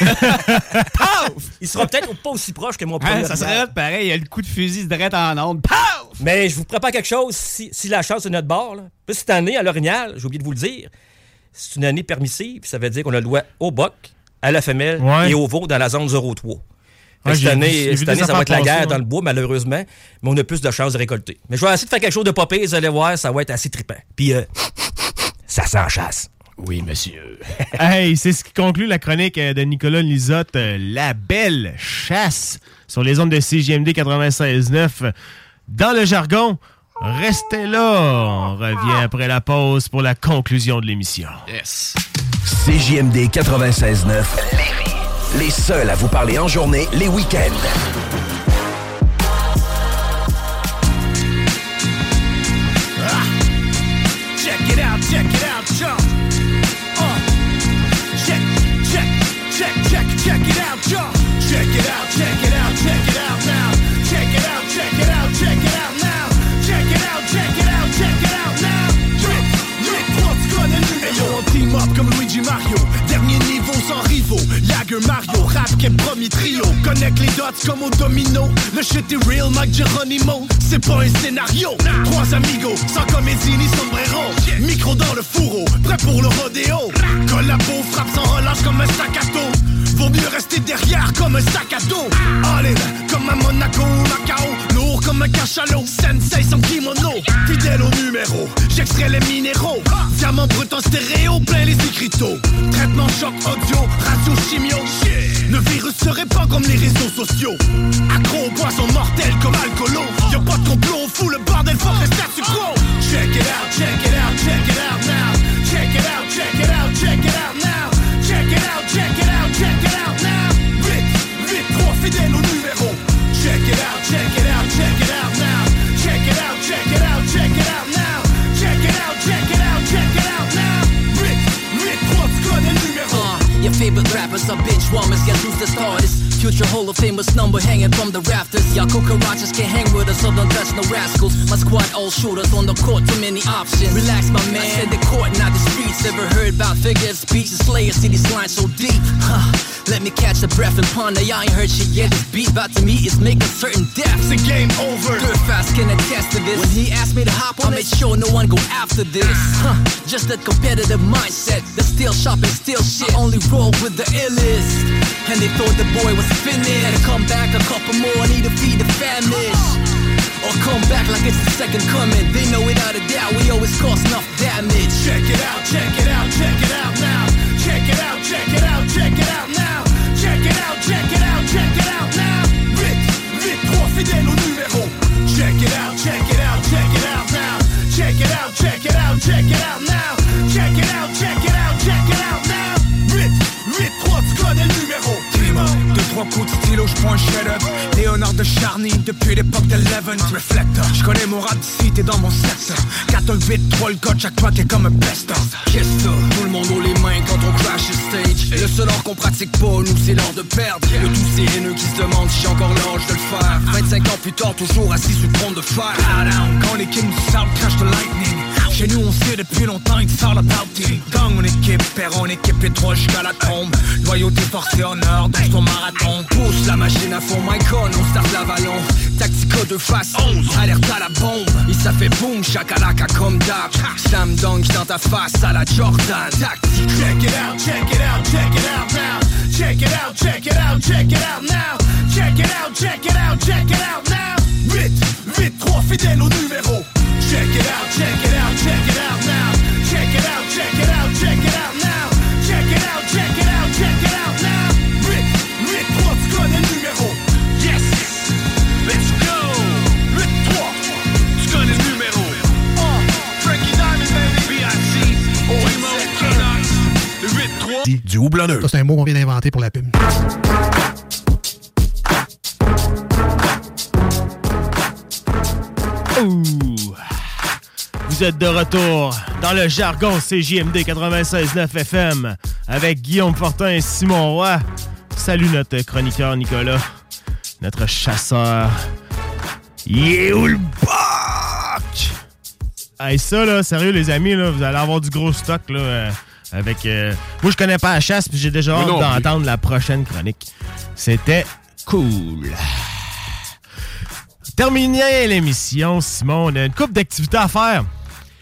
Speaker 13: Paf! Il sera peut-être pas aussi proche que mon premier.
Speaker 2: Hein, ça serait pareil, il y a le coup de fusil direct en onde. Paf!
Speaker 13: Mais je vous prépare quelque chose si, si la chance est notre bord. Là. Puis cette année, à l'Orignal, j'ai oublié de vous le dire, c'est une année permissive. puis Ça veut dire qu'on a le droit au boc, à la femelle
Speaker 1: Ouais.
Speaker 13: et au veau dans la zone 0-3. Fait
Speaker 1: Ouais,
Speaker 13: cette année,
Speaker 1: vu
Speaker 13: cette année ça va être la guerre
Speaker 1: ouais.
Speaker 13: dans le bois, malheureusement, mais on a plus de chances de récolter. Mais je vais essayer de faire quelque chose de pire, vous allez voir, ça va être assez trippant. Puis, euh, ça sent chasse.
Speaker 2: Oui, monsieur.
Speaker 1: Hey, c'est ce qui conclut la chronique euh, de Nicolas Lisotte, euh, La Belle Chasse, sur les ondes de CJMD 96.9. Dans le jargon, restez là. On revient après la pause pour la conclusion de l'émission.
Speaker 2: Yes.
Speaker 5: CJMD 96.9. Les seuls à vous parler en journée, les week-ends.
Speaker 15: Mario, rap qui est premier trio. Connecte les dots comme au domino. Le shit est real, Mike Geronimo. C'est pas un scénario. Trois amigos, sans comédie ni sombrero. Micro dans le fourreau, prêt pour le rodéo. Collabo, frappe sans relâche comme un sac à dos. Vaut mieux rester derrière comme un sac à dos. All comme à Monaco ou Macao. Lourd comme un cachalot. Sensei sans kimono. Fidèle au numéro, j'extrais les minéraux. Diamant brut stéréo, plein les écriteaux. Traitement choc audio, radio chimio. Le virus se répand comme les réseaux sociaux. Accro aux poissons mortels comme alcoolo. Y'a pas de complot, on fout le bordel, fuck le statu quo. Check it out, check it out, check it out now. Check it out, check it out, check it out now. Check it out, check it out, fidèle au numéro. Check it out, check it out, check it out
Speaker 16: favorite rappers are bitch warmers, guess who's the starters? Future Hall of Famous number hanging from the rafters. Y'all cucarachas can't hang with us, so don't touch no rascals. My squad all shooters on the court, too many options. Relax, my man. I said the court, not the streets. Ever heard about figures, speech? The slayer, see these lines so deep. Huh. Let me catch the breath and ponder. Y'all ain't heard shit yet. This beat about to me is making certain death.
Speaker 15: It's a game over.
Speaker 16: Good fast can attest to this. When he asked me to hop on, I made sure no one go after this. Ah. Huh. Just that competitive mindset. The still sharp and still shit. I only roll with the illest. And they thought the boy was finished. Had to come back a couple more. Need to feed the famished. Or come back like it's the second coming. They know without a doubt we always cause enough damage.
Speaker 15: Check it out, check it out, check it out now. Check it out, check it out, check it out now. Check it out, check it out, check it out now. Vite, vite, trop
Speaker 17: Coups de stylo, j'prends un shut-up Léonard de Charny, depuis l'époque de Levin Reflector, j'connais mon rap d'ici, t'es dans mon secteur 4 1 8 3 le code, chaque track est comme un best-of
Speaker 16: Qu'est-ce que Tout le monde haut les mains quand on crash le stage. Le seul art qu'on pratique pas, nous c'est l'art de perdre. Le tous ces haineux qui se demandent si j'ai encore l'âge de le faire. 25 ans plus tard, toujours assis sous le trône de fer.
Speaker 17: Quand les kings du crash de lightning Chez nous on sait depuis longtemps it's all about team Gang. On équipe, père on équipe et trois jusqu'à la tombe. Loyauté, force et honneur, dans ton marathon.
Speaker 16: Pousse la machine à fond, con, on start l'avalon Tactico de face 11, alerte à la bombe. Et ça fait boum, chakalaka comme d'hab. Slam dunk dans ta face à la Jordan. Tactique.
Speaker 15: Check it out, check it out, check it out now. Check it out, check it out, check it out now. Check it out, check it out, check it out now. Vite, vite, trop fidèle au numéro. Check it out, check it out, check it out now. Check it out, check it out, check it out now. Check it out, check it out, check it out now. 8, 8, 3, tu connais le numéro? Yes, let's go. 8, 3, tu connais le numéro? Uh, Frankie Diamond, baby. B.I.C. Primo, K-Nox. Le 8, 3.
Speaker 11: Du houblonneux. Ça, c'est un mot qu'on vient d'inventer pour la pub.
Speaker 1: Ouh. Vous êtes de retour dans le jargon CJMD 96.9 FM avec Guillaume Fortin et Simon Roy. Salut notre chroniqueur Nicolas, notre chasseur. Où le bac? Hey, ça, là, sérieux, les amis, là, vous allez avoir du gros stock, là, euh, avec... euh, Moi, je connais pas la chasse, puis j'ai déjà hâte d'entendre la prochaine chronique. C'était cool. Terminé l'émission, Simon. On a une couple d'activités à faire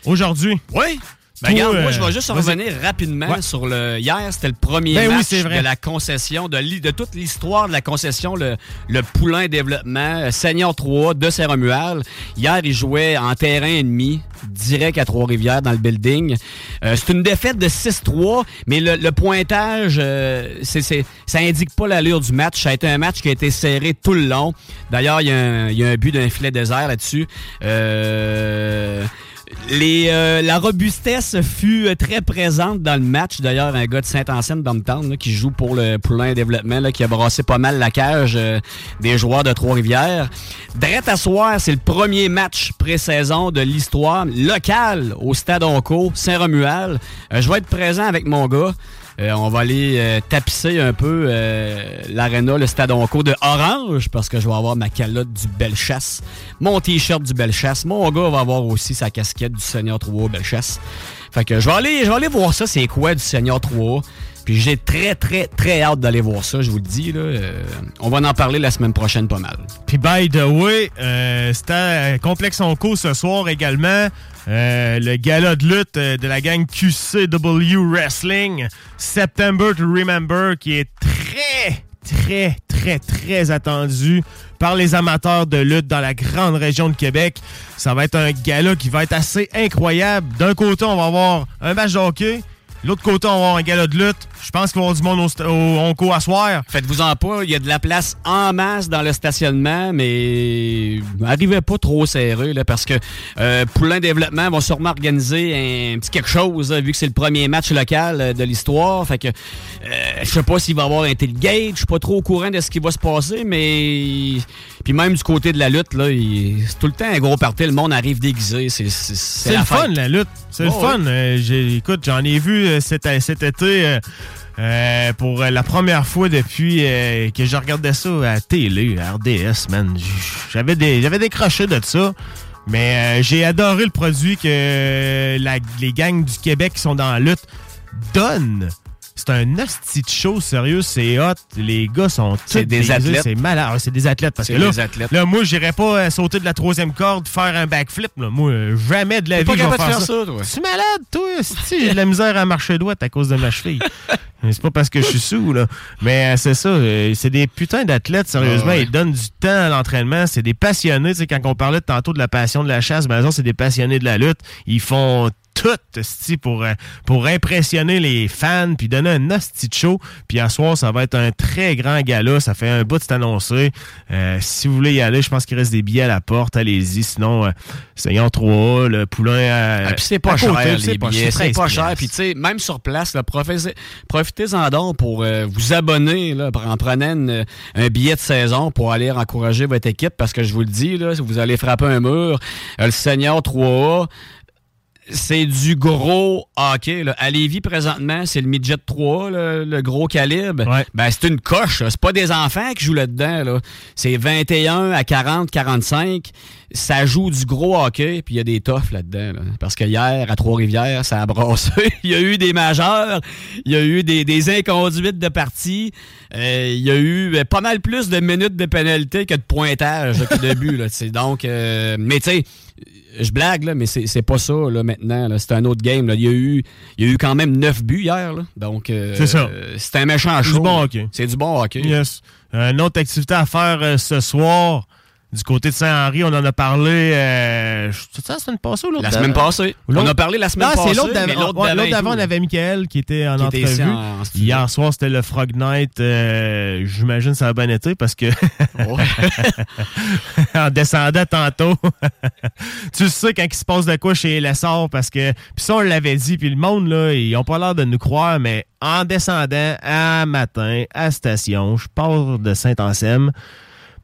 Speaker 1: aujourd'hui?
Speaker 2: Oui. Ben,
Speaker 1: Toi,
Speaker 2: regarde, moi,
Speaker 1: euh,
Speaker 2: je vais juste
Speaker 1: vas-y.
Speaker 2: revenir rapidement
Speaker 1: Ouais.
Speaker 2: sur le. Hier, c'était le premier
Speaker 1: Ben
Speaker 2: match de la concession, de, toute l'histoire de la concession, le, le Poulain Développement, euh, Seigneur 3 de Saint-Romuald. Hier, ils jouaient en terrain ennemi, direct à Trois-Rivières, dans le building. Euh, c'est une défaite de 6-3, mais le, le pointage, euh, c'est, c'est- ça indique pas l'allure du match. Ça a été un match qui a été serré tout le long. D'ailleurs, il y, a un- il y a un but d'un filet désert là-dessus. Euh, euh, la robustesse fut euh, très présente dans le match. D'ailleurs, un gars de Saint-Anselme Downtown là, qui joue pour le Poulain Développement, qui a brassé pas mal la cage euh, des joueurs de Trois-Rivières. Drette à soir, c'est le premier match pré-saison de l'histoire locale au Stade Onco, Saint-Romuald. Euh, je vais être présent avec mon gars. Euh, on va aller euh, tapisser un peu euh, l'aréna, le stade Onco de orange parce que je vais avoir ma calotte du Bellechasse, mon t-shirt du Bellechasse. Mon gars va avoir aussi sa casquette du Seigneur 3 Bellechasse. Fait que je vais aller, je vais aller voir ça, c'est quoi du Seigneur 3 Puis j'ai très, très, très hâte d'aller voir ça, je vous le dis. Là. Euh, on va en parler la semaine prochaine pas mal.
Speaker 1: Puis, by the way, euh, c'était à Complexe Onco ce soir également. Euh, le gala de lutte euh, de la gang QCW Wrestling, September to Remember, qui est très, très, très, très attendu par les amateurs de lutte dans la grande région de Québec. Ça va être un gala qui va être assez incroyable. D'un côté, on va avoir un match de hockey. L'autre côté, on va avoir un gala de lutte. Je pense qu'il va y avoir du monde au, au Onco à soir.
Speaker 2: Faites-vous-en pas, il y a de la place en masse dans le stationnement, mais arrivez pas trop serré, là, parce que euh, Poulain Développement va sûrement organiser un petit quelque chose, là, vu que c'est le premier match local euh, de l'histoire. Fait que euh, je sais pas s'il va y avoir un tailgate, je suis pas trop au courant de ce qui va se passer, mais puis même du côté de la lutte, là, il- c'est tout le temps un gros party, le monde arrive déguisé. C'est c'est-
Speaker 1: le fun, la lutte. C'est
Speaker 2: Oh,
Speaker 1: le fun. Euh, j'ai- écoute, j'en ai vu euh, cet, cet été euh, pour euh, la première fois depuis euh, que je regardais ça à télé, RDS, man. J'avais des, j'avais décroché de ça. Mais euh, j'ai adoré le produit que les gangs du Québec qui sont dans la lutte donnent. C'est un hostie de show, sérieux, c'est hot. Les gars sont tous
Speaker 2: C'est des athlètes.
Speaker 1: C'est malade. Ah, c'est des athlètes. Parce que là,
Speaker 2: des athlètes.
Speaker 1: là, moi, j'irais pas euh, sauter de la troisième corde, faire un backflip. Là. Moi, jamais de la vie,
Speaker 2: pas capable de
Speaker 1: faire
Speaker 2: faire
Speaker 1: ça.
Speaker 2: ça, toi.
Speaker 1: Tu es malade, toi? J'ai de la misère à marcher droite à cause de ma cheville. C'est pas parce que je suis sous, là. Mais euh, c'est ça. euh, c'est des putains d'athlètes, sérieusement.
Speaker 2: Ah ouais.
Speaker 1: Ils donnent du temps à l'entraînement. C'est des passionnés. Tu sais, quand on parlait tantôt de la passion de la chasse, ben, c'est des passionnés de la lutte. Ils font tout pour, euh, pour impressionner les fans puis donner un hostie show. Puis à soir, ça va être un très grand gala. Ça fait un bout de annoncé. Euh, si vous voulez y aller, je pense qu'il reste des billets à la porte. Allez-y. Sinon, euh, Seigneur 3, le poulain à,
Speaker 2: Ah, puis c'est pas
Speaker 1: à
Speaker 2: cher, les billets, c'est
Speaker 1: 13
Speaker 2: pas cher. Puis tu sais, même sur place, profitez-en donc pour euh, vous abonner là, en prenant une- un billet de saison pour aller encourager votre équipe parce que je vous le dis, là, si vous allez frapper un mur, le Seigneur 3A, c'est du gros hockey. Là. À Lévis, présentement, c'est le midget 3, là, le gros calibre. Ben, c'est une coche. C'est pas des enfants qui jouent là-dedans. Là. C'est 21 à 40, 45. Ça joue du gros hockey, puis il y a des toughs là-dedans. là. Parce que hier, à Trois-Rivières, ça a brassé. il y a eu des majeurs, il y a eu des, des inconduites de partie. Euh, il y a eu euh, pas mal plus de minutes de pénalité que de pointage là, que de but. Là. Donc, euh, mais tu sais, je blague, là, mais c'est c'est pas ça là, maintenant. là. C'est un autre game. là. Il, y a eu, il y a eu quand même 9 buts hier. là. Donc, euh,
Speaker 1: C'est ça.
Speaker 2: c'est un méchant
Speaker 1: C'est
Speaker 2: show.
Speaker 1: du bon hockey.
Speaker 2: C'est du bon hockey.
Speaker 1: Yes. Une autre activité à faire euh, ce soir. Du côté de Saint-Henri, on en a parlé. Euh, c'est ça la semaine passée ou l'autre
Speaker 2: La semaine passée. On a parlé la semaine
Speaker 1: Ah, c'est
Speaker 2: passée,
Speaker 1: l'autre d'avant. on avait Michael qui était en
Speaker 2: Qui était ici
Speaker 1: entrevue.
Speaker 2: en- en studio.
Speaker 1: Hier soir, c'était le Frog Night. Euh, J'imagine que ça a bien été parce que en descendant tantôt, tu sais quand il se passe de quoi chez Lessard parce que puis ça on l'avait dit puis le monde là ils ont pas l'air de nous croire mais en descendant à matin à station, je pars de Saint-Anselme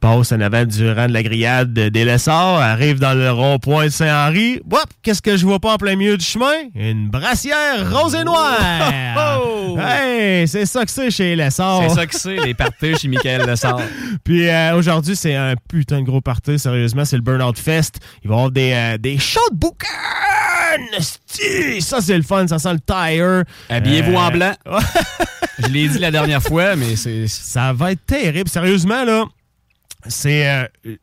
Speaker 1: passe en avant du rang de la grillade des Lessards, arrive dans le rond-point de Saint-Henri. Woup! Qu'est-ce que je vois pas en plein milieu du chemin? Une brassière rose et noire! Hey! C'est ça que c'est chez Lessards.
Speaker 2: C'est ça que c'est, les parties chez Michael Lessard.
Speaker 1: Puis euh, aujourd'hui, c'est un putain de gros party, sérieusement. C'est le Burnout Fest. Il va y avoir des, euh, des shows de! Esti! Ça, c'est le fun. Ça sent le tire.
Speaker 2: Habillez-vous
Speaker 1: Euh,
Speaker 2: en blanc. Je l'ai dit la dernière fois, mais c'est.
Speaker 1: Ça va être terrible. Sérieusement, là, c'est. euh,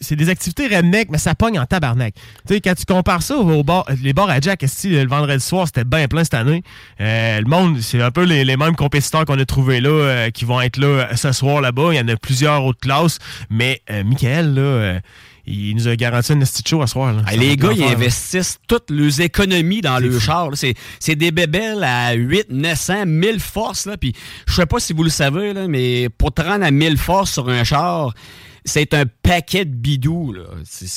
Speaker 1: c'est des activités redneck, mais ça pogne en tabarnak. Tu sais, quand tu compares ça aux bars, les bars à Jack, esti, le vendredi soir, c'était bien plein cette année? Euh, le monde, c'est un peu les, les mêmes compétiteurs qu'on a trouvés là, euh, qui vont être là euh, ce soir là-bas. Il y en a plusieurs autres classes, mais euh, Michael, là, euh, il nous a garanti un de show à soir. Là.
Speaker 2: Ah, les gars, ils investissent toutes leurs économies dans le char. C'est, des bébelles à 8, 900, 1000 forces. Là. Puis, je sais pas si vous le savez, là, mais pour te rendre à 1000 forces sur un char, c'est un paquet de bidous. Là.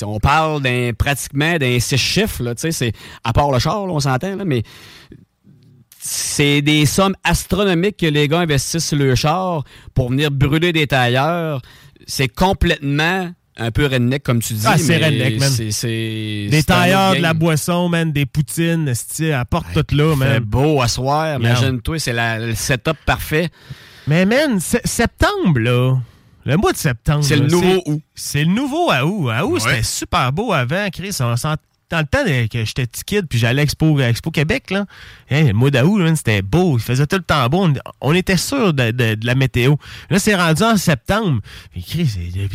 Speaker 2: On parle d'un, pratiquement d'un six chiffres. Là, tu sais, c'est, à part le char, là, on s'entend, là, mais c'est des sommes astronomiques que les gars investissent sur le char pour venir brûler des tailleurs. C'est complètement un peu redneck, comme tu dis.
Speaker 1: Ah, c'est redneck, man.
Speaker 2: c'est- c'est-
Speaker 1: Des tailleurs, de la boisson, man, des poutines, esti, apporte tout là,
Speaker 2: Il fait
Speaker 1: man.
Speaker 2: beau à soir, imagine-toi, c'est la- le setup parfait.
Speaker 1: Mais man, se- septembre, là. Le mois de septembre.
Speaker 2: C'est
Speaker 1: là,
Speaker 2: le nouveau août.
Speaker 1: C'est le nouveau à août. À août,
Speaker 2: Ouais.
Speaker 1: c'était super beau avant, Chris. On sent- dans le temps que j'étais petit kid, puis j'allais à Expo, à Expo Québec, là, hein, le mois d'août, c'était beau. Il faisait tout le temps beau. On, on était sûr de, de- de la météo. Là, c'est rendu en septembre. Chris, il,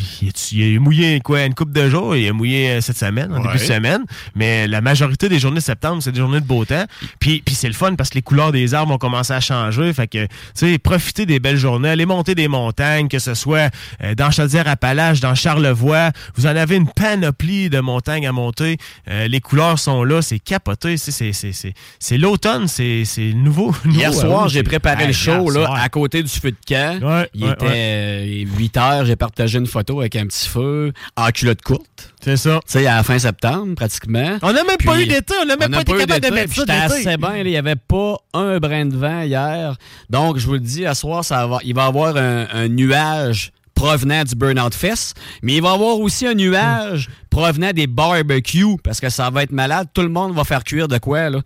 Speaker 1: il- a mouillé quoi, une coupe de jours. Il a mouillé euh, cette semaine, en
Speaker 2: Ouais.
Speaker 1: début de semaine. Mais la majorité des journées de septembre, c'est des journées de beau temps. Puis, puis c'est le fun parce que les couleurs des arbres ont commencé à changer. Fait que, tu sais, profitez des belles journées. Allez monter des montagnes, que ce soit euh, dans Chaudière-Appalaches, dans Charlevoix. Vous en avez une panoplie de montagnes à monter. Euh, les couleurs sont là. C'est capoté. C'est, c'est, c'est, c'est, c'est l'automne. C'est, c'est nouveau.
Speaker 2: Hier soir,
Speaker 1: ah oui,
Speaker 2: j'ai préparé le show là,
Speaker 1: soir.
Speaker 2: à côté du feu de camp. Il
Speaker 1: ouais,
Speaker 2: était
Speaker 1: ouais.
Speaker 2: 8 heures, j'ai partagé une photo avec un petit feu en culotte courte.
Speaker 1: C'est ça.
Speaker 2: Tu sais, à la fin septembre, pratiquement.
Speaker 1: On n'a même pas eu d'été. On n'a même
Speaker 2: on
Speaker 1: pas été capable de mettre ça
Speaker 2: J'étais assez bien. Il n'y avait pas un brin de vent hier. Donc, je vous le dis, à soir, ça va, il va y avoir un, un nuage provenant du Burnout Fest, mais il va y avoir aussi un nuage provenant des barbecues, parce que ça va être malade. Tout le monde va faire cuire de quoi, là?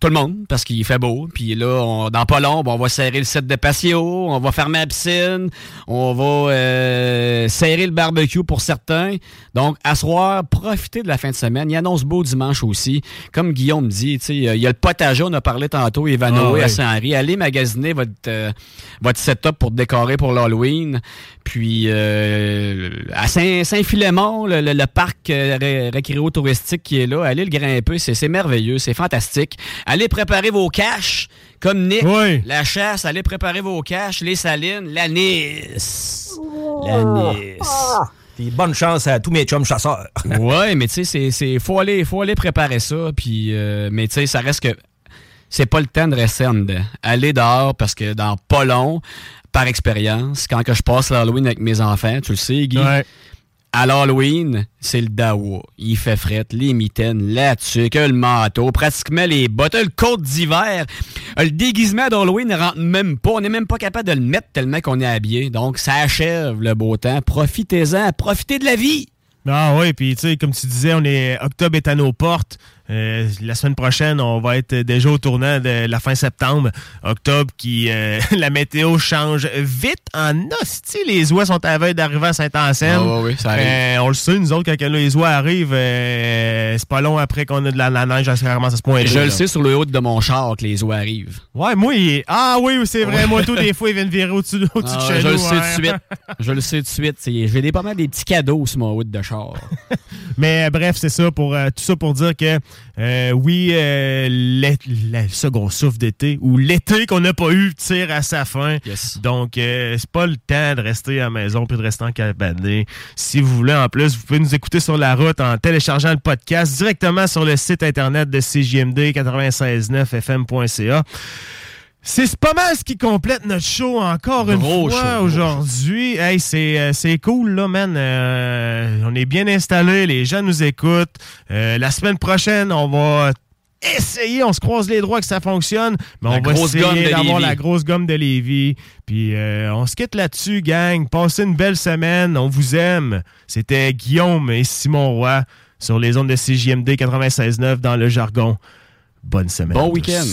Speaker 2: Tout le monde, parce qu'il fait beau. Puis là, on- dans pas long, ben, on va serrer le set de patio, on va fermer la piscine, on va euh, serrer le barbecue pour certains. Donc, à soir, profitez de la fin de semaine. Il annonce beau dimanche aussi. Comme Guillaume dit, tu sais, il y a le potager, on a parlé tantôt, Ivanoé
Speaker 1: Ah ouais.
Speaker 2: à Saint-Henri. Allez magasiner votre, euh, votre setup pour décorer pour l'Halloween. Puis, euh, à Saint- Saint-Philémon, le, le- le parc euh, ré- récréo-touristique qui est là, allez le grimper, c'est c'est merveilleux, c'est fantastique. Allez préparer vos caches, comme Nick, la chasse, allez préparer vos caches, les salines, la Nice. La Nice.
Speaker 13: Puis bonne chance à tous mes chums chasseurs.
Speaker 2: ouais, mais tu sais, c'est- c'est faut aller, faut aller préparer ça. Puis, euh, mais tu sais, ça reste que c'est pas le temps de rester en dedans. Aller dehors parce que dans pas long, par expérience, quand que je passe l'Halloween avec mes enfants, tu le sais, Guy. À l'Halloween, c'est le dawa. Il fait fret, les mitaines, la tuque, le manteau, pratiquement les bottes, le côte d'hiver. Le déguisement d'Halloween ne rentre même pas. On n'est même pas capable de le mettre tellement qu'on est habillé. Donc, ça achève le beau temps. Profitez-en. Profitez de la vie.
Speaker 1: Ah oui, puis tu sais, comme tu disais, on est octobre est à nos portes. Euh, la semaine prochaine, on va être déjà au tournant de la fin septembre. Octobre, qui euh, la météo change vite en hostie. Les oies sont à la veille d'arriver à Saint-Anselme.
Speaker 2: Ah ouais, ouais, ça arrive.
Speaker 1: Euh, on le sait, nous autres, quand les oies arrivent, euh, c'est pas long après qu'on a de la, la neige, ça commence à se pointer.
Speaker 2: Je le sais sur le haut de mon char que les oies arrivent.
Speaker 1: Ouais, moi, il... Ah oui, c'est vrai. Moi, tous des fois, ils viennent virer au-dessus au-dessus
Speaker 2: Ah,
Speaker 1: de chez
Speaker 2: je le sais
Speaker 1: ouais.
Speaker 2: de suite. Je le sais de suite. J'ai des, pas mal des petits cadeaux sur mon hood de char.
Speaker 1: Mais bref, c'est ça pour tout ça pour dire que Euh, oui, euh, le second souffle d'été ou l'été qu'on n'a pas eu tire à sa fin. Donc, euh, c'est pas le temps de rester à la maison puis de rester en cabané. Si vous voulez, en plus, vous pouvez nous écouter sur la route en téléchargeant le podcast directement sur le site internet de CJMD 969fm.ca. C'est pas mal ce qui complète notre show encore une
Speaker 2: Gros
Speaker 1: fois aujourd'hui. Hey, c'est euh, c'est cool là, man. Euh, on est bien installé, les gens nous écoutent. Euh, la semaine prochaine, on va essayer, on se croise les doigts que ça fonctionne, mais
Speaker 2: La
Speaker 1: on va essayer d'avoir la grosse gomme de Lévis. Puis euh, on se quitte là-dessus, gang. Passez une belle semaine, on vous aime. C'était Guillaume et Simon Roy sur les ondes de CJMD 96.9 dans le jargon. Bonne semaine.
Speaker 2: Bon week-end.